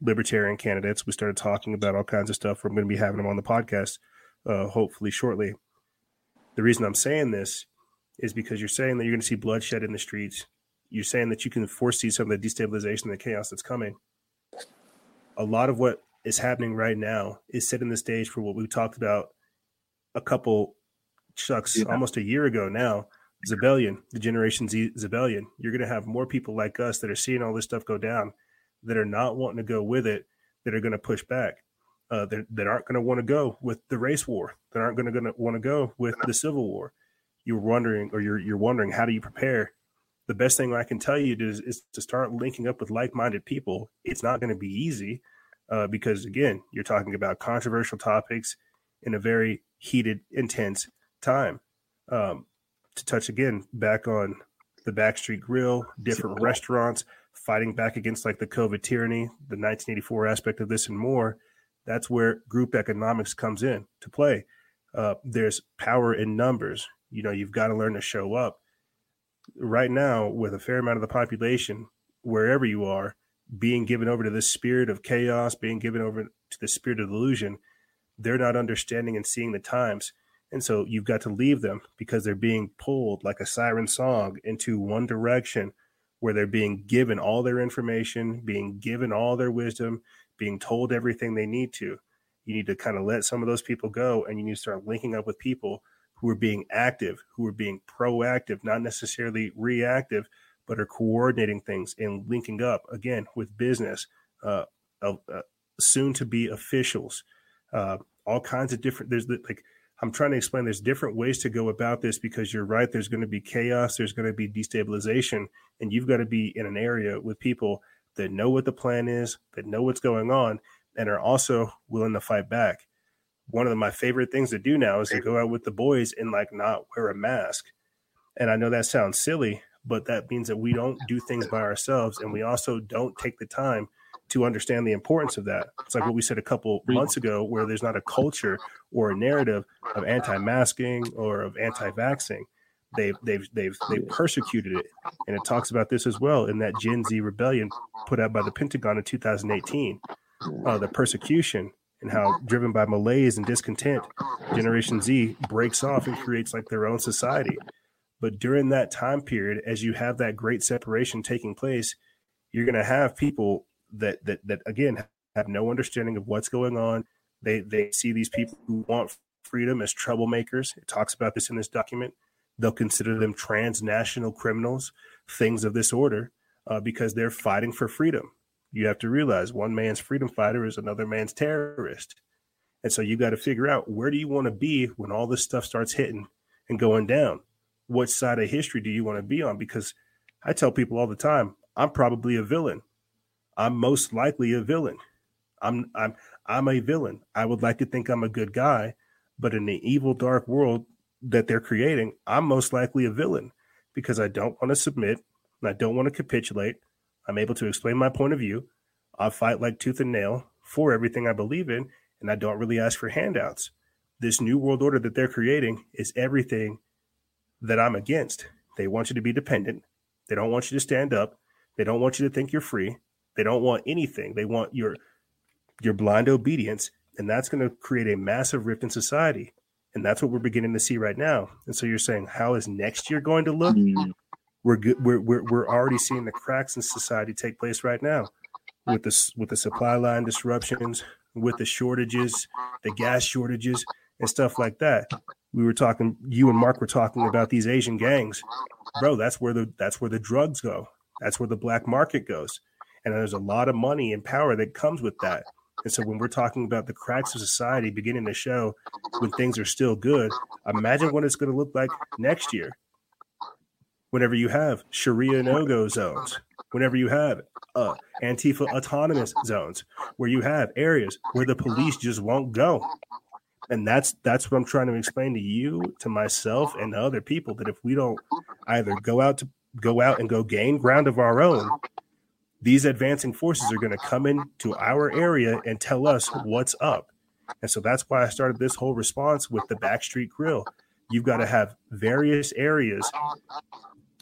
libertarian candidates. We started talking about all kinds of stuff. We're going to be having them on the podcast, uh, hopefully shortly. The reason I'm saying this is because you're saying that you're going to see bloodshed in the streets. you're saying that you can foresee some of the destabilization and the chaos that's coming. A lot of what is happening right now is setting the stage for what we talked about a couple shucks Yeah. almost a year ago now. Zebellion, the Generation Z Zebellion. You're going to have more people like us that are seeing all this stuff go down, that are not wanting to go with it, that are going to push back, uh, that, that aren't going to want to go with the race war, that aren't going to want to go with the civil war. You're wondering, or you're you're wondering, how do you prepare? The best thing I can tell you is, is to start linking up with like-minded people. It's not going to be easy uh, because, again, you're talking about controversial topics in a very heated, intense time. Um, to touch again back on the Backstreet Grill, different restaurants fighting back against like the COVID tyranny, the 1984 aspect of this, and more. That's where group economics comes in to play. Uh, there's power in numbers. You know, you've got to learn to show up. Right now, with a fair amount of the population, wherever you are, being given over to this spirit of chaos, being given over to the spirit of delusion, they're not understanding and seeing the times. And so you've got to leave them because they're being pulled like a siren song into one direction where they're being given all their information, being given all their wisdom, being told everything they need to. You need to kind of let some of those people go and you need to start linking up with people who are being active, who are being proactive, not necessarily reactive, but are coordinating things and linking up again with business, uh, uh, soon to be officials, uh, all kinds of different. There's like I'm trying to explain. There's different ways to go about this because you're right. There's going to be chaos. There's going to be destabilization, and you've got to be in an area with people that know what the plan is, that know what's going on, and are also willing to fight back. One of my favorite things to do now is to go out with the boys and like not wear a mask. And I know that sounds silly, but that means that we don't do things by ourselves and we also don't take the time to understand the importance of that. It's like what we said a couple months ago, where there's not a culture or a narrative of anti-masking or of anti-vaxxing. They've they've they've they've persecuted it, and it talks about this as well in that Gen Z rebellion put out by the Pentagon in 2018. Uh, the persecution and how driven by malaise and discontent, Generation Z breaks off and creates like their own society. But during that time period, as you have that great separation taking place, you're going to have people that that that again have no understanding of what's going on. They they see these people who want freedom as troublemakers. It talks about this in this document. They'll consider them transnational criminals, things of this order, uh, because they're fighting for freedom. You have to realize one man's freedom fighter is another man's terrorist, and so you got to figure out where do you want to be when all this stuff starts hitting and going down. What side of history do you want to be on? Because I tell people all the time, I'm probably a villain. I'm most likely a villain. I'm I'm I'm a villain. I would like to think I'm a good guy, but in the evil dark world that they're creating, I'm most likely a villain because I don't want to submit and I don't want to capitulate. I'm able to explain my point of view. I fight like tooth and nail for everything I believe in, and I don't really ask for handouts. This new world order that they're creating is everything that I'm against. They want you to be dependent. They don't want you to stand up. They don't want you to think you're free. They don't want anything. They want your your blind obedience, and that's going to create a massive rift in society. And that's what we're beginning to see right now. And so you're saying, how is next year going to look? Mm. We're good. We're, we're we're already seeing the cracks in society take place right now, with this with the supply line disruptions, with the shortages, the gas shortages, and stuff like that. We were talking. You and Mark were talking about these Asian gangs, bro. That's where the that's where the drugs go. That's where the black market goes and there's a lot of money and power that comes with that. And so when we're talking about the cracks of society beginning to show when things are still good, imagine what it's going to look like next year. Whenever you have Sharia no-go zones, whenever you have uh, Antifa autonomous zones, where you have areas where the police just won't go. And that's that's what I'm trying to explain to you, to myself, and to other people that if we don't either go out to go out and go gain ground of our own, these advancing forces are going to come into our area and tell us what's up. And so that's why I started this whole response with the Backstreet Grill. You've got to have various areas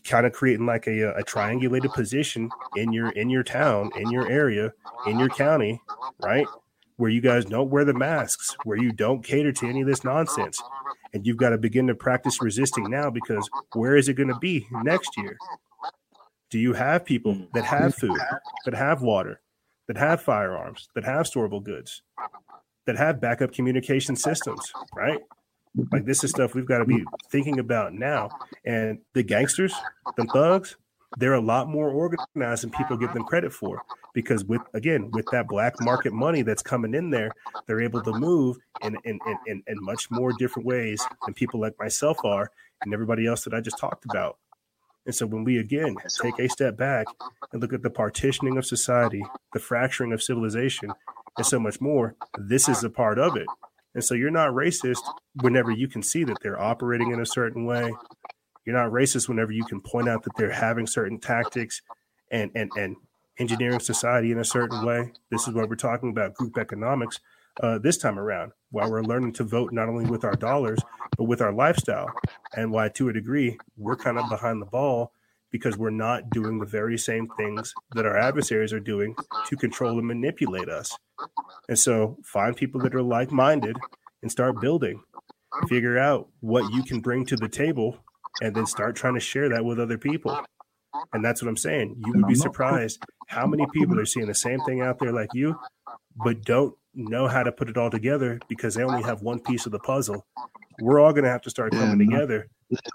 kind of creating like a, a triangulated position in your in your town, in your area, in your county, right? Where you guys don't wear the masks, where you don't cater to any of this nonsense. And you've got to begin to practice resisting now because where is it going to be next year? Do you have people mm. that have food, that have water, that have firearms, that have storable goods, that have backup communication systems, right? Like this is stuff we've got to be thinking about now. And the gangsters, the thugs, they're a lot more organized than people give them credit for. Because with again, with that black market money that's coming in there, they're able to move in in, in, in, much more different ways than people like myself are and everybody else that I just talked about. And so when we again take a step back and look at the partitioning of society, the fracturing of civilization, and so much more, this is a part of it. And so you're not racist whenever you can see that they're operating in a certain way. You're not racist whenever you can point out that they're having certain tactics and and and engineering society in a certain way. This is what we're talking about group economics uh, this time around, while we're learning to vote not only with our dollars, but with our lifestyle. And why, to a degree, we're kind of behind the ball because we're not doing the very same things that our adversaries are doing to control and manipulate us. And so find people that are like minded and start building. Figure out what you can bring to the table and then start trying to share that with other people. And that's what I'm saying. You would be surprised how many people are seeing the same thing out there like you, but don't know how to put it all together because they only have one piece of the puzzle. We're all going to have to start coming together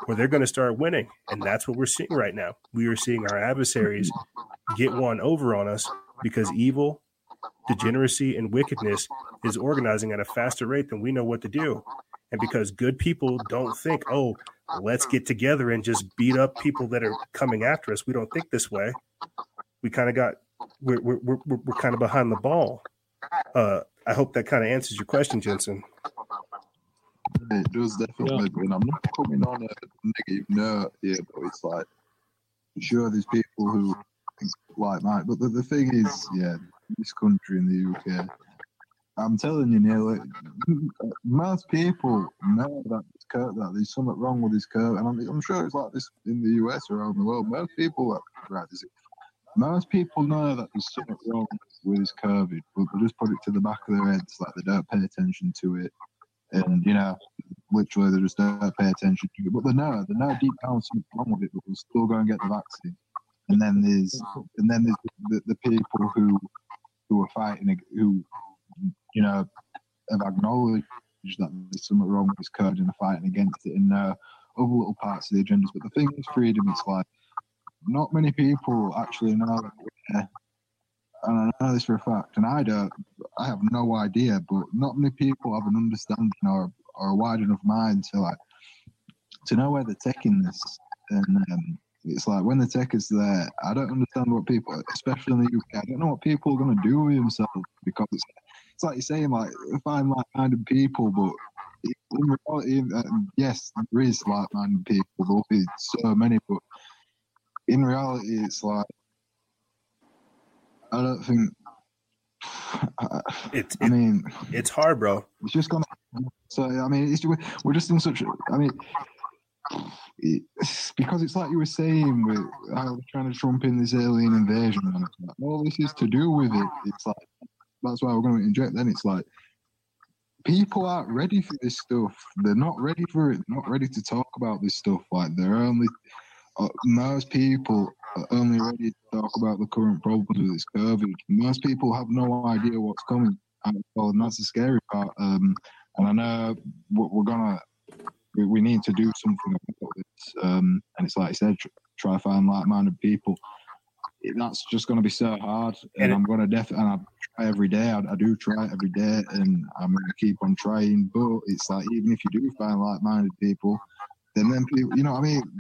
or they're going to start winning. And that's what we're seeing right now. We are seeing our adversaries get one over on us because evil, degeneracy, and wickedness is organizing at a faster rate than we know what to do. And because good people don't think, oh, let's get together and just beat up people that are coming after us. We don't think this way. We kind of got, we're, we're, we're, we're kind of behind the ball. Uh, I hope that kind of answers your question, Jensen. It does definitely, and I'm not coming on a negative note here, but it's like, sure, there's people who think like Mike, but the, the thing is, yeah, this country in the UK, I'm telling you, Neil, like, most people know that it's cur- that there's something wrong with this curve, and I'm, I'm sure it's like this in the US or around the world. Most people, that, right, there's- most people know that there's something wrong with this COVID, but they just put it to the back of their heads, like they don't pay attention to it, and you know, literally they just don't pay attention to it. But they know, they know deep down something wrong with it, but they'll still go and get the vaccine. And then there's, and then there's the, the people who who are fighting, who you know, have acknowledged that there's something wrong with this code and are fighting against it in uh, other little parts of the agendas. But the thing is, freedom, it's like not many people actually know and I know this for a fact, and I don't, I have no idea, but not many people have an understanding or, or a wide enough mind to like, to know where they're taking this. And um, it's like when the tech is there, I don't understand what people, especially in the UK, I don't know what people are going to do with themselves because it's, it's like you're saying, like, find like minded people, but in reality, um, yes, there is like minded people, there'll be so many, but in reality, it's like, I don't think. It's, I mean, it's hard, bro. It's just gonna. So I mean, it's, we're just in such. I mean, it's because it's like you were saying with how they're trying to trump in this alien invasion and it's like, all this is to do with it. It's like that's why we're going to inject. Then it's like people aren't ready for this stuff. They're not ready for it. Not ready to talk about this stuff. Like they're only uh, most people are only ready to talk about the current problems with this COVID. Most people have no idea what's coming. And, well, that's the scary part. Um, and I know we're, gonna we, we need to do something about this. Um, and it's like I said, tr- try to find like-minded people. That's just going to be so hard, and, I'm going to definitely. And I try every day. I, I do try every day, and I'm going to keep on trying. But it's like even if you do find like-minded people, then then people, you know what I mean.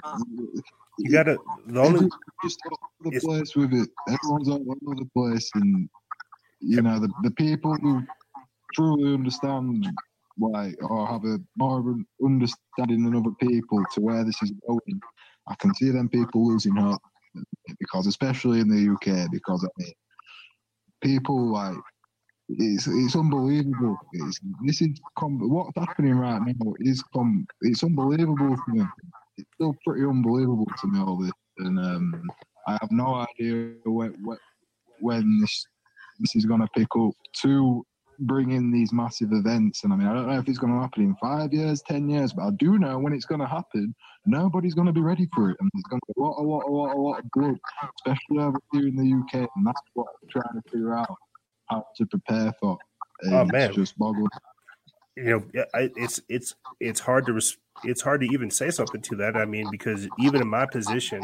You gotta the only just all over the place with it. Everyone's all over the place, and you know the the people who truly understand why or have a more of an understanding than other people to where this is going. I can see them people losing hope because, especially in the UK, because I mean, people like it's it's unbelievable. It's, this is what's happening right now is com- it's unbelievable to me. It's still pretty unbelievable to me all this, and um, I have no idea when when, when this this is going to pick up. Two bring in these massive events. And I mean, I don't know if it's going to happen in five years, 10 years, but I do know when it's going to happen, nobody's going to be ready for it. And there's going to be a lot, a lot, a lot, a lot of blood, especially over here in the UK. And that's what I'm trying to figure out how to prepare for. Oh, It's man. just boggling. you know it's it's it's hard to res- it's hard to even say something to that i mean because even in my position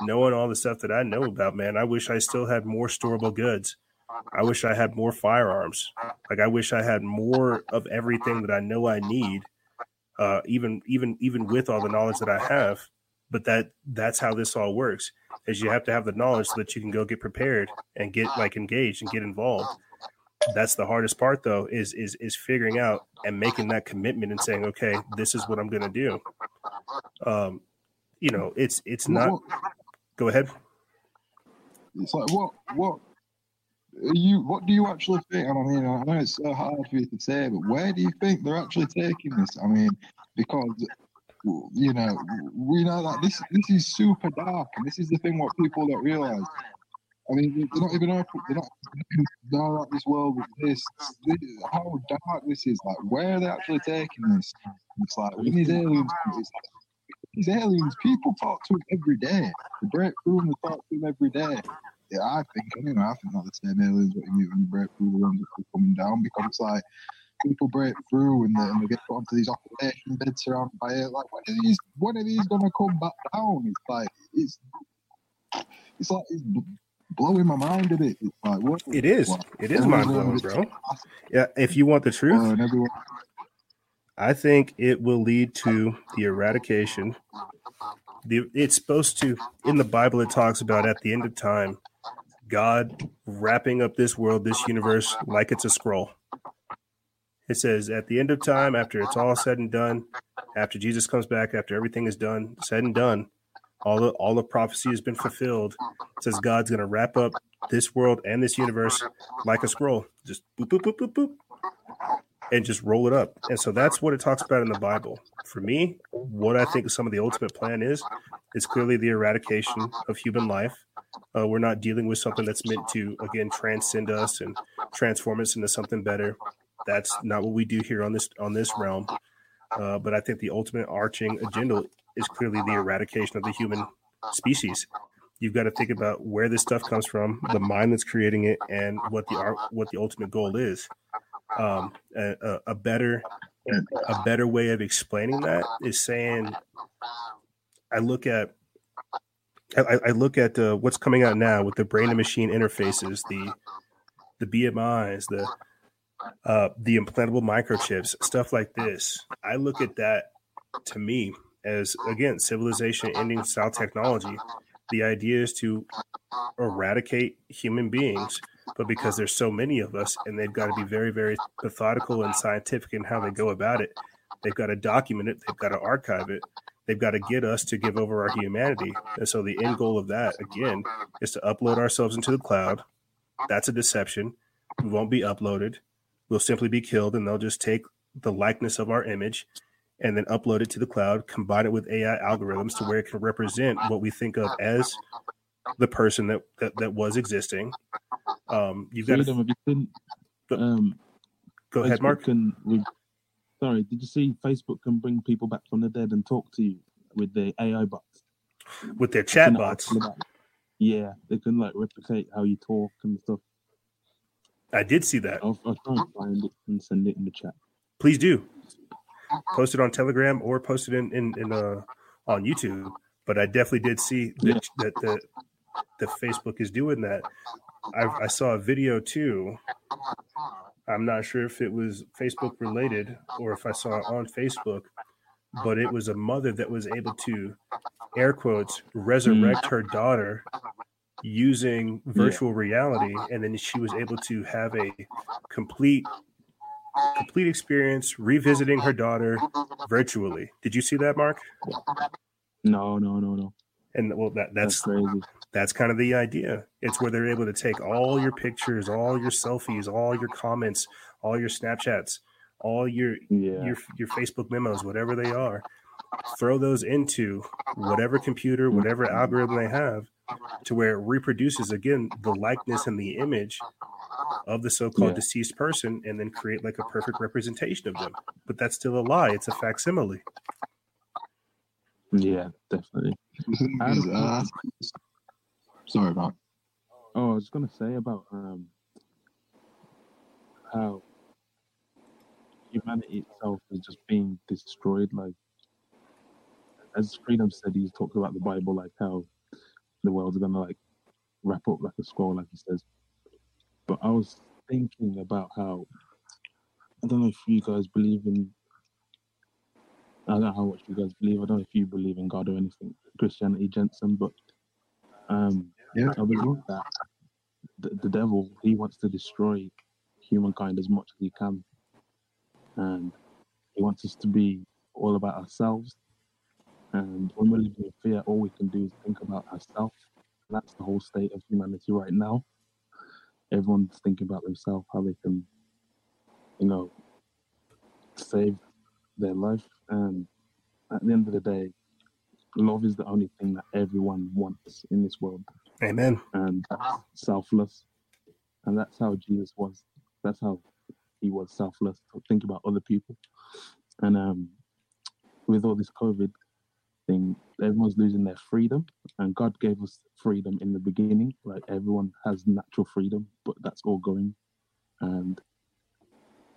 knowing all the stuff that i know about man i wish i still had more storable goods i wish i had more firearms. Like i wish i had more of everything that i know i need uh even even even with all the knowledge that i have. But that that's how this all works is you have to have the knowledge so that you can go get prepared and get like engaged and get involved. That's the hardest part though is is is figuring out and making that commitment and saying okay this is what i'm going to do. Um you know it's it's not go ahead. It's like what what you what do you actually think? And I mean, I know it's so hard for you to say, but where do you think they're actually taking this? I mean, because you know we know that this this is super dark, and this is the thing what people don't realize. I mean, they're not even open. They're not even know that this world exists. This, how dark this is. Like, where are they actually taking this? It's like when these aliens, it's like these aliens, people talk to them every day. They break through they talk to them every day. Yeah, I think anyway, I think not the same aliens what you meet when you break through the ones that are coming down because it's like people break through and they, and they get put onto these occupation beds surrounded by it. Like when are these when are these gonna come back down? It's like it's it's like it's blowing my mind a bit. It's like what it is what- it is mind blowing bro yeah if you want the truth uh, I think it will lead to the eradication. The, it's supposed to, in the Bible, it talks about at the end of time, God wrapping up this world, this universe, like it's a scroll. It says, at the end of time, after it's all said and done, after Jesus comes back, after everything is done, said and done, all the all the prophecy has been fulfilled. It says God's going to wrap up this world and this universe like a scroll. Just boop boop boop boop boop and just roll it up. And so that's what it talks about in the Bible. For me, what I think some of the ultimate plan is, is clearly the eradication of human life. Uh, we're not dealing with something that's meant to, again, transcend us and transform us into something better. That's not what we do here on this on this realm. Uh, but I think the ultimate arching agenda is clearly the eradication of the human species. You've got to think about where this stuff comes from, the mind that's creating it, and what the art, what the ultimate goal is um, a, a, a better a better way of explaining that is saying I look at I, I look at uh, what's coming out now with the brain and machine interfaces, the the BMIs, the uh, the implantable microchips, stuff like this. I look at that to me as again civilization ending style technology. The idea is to eradicate human beings but because there's so many of us and they've got to be very very methodical and scientific in how they go about it they've got to document it they've got to archive it they've got to get us to give over our humanity. And so the end goal of that again is to upload ourselves into the cloud. That's a deception. We won't be uploaded. We'll simply be killed and they'll just take the likeness of our image and then upload it to the cloud combine it with ai algorithms to where it can represent what we think of as the person that that, that was existing. Um, you've got Freedom, have you seen, um, Go ahead, Mark. Can, sorry, did you see Facebook can bring people back from the dead and talk to you with their AI bots? with their chat bots. article about it. Yeah, they can like replicate how you talk and stuff. I did see that. I'll, I'll try and find it and send it in the chat. Please do post it on Telegram or post it in in, in uh, on YouTube. But I definitely did see that that the the Facebook is doing that. I, I saw a video too. I'm not sure if it was Facebook related or if I saw it on Facebook, but it was a mother that was able to air quotes resurrect mm. her daughter using virtual reality and then she was able to have a complete complete experience revisiting her daughter virtually did you see that mark No, no, no, no. and well that that's, That's crazy. That's kind of the idea. It's where they're able to take all your pictures all your selfies all your comments all your snapchats all your your your facebook memos whatever they are. Throw those into whatever computer whatever algorithm they have to where it reproduces again the likeness and the image of the so-called Yeah. deceased person and then create like a perfect representation of them. But that's still a lie. It's a facsimile. Yeah, definitely. Sorry, Mark. Oh, I was gonna say about um how humanity itself is just being destroyed. Like, as Freedom said, he's talked about the Bible, like how the world's gonna like wrap up like a scroll, like he says. But I was thinking about how I don't know if you guys believe in. I don't know how much you guys believe. I don't know if you believe in God or anything, Christianity, Jensen, but um, Yeah. I believe that the, the devil he wants to destroy humankind as much as he can, and he wants us to be all about ourselves. And when we're living in fear, all we can do is think about ourselves. That's the whole state of humanity right now. Everyone's thinking about themselves, how they can, you know, save their life. And at the end of the day, love is the only thing that everyone wants in this world. amen And selfless. And that's how Jesus was. That's how he was selfless. To think about other people. And um, with all this COVID thing, everyone's losing their freedom. And God gave us freedom in the beginning. Like everyone has natural freedom, but that's all going. And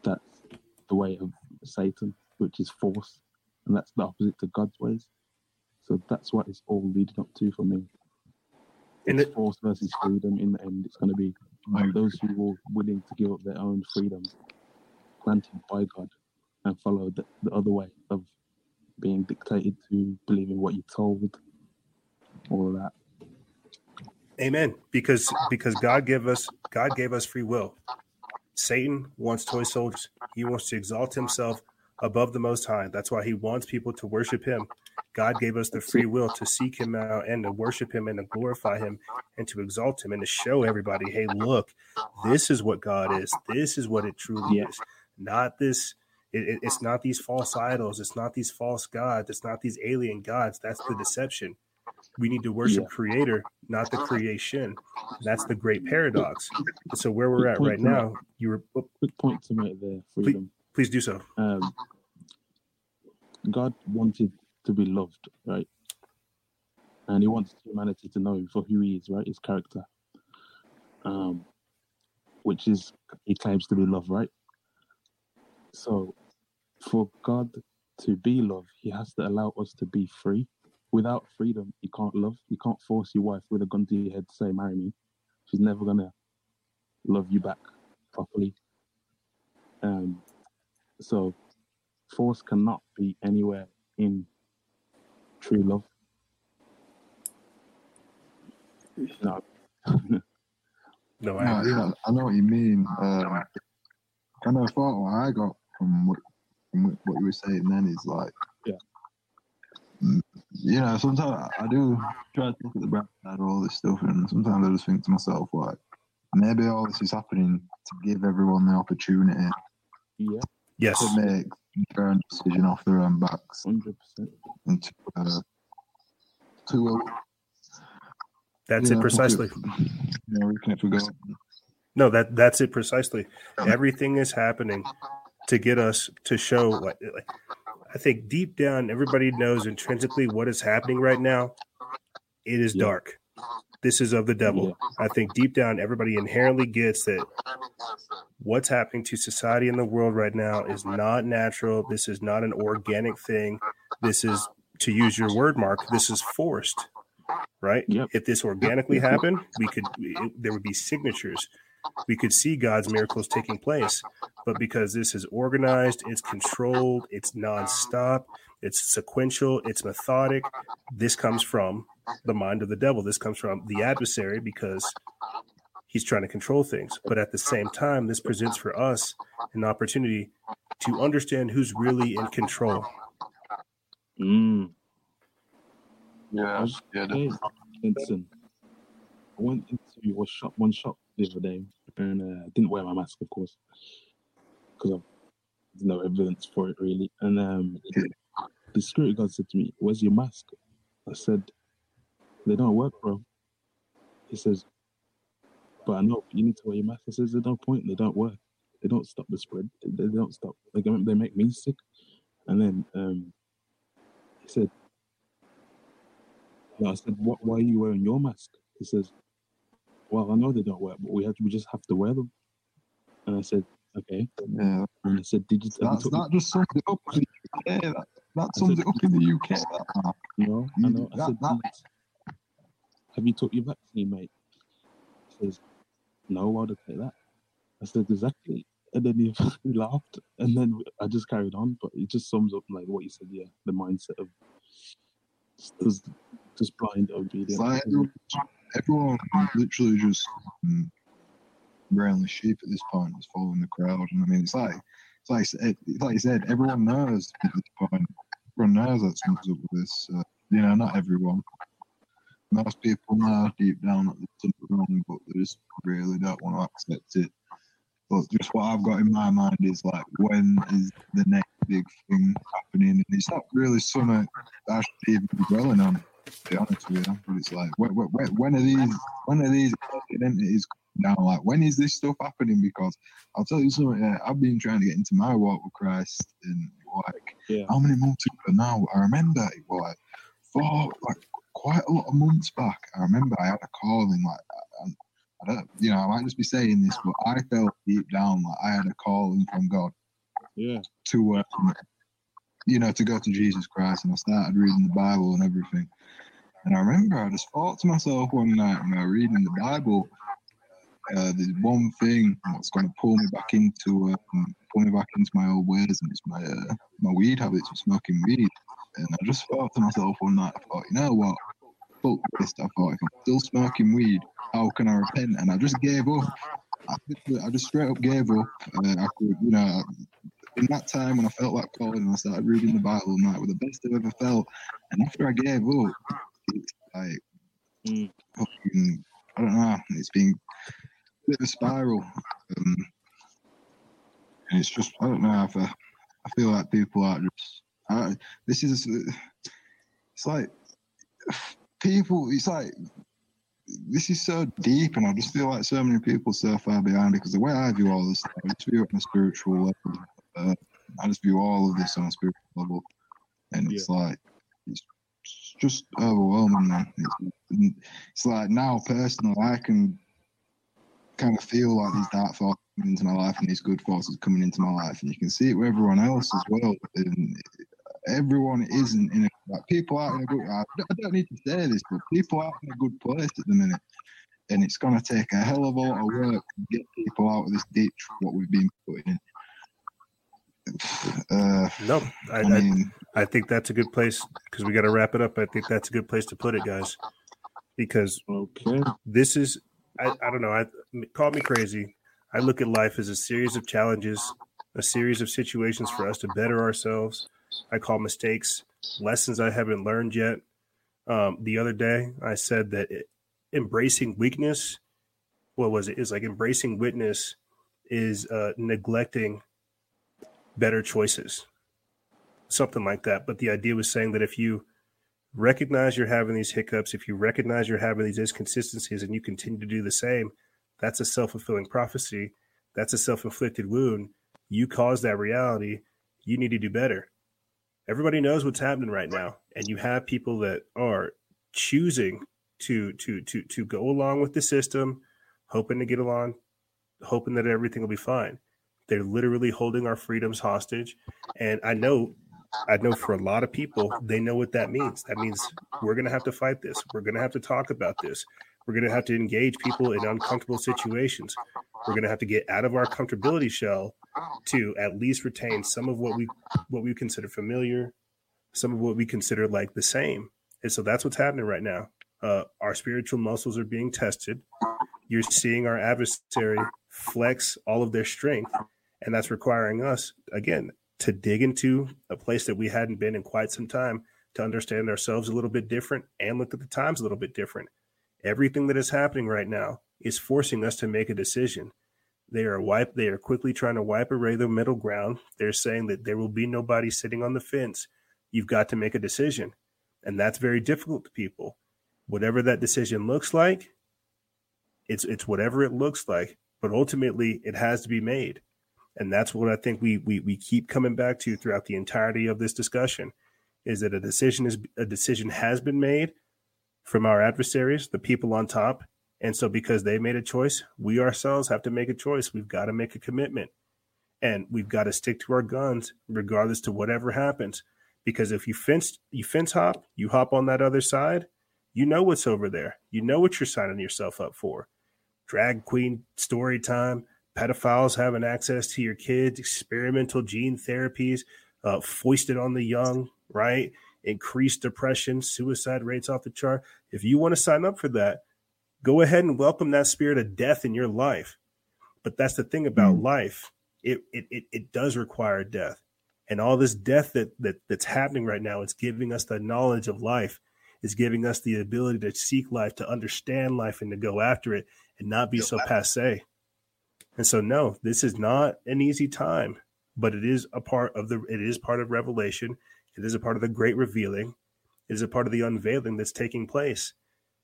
that's the way of Satan, which is force. And that's the opposite to God's ways. So that's what it's all leading up to for me. It's force versus freedom. In the end, it's going to be those who are willing to give up their own freedom, granted by God, and follow the, the other way of being dictated to believing what you're told, all of that. Amen. Because because God gave us God gave us free will. Satan wants toy soldiers. He wants to exalt himself above the most high. That's why he wants people to worship him. God gave us the free will to seek him out and to worship him and to glorify him and to exalt him and to show everybody, hey, look, this is what God is. This is what it truly is. Not this it, it- it's not these false idols. It's not these false gods. It's not these alien gods. That's the deception. We need to worship Yeah. Creator, not the creation. That's the great paradox. So where we're at right now, you were oh, Quick point to make there, freedom. please do so. Um, God wanted to be loved, right? And He wants humanity to know Him for who He is, right? His character, um, which is He claims to be love, right? So, for God to be love, He has to allow us to be free. Without freedom, you can't love. You can't force your wife with a gun to your head to say, "Marry me." She's never gonna love you back properly. Um, so force cannot be anywhere in true love. No. No, Yeah, yeah, I know what you mean. Um, kind of thought what I got from what, from what you were saying then is like, Yeah. mm, you know, sometimes I I do try to look at the bright side of all this stuff, and sometimes I just think to myself, like, maybe all this is happening to give everyone the opportunity Yeah. Yes. to make their own decision off their own backs Hundred percent. and to, uh, to uh, That's it know, precisely. You know, we can forget. No, that that's it precisely. Everything is happening to get us to show what like, I think deep down everybody knows intrinsically what is happening right now. It is Yeah. dark. This is of the devil. I think deep down everybody inherently gets that what's happening to society in the world right now is not natural. This is not an organic thing. This is to use your word mark, this is forced. Right? Yep. If this organically happened, we could it, there would be signatures we could see God's miracles taking place. But because this is organized, it's controlled, it's nonstop, it's sequential, it's methodic, this comes from the mind of the devil. This comes from the adversary because he's trying to control things. But at the same time, this presents for us an opportunity to understand who's really in control. Mm. Yeah, I was yeah, saying, I went into a shop, one shop the other day, and uh, didn't wear my mask, of course, because there's no evidence for it really. And um, the security guard said to me, "Where's your mask?" I said, "They don't work, bro." He says, but I know you need to wear your mask. I says, there's no point. They don't work. They don't stop the spread. They, they don't stop. They, they make me sick. And then um, he said, no, I said, what, why are you wearing your mask? He says, well, I know they don't work, but we have to, we just have to wear them. And I said, okay. Yeah. And I said, did you? you That's, took that just sums it up in the UK. That, that sums it up in the UK. That, No, I know. I that- said, that- "Did- have you took your vaccine, mate? He says, no, why would I take that? I said, exactly. And then he, he laughed, and then I just carried on. But it just sums up like what you said, yeah, the mindset of just, just, blind obedience. Like everyone, everyone literally just um, brainless sheep at this point is following the crowd. And I mean, it's like it's like it, it's like you said, everyone knows at this point. Everyone knows that something's up with this. Uh, you know, not everyone. Most people know deep down that there's something wrong, but they just really don't want to accept it. But just what I've got in my mind is like, when is the next big thing happening? And it's not really something I should even be dwelling on to be honest with you. But it's like, when, when, when are these, when are these entities coming down? Like, when is this stuff happening? Because I'll tell you something. Uh, I've been trying to get into my walk with Christ, and like, Yeah. how many months ago now? I remember it was like four, like quite a lot of months back. I remember I had a calling, like, I, don't, you know, I might just be saying this, but I felt deep down like I had a calling from God Yeah. to, um, you know, to go to Jesus Christ, and I started reading the Bible and everything. And I remember I just thought to myself one night when I was reading the Bible, uh, there's one thing that's going to pull me back into um, pull me back into my old ways, and it's my uh, my weed habits of smoking weed. And I just thought to myself one night, I thought, you know what? Fuck this. I thought, if I'm still smoking weed, how can I repent? And I just gave up. I, I just straight up gave up. Uh, I could, you know, in that time when I felt like calling and I started reading the Bible, and that was the best I've ever felt. And after I gave up, it's like, fucking, I don't know, it's been a bit of a spiral. Um, and it's just, I don't know, if I, I feel like people are just, I, this is, it's like, people, it's like, this is so deep, and I just feel like so many people so far behind. Because the way I view all this, I just view it on a spiritual level. Uh, I just view all of this on a spiritual level, and it's like it's just overwhelming, man. It's, it's like now, personally, I can kind of feel like these dark forces coming into my life and these good forces coming into my life, and you can see it with everyone else as well. And everyone isn't in a like people aren't in a good. I don't- I don't need to say this, but people aren't in a good place at the minute, and it's going to take a hell of a lot of work to get people out of this ditch. What we've been putting in. Uh, No, I, I mean, I, I think that's a good place because we got to wrap it up. I think that's a good place to put it, guys, because okay, this is I, I don't know. I call me crazy. I look at life as a series of challenges, a series of situations for us to better ourselves. I call mistakes lessons I haven't learned yet. Um, the other day, I said that it, embracing weakness, what was it? Is like embracing witness is uh, neglecting better choices, something like that. But the idea was saying that if you recognize you're having these hiccups, if you recognize you're having these inconsistencies and you continue to do the same, that's a self fulfilling prophecy. That's a self inflicted wound. You caused that reality. You need to do better. Everybody knows what's happening right now, and you have people that are choosing to to to to go along with the system, hoping to get along, hoping that everything will be fine. They're literally holding our freedoms hostage, and I know I know for a lot of people, they know what that means. That means we're going to have to fight this. We're going to have to talk about this. We're going to have to engage people in uncomfortable situations. We're going to have to get out of our comfortability shell to at least retain some of what we what we consider familiar, some of what we consider like the same. And so that's what's happening right now. Uh, our spiritual muscles are being tested. You're seeing our adversary flex all of their strength, and that's requiring us again to dig into a place that we hadn't been in quite some time to understand ourselves a little bit different and look at the times a little bit different. Everything that is happening right now is forcing us to make a decision. They are wipe they are quickly trying to wipe away the middle ground. They're saying that there will be nobody sitting on the fence. You've got to make a decision. And that's very difficult to people. Whatever that decision looks like, It's it's whatever it looks like, but ultimately it has to be made. And that's what I think we we we keep coming back to throughout the entirety of this discussion is that a decision is a decision has been made from our adversaries, the people on top. And so because they made a choice, we ourselves have to make a choice. We've got to make a commitment. And we've got to stick to our guns regardless to whatever happens. Because if you fence you fence hop, you hop on that other side, you know what's over there. You know what you're signing yourself up for. Drag queen story time, pedophiles having access to your kids, experimental gene therapies, uh, foisted on the young, right? Increased depression, suicide rates off the chart. If you want to sign up for that, go ahead and welcome that spirit of death in your life. But that's the thing about life. It, it it it does require death. And all this death that, that that's happening right now, it's giving us the knowledge of life. It's giving us the ability to seek life, to understand life, and to go after it and not be so passe. And so, no, this is not an easy time, but it is a part of the. It is part of Revelation. It is a part of the great revealing. It is a part of the unveiling that's taking place.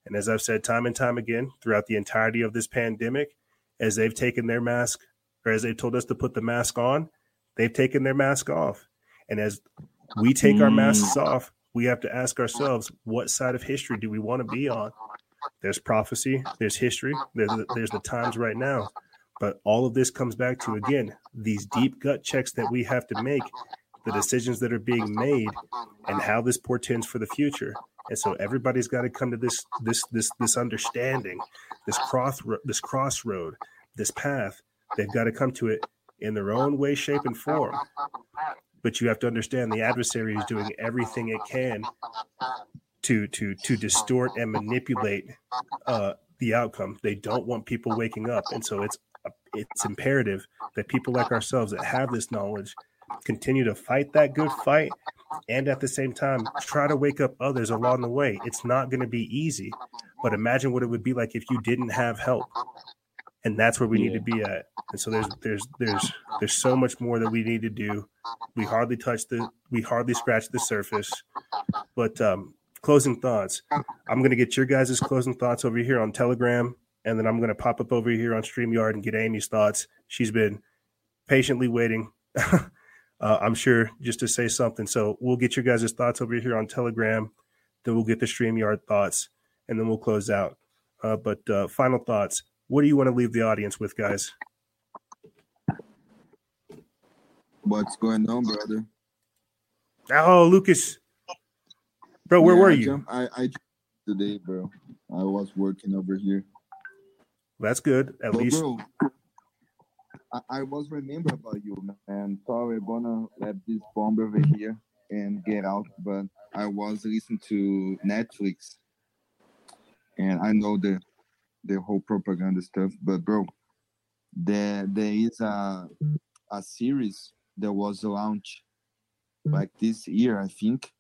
And as I've said time and time again throughout the entirety of this pandemic, as they've taken their mask, or as they've told us to put the mask on, they've taken their mask off. And as we take our masks mm. off, we have to ask ourselves, what side of history do we want to be on? There's prophecy, there's history, there's, there's the times right now. But all of this comes back to, again, these deep gut checks that we have to make, the decisions that are being made, and how this portends for the future. And so everybody's got to come to this this this this understanding, this cross this crossroad, this path. They've got to come to it in their own way, shape, and form. But you have to understand the adversary is doing everything it can to to to distort and manipulate uh, the outcome. They don't want people waking up, and so it's it's imperative that people like ourselves that have this knowledge continue to fight that good fight and at the same time try to wake up others along the way. It's not going to be easy but imagine what it would be like if you didn't have help. And that's where we need to be at. And so there's there's there's there's so much more that we need to do. We hardly touch the we hardly scratch the surface. But um closing thoughts. I'm going to get your guys' closing thoughts over here on telegram and then i'm going to pop up over here on streamyard and get amy's thoughts. She's been patiently waiting uh, I'm sure, just to say something. So we'll get your guys' thoughts over here on Telegram. Then we'll get the StreamYard thoughts, and then we'll close out. Uh, but uh, final thoughts. What do you want to leave the audience with, guys? What's going on, brother? Oh, Lucas, bro, where Yeah, were I you? I, I today, bro. I was working over here. That's good. At least bro, I, I was remember about you, man. Sorry, gonna let this bomb over here and get out, but I was listening to Netflix, and I know the the whole propaganda stuff. But bro, there there is a a series that was launched like this year, I think.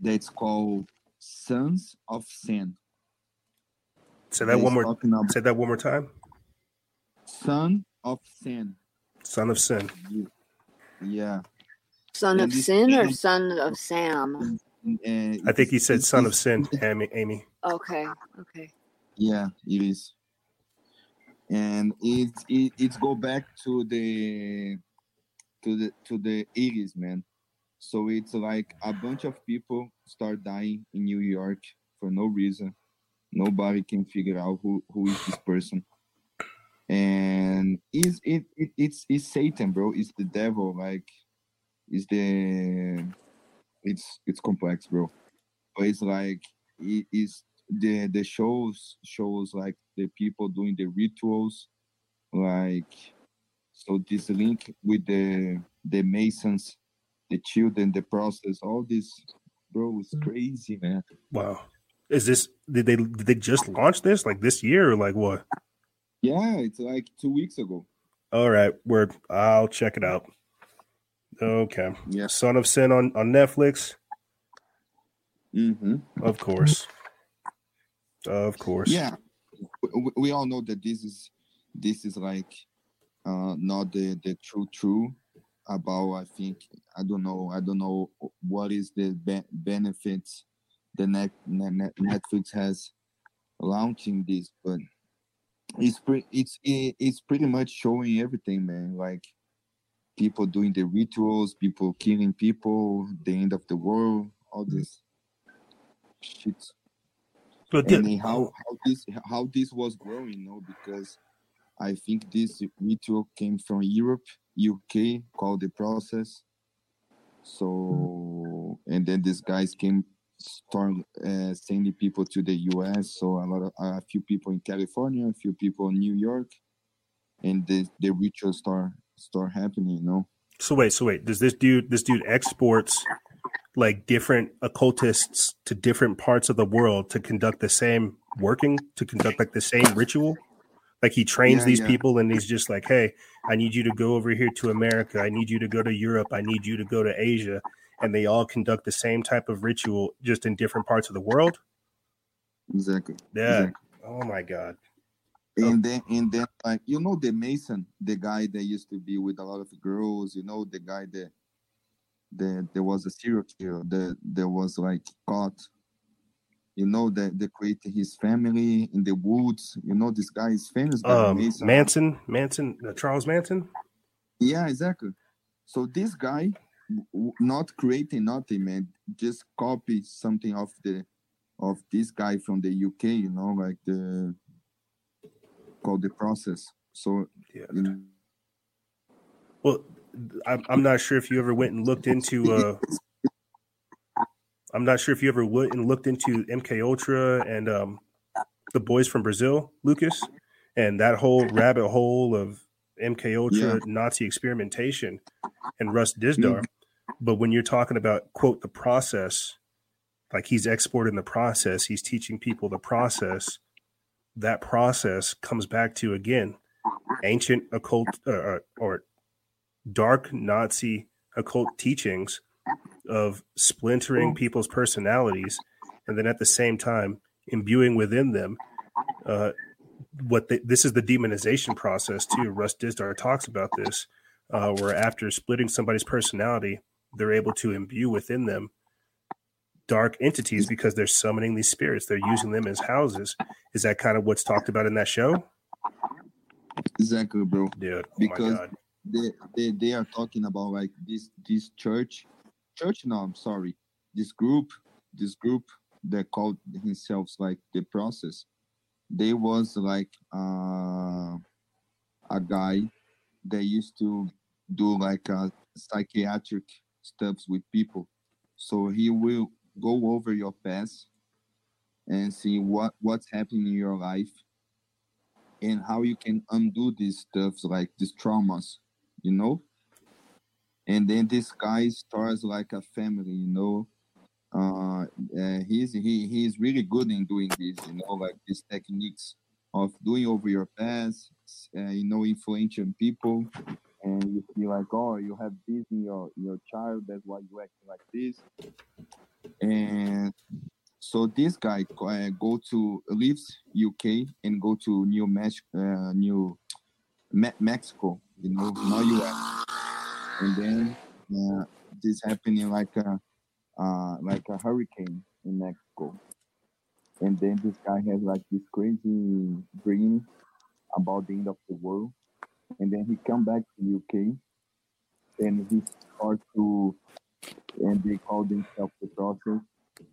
That's called Sons of Sin. say that one more. Say that one more time. Son of Sin. Son of sin. Yeah. Son And of this Sin or Son of Sam? I think he said son of sin, Amy. Amy. Okay, okay. Yeah, it is. And it it it's go back to the to the to the eighties, man. So it's like a bunch of people start dying in New York for no reason. Nobody can figure out who, who is this person. And is it, it it's it's Satan, bro. It's the devil. Like it's the it's it's complex, bro. But it's like it is the the shows shows like the people doing the rituals, like so this link with the the masons, the children, the process, all this, bro, is mm. crazy, man. Wow. Is this did they did they just launch this like this year or like what? Yeah, it's like two weeks ago. All right, word. I'll check it out. Okay. Yeah. Son of Sin on on Netflix. Mm-hmm. Of course. Of course. Yeah, we, we all know that this is this is like uh not the the true true about. I think I don't know. I don't know what is the be- benefits the net, net, net Netflix has launching this, but it's pretty it's it's pretty much showing everything, man. Like people doing the rituals, people killing people, the end of the world, all mm-hmm. this shit. But and how how this how this was growing, you know, because I think this ritual came from Europe, UK, called the process. So and then these guys came start uh, sending people to the US. So a lot of a few people in California, a few people in New York, and the the ritual start start happening. You know. So wait, so wait, does this dude this dude exports like different occultists to different parts of the world to conduct the same working, to conduct like the same ritual? Like he trains Yeah, these yeah. people and he's just like, Hey, I need you to go over here to America, I need you to go to Europe, I need you to go to Asia, and they all conduct the same type of ritual just in different parts of the world? Exactly. Yeah. exactly. Oh my god. And then and then like you know the Mason, the guy that used to be with a lot of girls, you know, the guy that that there was a serial killer that there was like caught. You know that they created his family in the woods. You know this guy is famous Um, Mason. Manson, Manson, uh, Charles Manson. Yeah, exactly. So this guy, not creating nothing, man, just copy something of the of this guy from the UK. You know, like the called the process. So in- Well, I'm, I'm not sure if you ever went and looked into. Uh, I'm not sure if you ever went and looked into MK Ultra and um, the boys from Brazil, Lucas, and that whole rabbit hole of MK Ultra Yeah. Nazi experimentation and Russ Dizdar. But when you're talking about quote the process, like he's exporting the process, he's teaching people the process. That process comes back to again ancient occult uh, uh, or dark Nazi occult teachings of splintering people's personalities, and then at the same time imbuing within them uh, what they, this is the demonization process too. Russ Dizdar talks about this, uh, where after splitting somebody's personality, they're able to imbue within them dark entities because they're summoning these spirits. They're using them as houses. Is that kind of what's talked about in that show? exactly, bro. Dude, oh my because God. they, they they are talking about like this this church, church. No, I'm sorry. This group, this group that called themselves like the process. They was like uh, a guy that used to do like a psychiatric stuffs with people. So he will go over your past and see what what's happening in your life and how you can undo these stuffs like these traumas, you know. And then this guy starts like a family, you know. Uh, uh, he's he he's really good in doing this, you know, like these techniques of doing over your past, uh, you know, influencing people, and you feel like, oh, you have this in your your child, that's why you acting like this, and so this guy uh, go to leaves UK and go to New Mexico, uh, New Me- Mexico, you know, not US, and then uh, this happening like a uh, like a hurricane in Mexico, and then this guy has like this crazy dream about the end of the world, and then he come back to UK, and he start to, and they call themselves the process.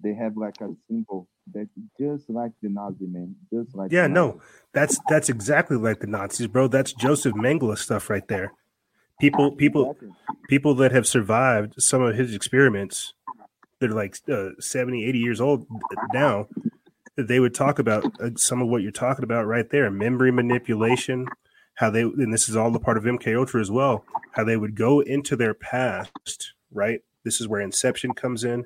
They have like a symbol that just like the Nazi man, just like Yeah, no, that's that's exactly like the Nazis, bro. That's Josef Mengele stuff right there. People, people, people that have survived some of his experiments, they're like uh, 70, 80 years old now. They would talk about uh, some of what you're talking about right there: memory manipulation. How they, and this is all the part of MK Ultra as well. How they would go into their past, right? This is where Inception comes in.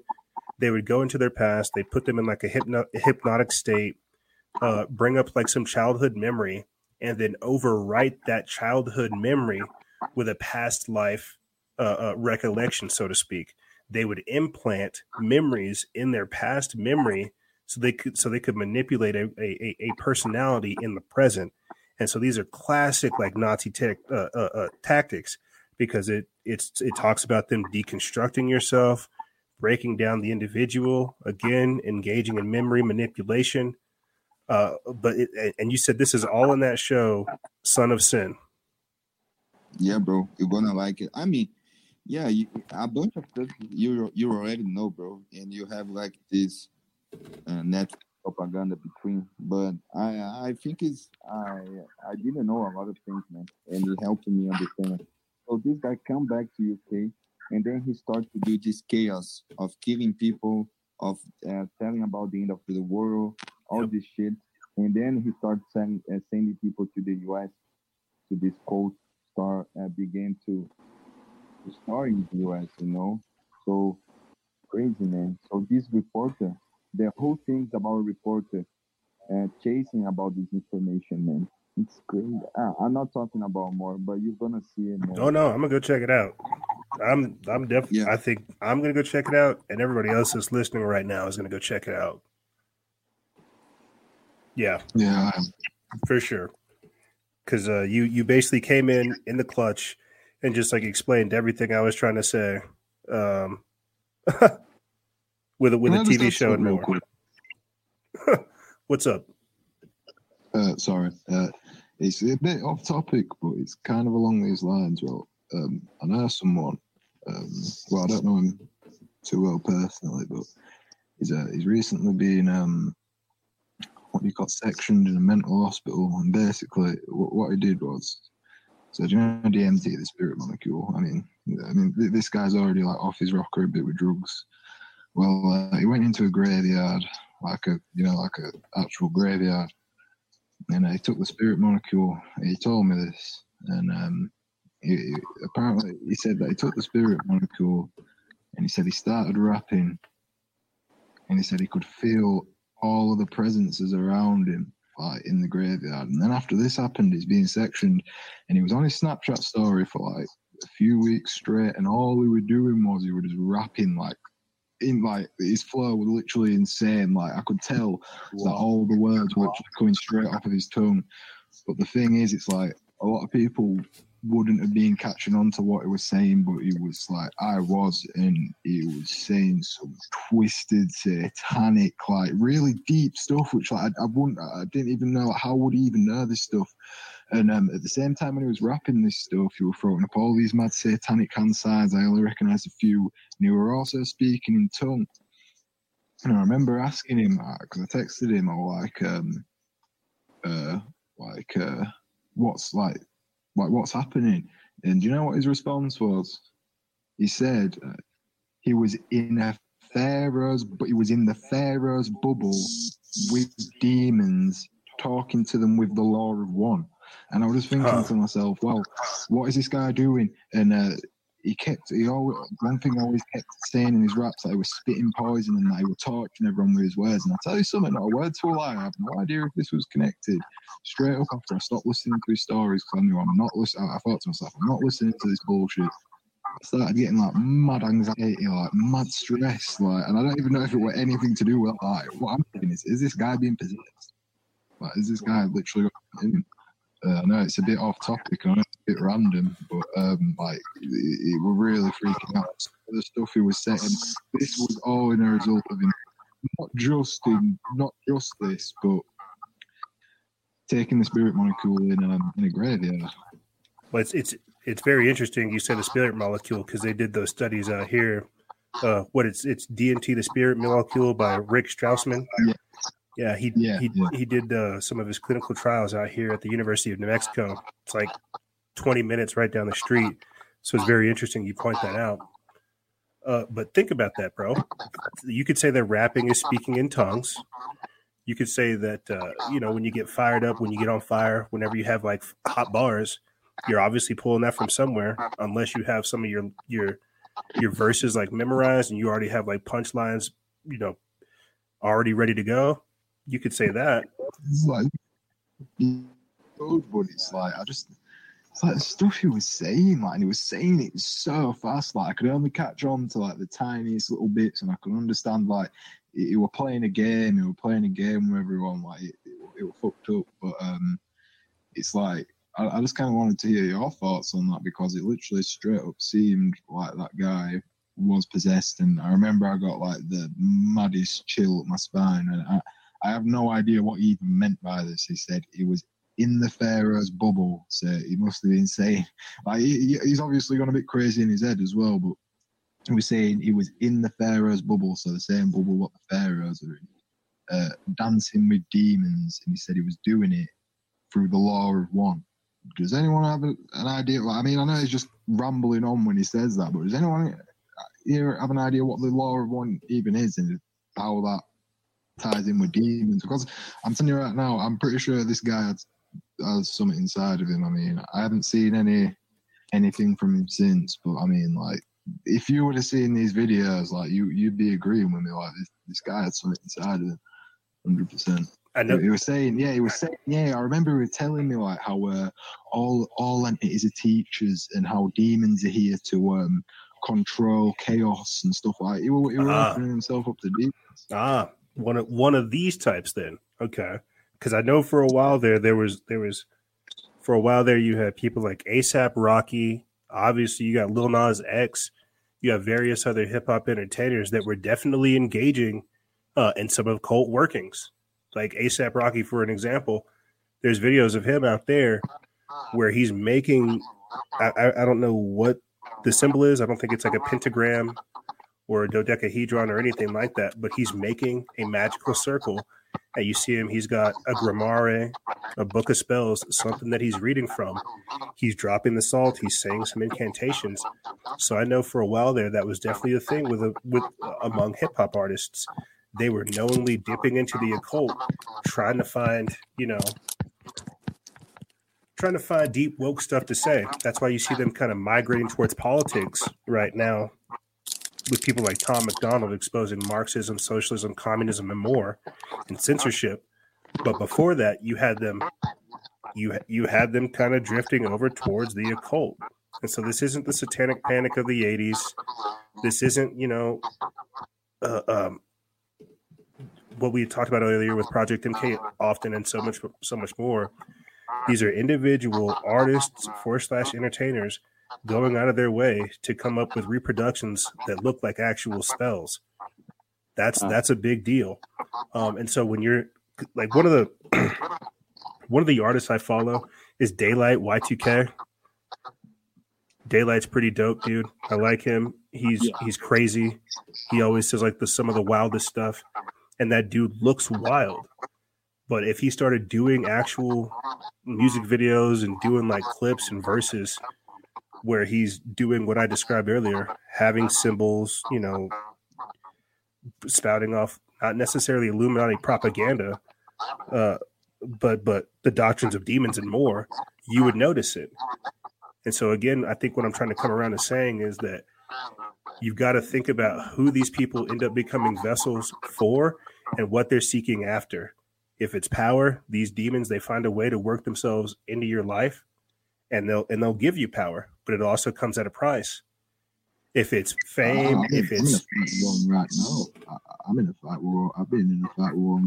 They would go into their past. They put them in like a hypno- hypnotic state uh, bring up like some childhood memory and then overwrite that childhood memory with a past life uh, uh, recollection, so to speak. They would implant memories in their past memory so they could so they could manipulate a, a, a personality in the present. And so these are classic like Nazi tech, uh, uh, uh, tactics because it it's it talks about them deconstructing yourself, breaking down the individual, again engaging in memory manipulation, Uh, but it, and you said this is all in that show, Son of Sin. Yeah, bro, you're gonna like it. I mean, yeah, you, a bunch of stuff you you already know, bro, and you have like this uh, net propaganda between. But I I think it's I I didn't know a lot of things, man, and it helped me understand. So this guy come back to UK, and then he starts to do this chaos of killing people, of uh, telling about the end of the world, all this shit, and then he starts sending uh, sending people to the US to this cult star uh, began to to star in the US, you know. So crazy, man. So this reporter, the whole thing's about a reporter uh, chasing about this information, man. It's great. Uh, I'm not talking about more, but you're gonna see it more. Oh no, I'm gonna go check it out. I'm I'm definitely. I think I'm gonna go check it out, and everybody else that's listening right now is gonna go check it out. Yeah, yeah, for sure. Because uh, you you basically came in in the clutch and just like explained everything I was trying to say um, with a with a TV show and more. quick? What's up? Uh, sorry, uh, it's a bit off topic, but it's kind of along these lines. Well, um, I know someone. Um, well, I don't know him too well personally, but he's uh, he's recently been um, what you call sectioned in a mental hospital, and basically what, what he did was. So do you know DMT, the spirit molecule? I mean, I mean, this guy's already like off his rocker a bit with drugs. Well, uh, he went into a graveyard, like a you know, like a actual graveyard, and he took the spirit molecule. He told me this, and um, he, he- apparently he said that he took the spirit molecule, and he said he started rapping, and he said he could feel all of the presences around him, like in the graveyard. And then after this happened, he's being sectioned, and he was on his Snapchat story for like a few weeks straight, and all he was doing was he was just rapping like in like his flow was literally insane. Like I could tell that all the words were coming straight off of his tongue. But the thing is, it's like a lot of people wouldn't have been catching on to what he was saying, but he was like I was, and he was saying some twisted, satanic, like really deep stuff, which like I, I wouldn't, I didn't even know like, how would he even know this stuff. And um, at the same time, when he was rapping this stuff, he was throwing up all these mad satanic hand signs. I only recognised a few, and he were also speaking in tongue. And I remember asking him because I texted him, was like, um, uh, like, uh, what's like, like what's happening? And do you know what his response was? He said uh, he was in a pharaoh's, but he was in the pharaoh's bubble with demons, talking to them with the law of one. And I was just thinking to myself, well, what is this guy doing? And uh, he kept, he always, one thing I always kept saying in his raps, that he was spitting poison and that he was torturing everyone with his words. And I'll tell you something, not a word to a lie. I have no idea if this was connected. Straight up after I stopped listening to his stories, because I knew I'm not listening, I thought to myself, I'm not listening to this bullshit. I started getting like mad anxiety, like mad stress, like, and I don't even know if it were anything to do with like what I'm thinking is, is this guy being possessed? Like, is this guy literally? Uh, I know it's a bit off topic, I know it's a bit random, but um, like it, it were really freaking out. Some of The stuff he was saying, this was all in a result of him, not just in, not just this, but taking the spirit molecule in um, in a graveyard. Well, it's it's it's very interesting. You said the spirit molecule because they did those studies out here. Uh, what it's it's DMT, the spirit molecule by Rick Strassman. Yeah, yeah, he he he did uh, some of his clinical trials out here at the University of New Mexico. It's like twenty minutes right down the street, so it's very interesting. You point that out. Uh, but think about that, bro. You could say that rapping is speaking in tongues. You could say that uh, you know when you get fired up, when you get on fire, whenever you have like hot bars, you're obviously pulling that from somewhere, unless you have some of your your your verses like memorized and you already have like punchlines, you know, already ready to go. You could say that. It's like, but it's like I just it's like the stuff he was saying, like, and he was saying it so fast, like I could only catch on to like the tiniest little bits, and I could understand like he, were playing a game, he were playing a game with everyone, like it, it, it fucked up, but um, it's like I, I just kind of wanted to hear your thoughts on that because it literally straight up seemed like that guy was possessed, and I remember I got like the maddest chill up my spine, and I, I have no idea what he even meant by this. He said he was in the Pharaoh's bubble, so he must have been saying like he, he's obviously gone a bit crazy in his head as well. But he was saying he was in the Pharaoh's bubble, so the same bubble what the Pharaohs are in, uh, dancing with demons, and he said he was doing it through the law of one. Does anyone have a, an idea? I mean, I know he's just rambling on when he says that, but does anyone here have an idea what the law of one even is and how that ties in with demons? Because I'm telling you right now, I'm pretty sure this guy has, has something inside of him. I mean, I haven't seen any anything from him since, but I mean, like, if you would have seen these videos, like, you you'd be agreeing with me, like, this, this guy had something inside of him, hundred percent. I know. He was saying, yeah, he was saying, yeah. I remember he was telling me like how uh, all all entities are teachers and how demons are here to um, control chaos and stuff like. He, wa- he was Ah. opening himself up to demons. Ah, one of one of these types then. Okay, because I know for a while there there was there was for a while there you had people like ASAP Rocky. Obviously, you got Lil Nas X. You have various other hip hop entertainers that were definitely engaging uh, in some of cult workings. Like ASAP Rocky, for an example, there's videos of him out there where he's making. I, I, I don't know what the symbol is. I don't think it's like a pentagram or a dodecahedron or anything like that, but he's making a magical circle. And you see him, he's got a grimoire, a book of spells, something that he's reading from. He's dropping the salt, he's saying some incantations. So I know for a while there that was definitely a thing with a, with among hip hop artists. They were knowingly dipping into the occult, trying to find, you know, trying to find deep woke stuff to say. That's why you see them kind of migrating towards politics right now with people like Tom McDonald exposing Marxism, socialism, communism, and more, and censorship. But before that, you had them, you you had them kind of drifting over towards the occult. And so this isn't the satanic panic of the '80s. This isn't, you know, uh, um, what we talked about earlier with Project MK, often and so much, so much more. These are individual artists for slash entertainers going out of their way to come up with reproductions that look like actual spells. That's that's a big deal. Um, and so when you're like one of the one of the artists I follow is Daylight Y2K. Daylight's pretty dope, dude. I like him. He's he's crazy. He always says like the some of the wildest stuff, and that dude looks wild. But if he started doing actual music videos and doing like clips and verses where he's doing what I described earlier, having symbols, you know, spouting off not necessarily Illuminati propaganda, uh, but but the doctrines of demons and more, you would notice it. And so again, I think what I'm trying to come around to saying is that you've got to think about who these people end up becoming vessels for and what they're seeking after. If it's power, these demons they find a way to work themselves into your life and they'll and they'll give you power, but it also comes at a price. If it's fame, I'm in- if I'm in a it's fight war right now. I, I'm in a fight war. I've been in a fight war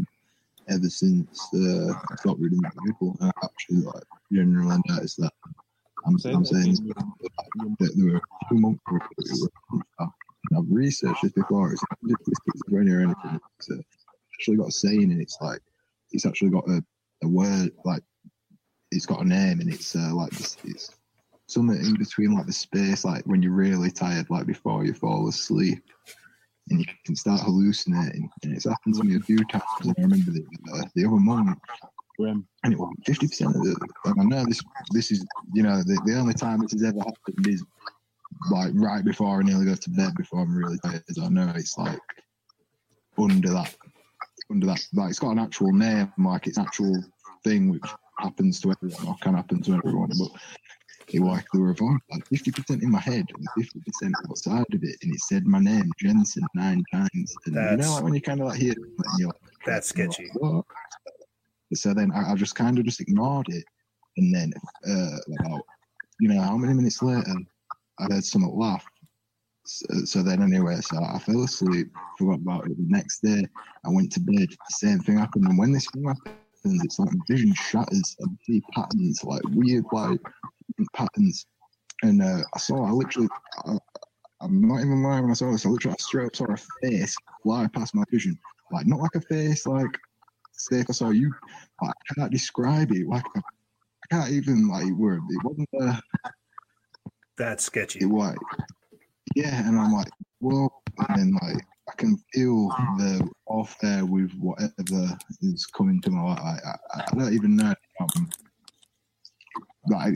ever since uh, I got rid of my people. And I actually like generally noticed that. I'm, Say I'm saying that there were two months ago that were and I've researched this before. It's not just schizophrenia or anything. It's uh, actually got a saying, and it's like it's actually got a, a word like it's got a name, and it's uh, like this, it's something in between like the space, like when you're really tired, like before you fall asleep, and you can start hallucinating. And it's happened to me a few times. And I remember the, uh, the other morning, and it was fifty percent of the. And I know this. This is you know the, the only time this has ever happened is like right before I nearly go to bed before I'm really tired. I know it's like under that, under that. Like it's got an actual name, like it's an actual thing which happens to everyone or can happen to everyone. But it was like there were like fifty percent in my head and fifty percent outside of it, and it said my name Jensen nine times. And you That's- know, like when you kind of like hear it, like, that's sketchy. what? So then I, I just kind of just ignored it, and then uh, about you know how many minutes later, I heard someone laugh. So, so then anyway, so I fell asleep, forgot about it. The next day, I went to bed. The same thing happened, and when this thing happens, it's like vision shatters and see patterns, like weird, like patterns. And uh, I saw, I literally, I, I'm not even lying when I saw this. I literally I straight up saw a face fly past my vision, like not like a face, like steak I saw you. I can't describe it. Like I, I can't even like word. It wasn't uh, That's sketchy. it was yeah, and I'm like, well, and then like I can feel the off there with whatever is coming to my life. I, I, I don't even know. Um, like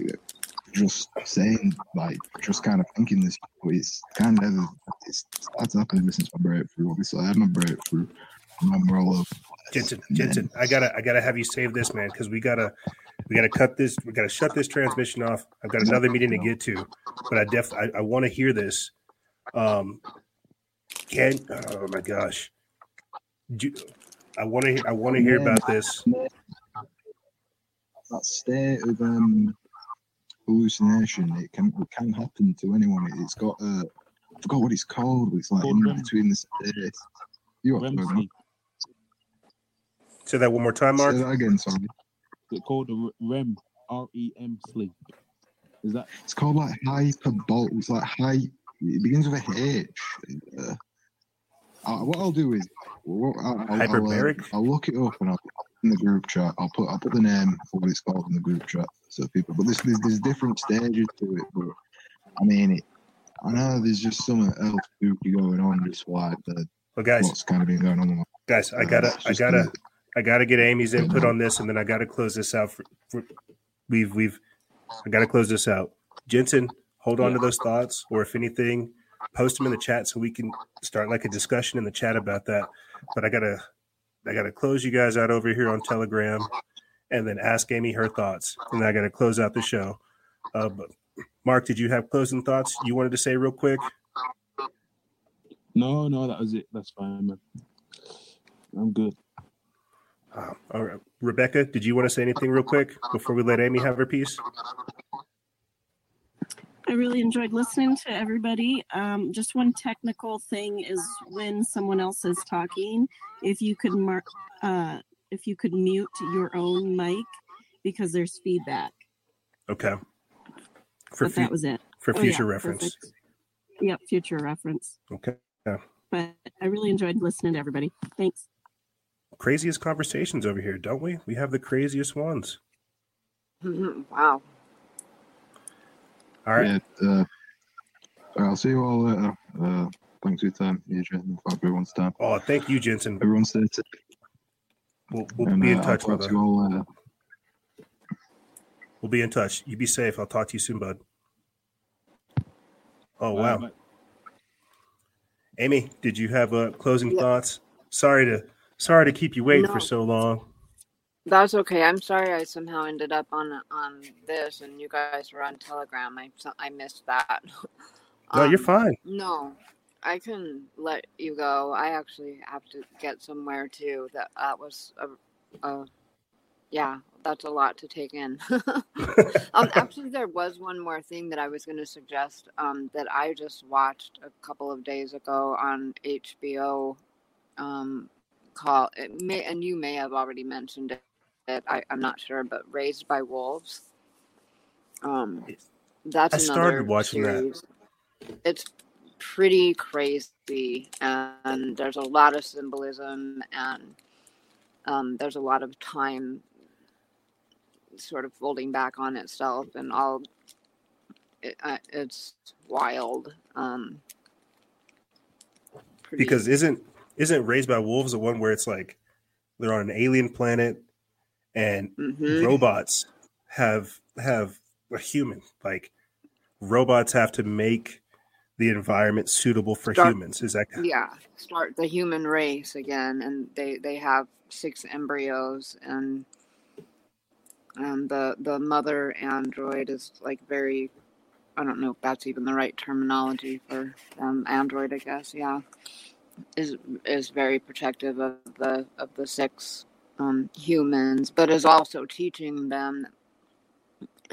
just saying, like just kind of thinking this, but it's kind of it's that's happened since my breakthrough. Obviously, I had my breakthrough. I remember all of Jensen, Jensen, I gotta, I gotta have you save this, man, because we gotta, we gotta cut this, we gotta shut this transmission off. I've got another meeting to get to, but I def, I, I want to hear this. Um, can, oh my gosh, Do I want to, I want to hear about this. that state of um, hallucination. It can it can happen to anyone. It, has got a I forgot what it's called. It's like in between the states. You got to know. Say that one more time, Mark. Say that again, sorry. It's called a REM, R E M sleep. Is that? It's called like hyperbolic. It's like high. It begins with a H. Uh, uh, what I'll do is, what, I'll, I'll, I'll, uh, I'll look it up and I'll put in the group chat. I'll put I'll put the name for what it's called in the group chat so people. But there's there's, there's different stages to it. But I mean, it, I know there's just something else spooky going on, just like the Well, guys, what's kind of been going on. guys, I Uh, gotta, it's I gotta, the- I gotta get Amy's input on this, and then I gotta close this out. For, for we've, we've, I gotta close this out. Jensen, hold on to those thoughts, or if anything, post them in the chat so we can start like a discussion in the chat about that. But I gotta, I gotta close you guys out over here on Telegram, and then ask Amy her thoughts, and then I gotta close out the show. Uh, but Mark, did you have closing thoughts you wanted to say real quick? No, no, that was it. That's fine, man. I'm good. Uh, all right. Rebecca, did you want to say anything real quick before we let Amy have her piece? I really enjoyed listening to everybody. Um, just one technical thing is when someone else is talking, if you could mark, uh, if you could mute your own mic because there's feedback. Okay. For but fu- that was it. For Oh, future yeah, reference. perfect. Yep, future reference. Okay. Yeah. But I really enjoyed listening to everybody. Thanks. Craziest conversations over here, don't we? We have the craziest ones. wow. All right. Yeah, uh, I'll see you all later. Uh, thanks for your time, Adrian. and For everyone's time. Oh, thank you, Jensen. Everyone stay safe. We'll, we'll And, be in uh, touch, talk brother. to you all later. We'll be in touch. You be safe. I'll talk to you soon, bud. Oh wow. bye. Amy, did you have uh, closing thoughts? Sorry to sorry to keep you waiting No. for so long. That's okay. I'm sorry I somehow ended up on on this and you guys were on Telegram. I I missed that. No, you're Um, fine. No, I can let you go. I actually have to get somewhere too. That that was a, a yeah, that's a lot to take in. um, actually, there was one more thing that I was going to suggest um, that I just watched a couple of days ago on HBO. Um, call it may, and you may have already mentioned it. It I, I'm not sure, but Raised by Wolves. Um, that's I started watching that. It's pretty crazy, and there's a lot of symbolism, and um, there's a lot of time sort of folding back on itself, and all. It, uh, it's wild. Um, Because isn't isn't Raised by Wolves the one where it's like they're on an alien planet and Mhm. robots have have a human like robots have to make the environment suitable for Start- humans. Is that yeah start the human race again and they they have six embryos and and the the mother android is like very i don't know if that's even the right terminology for um android i guess yeah is is very protective of the of the six um humans but is also teaching them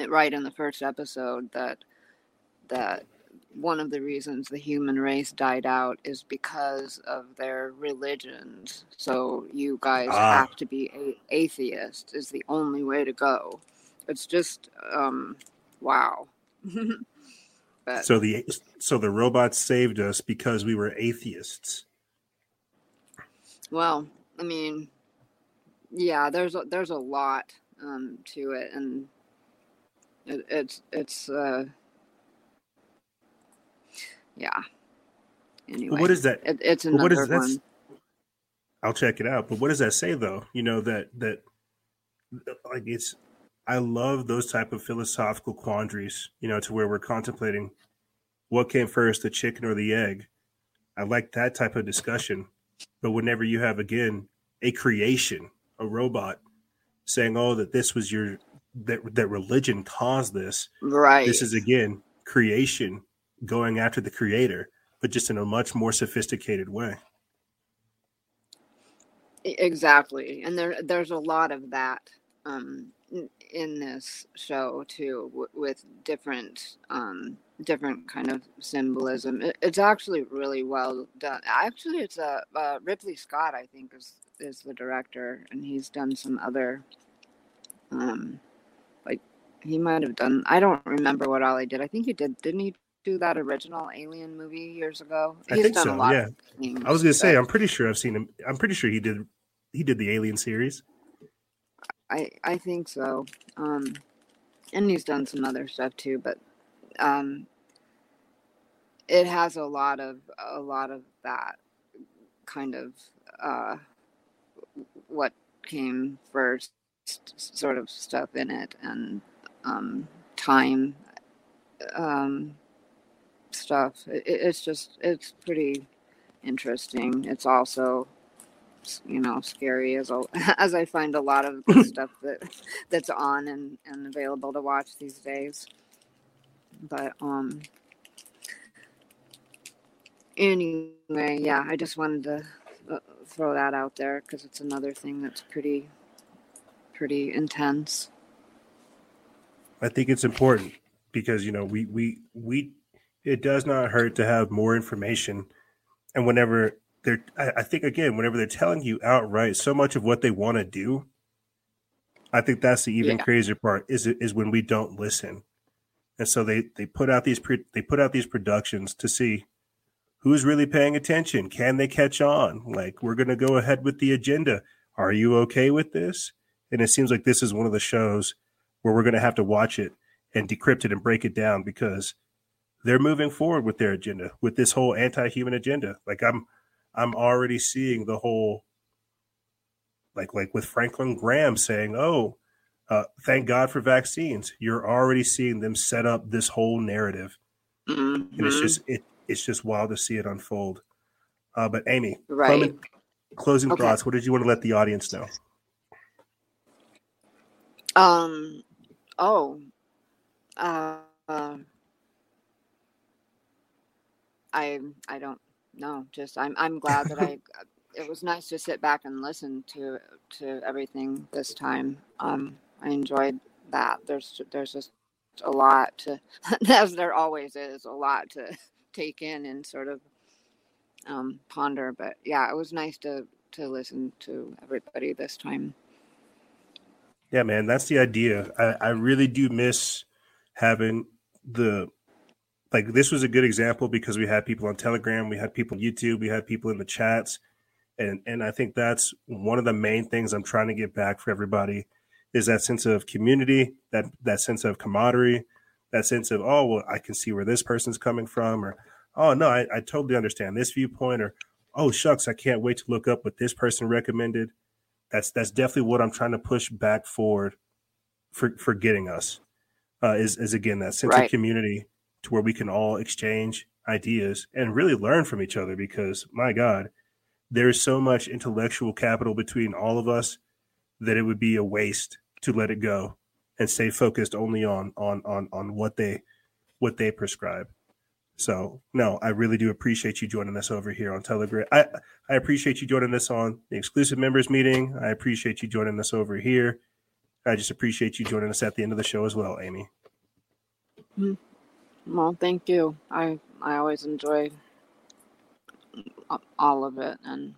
right in the first episode that that one of the reasons the human race died out is because of their religions. So you guys Ah. have to be a- atheist is the only way to go. It's just um wow. but so the so the robots saved us because we were atheists. well, I mean yeah, there's a, there's a lot um, to it, and it, it's it's uh, yeah. Anyway, what is that? It, it's but what another is that? one. I'll check it out. But what does that say though? You know that that like it's. I love those type of philosophical quandaries. You know, to where we're contemplating what came first, the chicken or the egg. I like that type of discussion. But whenever you have again a creation, a robot saying, "Oh, that this was your that that religion caused this," Right. This is again creation going after the creator, but just in a much more sophisticated way. Exactly, and there there's a lot of that um, in, in this show too, w- with different um, different kind of symbolism. It, it's actually really well done. Actually, it's a uh, uh, Ridley Scott, I think, is is the director, and he's done some other, um, like he might have done. I don't remember what all he did. I think he did. Didn't he do that original Alien movie years ago? I think done so. a lot Yeah, things. I was gonna say I'm pretty sure I've seen him. I'm pretty sure he did. He did the Alien series. I I think so. Um, and he's done some other stuff too, but um, it has a lot of a lot of that kind of uh, what came first sort of stuff in it, and um, time um, stuff. It, it's just it's pretty interesting. It's also you know scary as a, as I find a lot of the stuff that that's on and, and available to watch these days. But um anyway, yeah, I just wanted to throw that out there because it's another thing that's pretty pretty intense. I think it's important because you know we we we it does not hurt to have more information, and whenever they're I, I think again whenever they're telling you outright so much of what they want to do, I think that's the even Yeah. crazier part is is when we don't listen, and so they they put out these pre, they put out these productions to see who's really paying attention, can they catch on? Like we're gonna go ahead with the agenda. Are you okay with this? And it seems like this is one of the shows where we're going to have to watch it and decrypt it and break it down because they're moving forward with their agenda with this whole anti-human agenda like i'm i'm already seeing the whole like like with franklin graham saying oh uh, thank god for vaccines you're already seeing them set up this whole narrative and it's just it it's just wild to see it unfold uh, but amy Right. closing, closing Okay. thoughts what did you want to let the audience know Um. Oh. Uh. uh, I I don't know. Just I'm I'm glad that I. It was nice to sit back and listen to to everything this time. Um. I enjoyed that. There's there's just a lot to, as there always is, a lot to take in and sort of um, ponder. But yeah, it was nice to to listen to everybody this time. Yeah, man, that's the idea. I, I really do miss having the like this was a good example because we had people on Telegram, we had people on YouTube, we had people in the chats. And and I think that's one of the main things I'm trying to get back for everybody is that sense of community, that that sense of camaraderie, that sense of, oh well, I can see where this person's coming from, or oh no, I, I totally understand this viewpoint, or oh shucks, I can't wait to look up what this person recommended that's that's definitely what I'm trying to push back forward for for getting us uh, is is again that sense Right. of community to where we can all exchange ideas and really learn from each other because my God, there is so much intellectual capital between all of us that it would be a waste to let it go and stay focused only on on on on what they what they prescribe. So no, I really do appreciate you joining us over here on Telegram. I I appreciate you joining us on the exclusive members meeting. I appreciate you joining us over here. I just appreciate you joining us at the end of the show as well, Amy. Well, thank you. I I always enjoy all of it and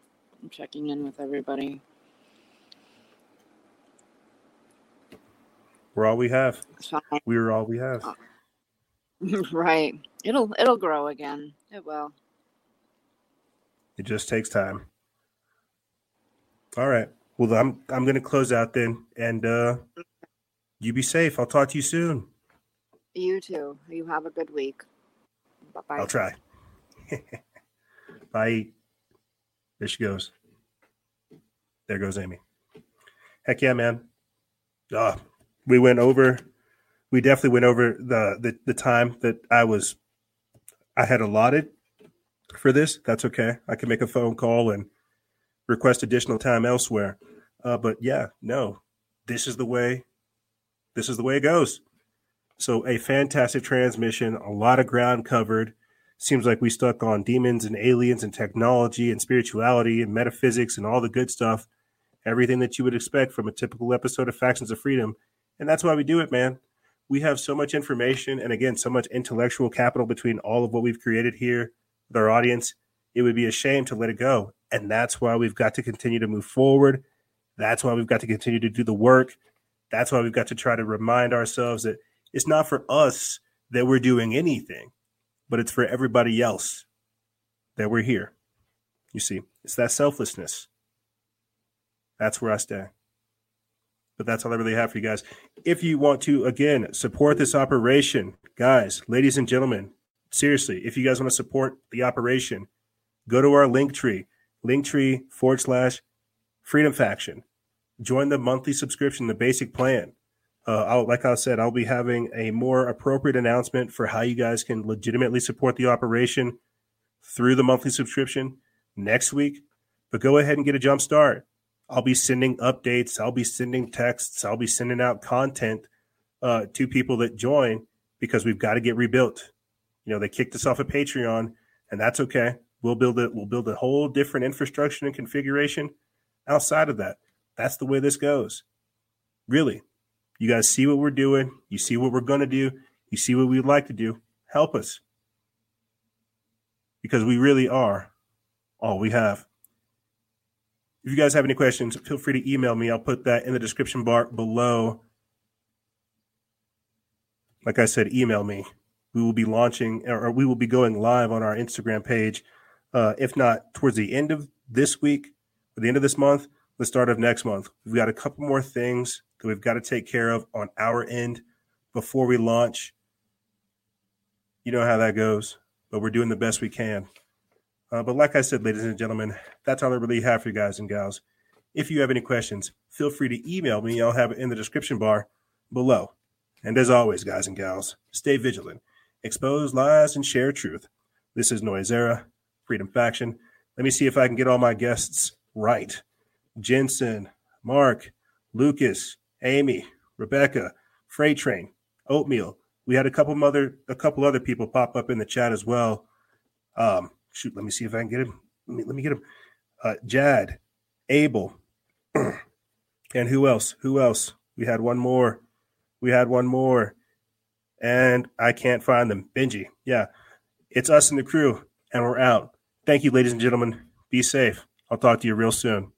checking in with everybody. We're all we have. We're all we have. right. It'll it'll grow again. It will. It just takes time. All right. Well, I'm I'm going to close out then, and uh, you be safe. I'll talk to you soon. You too. You have a good week. Bye bye. I'll try. Bye. There she goes. There goes Amy. Heck yeah, man. Uh, we went over. We definitely went over the, the the time that I was I had allotted for this. That's okay. I can make a phone call and request additional time elsewhere. Uh, but yeah, no, this is the way. This is the way it goes. So a fantastic transmission, a lot of ground covered. Seems like we stuck on demons and aliens and technology and spirituality and metaphysics and all the good stuff. Everything that you would expect from a typical episode of Factions of Freedom. And that's why we do it, man. We have so much information and again, so much intellectual capital between all of what we've created here with our audience. It would be a shame to let it go. And that's why we've got to continue to move forward. That's why we've got to continue to do the work. That's why we've got to try to remind ourselves that it's not for us that we're doing anything, but it's for everybody else that we're here. You see, it's that selflessness. That's where I stand. But that's all I really have for you guys. If you want to, again, support this operation, guys, ladies and gentlemen, seriously, if you guys want to support the operation, go to our link tree, Linktree forward slash freedom faction. Join the monthly subscription, the basic plan. Uh, like I said, I'll be having a more appropriate announcement for how you guys can legitimately support the operation through the monthly subscription next week. But go ahead and get a jump start. I'll be sending updates. I'll be sending texts. I'll be sending out content uh, to people that join because we've got to get rebuilt. You know, they kicked us off of Patreon, and that's okay. We'll build it. We'll build a whole different infrastructure and configuration outside of that. That's the way this goes. Really, you guys see what we're doing. You see what we're going to do. You see what we'd like to do. Help us because we really are all we have. If you guys have any questions, feel free to email me. I'll put that in the description bar below. Like I said, email me. We will be launching or we will be going live on our Instagram page, uh, if not towards the end of this week or the end of this month, the start of next month. We've got a couple more things that we've got to take care of on our end before we launch. You know how that goes, but we're doing the best we can. Uh, but like I said, ladies and gentlemen, that's all I really have for you guys and gals. If you have any questions, feel free to email me. I'll have it in the description bar below. And as always, guys and gals, stay vigilant, expose lies, and share truth. This is Noisera, Freedom Faction. Let me see if I can get all my guests right. Jensen, Mark, Lucas, Amy, Rebecca, Freight Train, Oatmeal. We had a couple other a couple other people pop up in the chat as well. Um, shoot, let me see if I can get him. Let me let me get him. Uh, Jad, Abel, and who else? Who else? We had one more. We had one more, and I can't find them. Benji, yeah, it's us and the crew, and we're out. Thank you, ladies and gentlemen. Be safe. I'll talk to you real soon.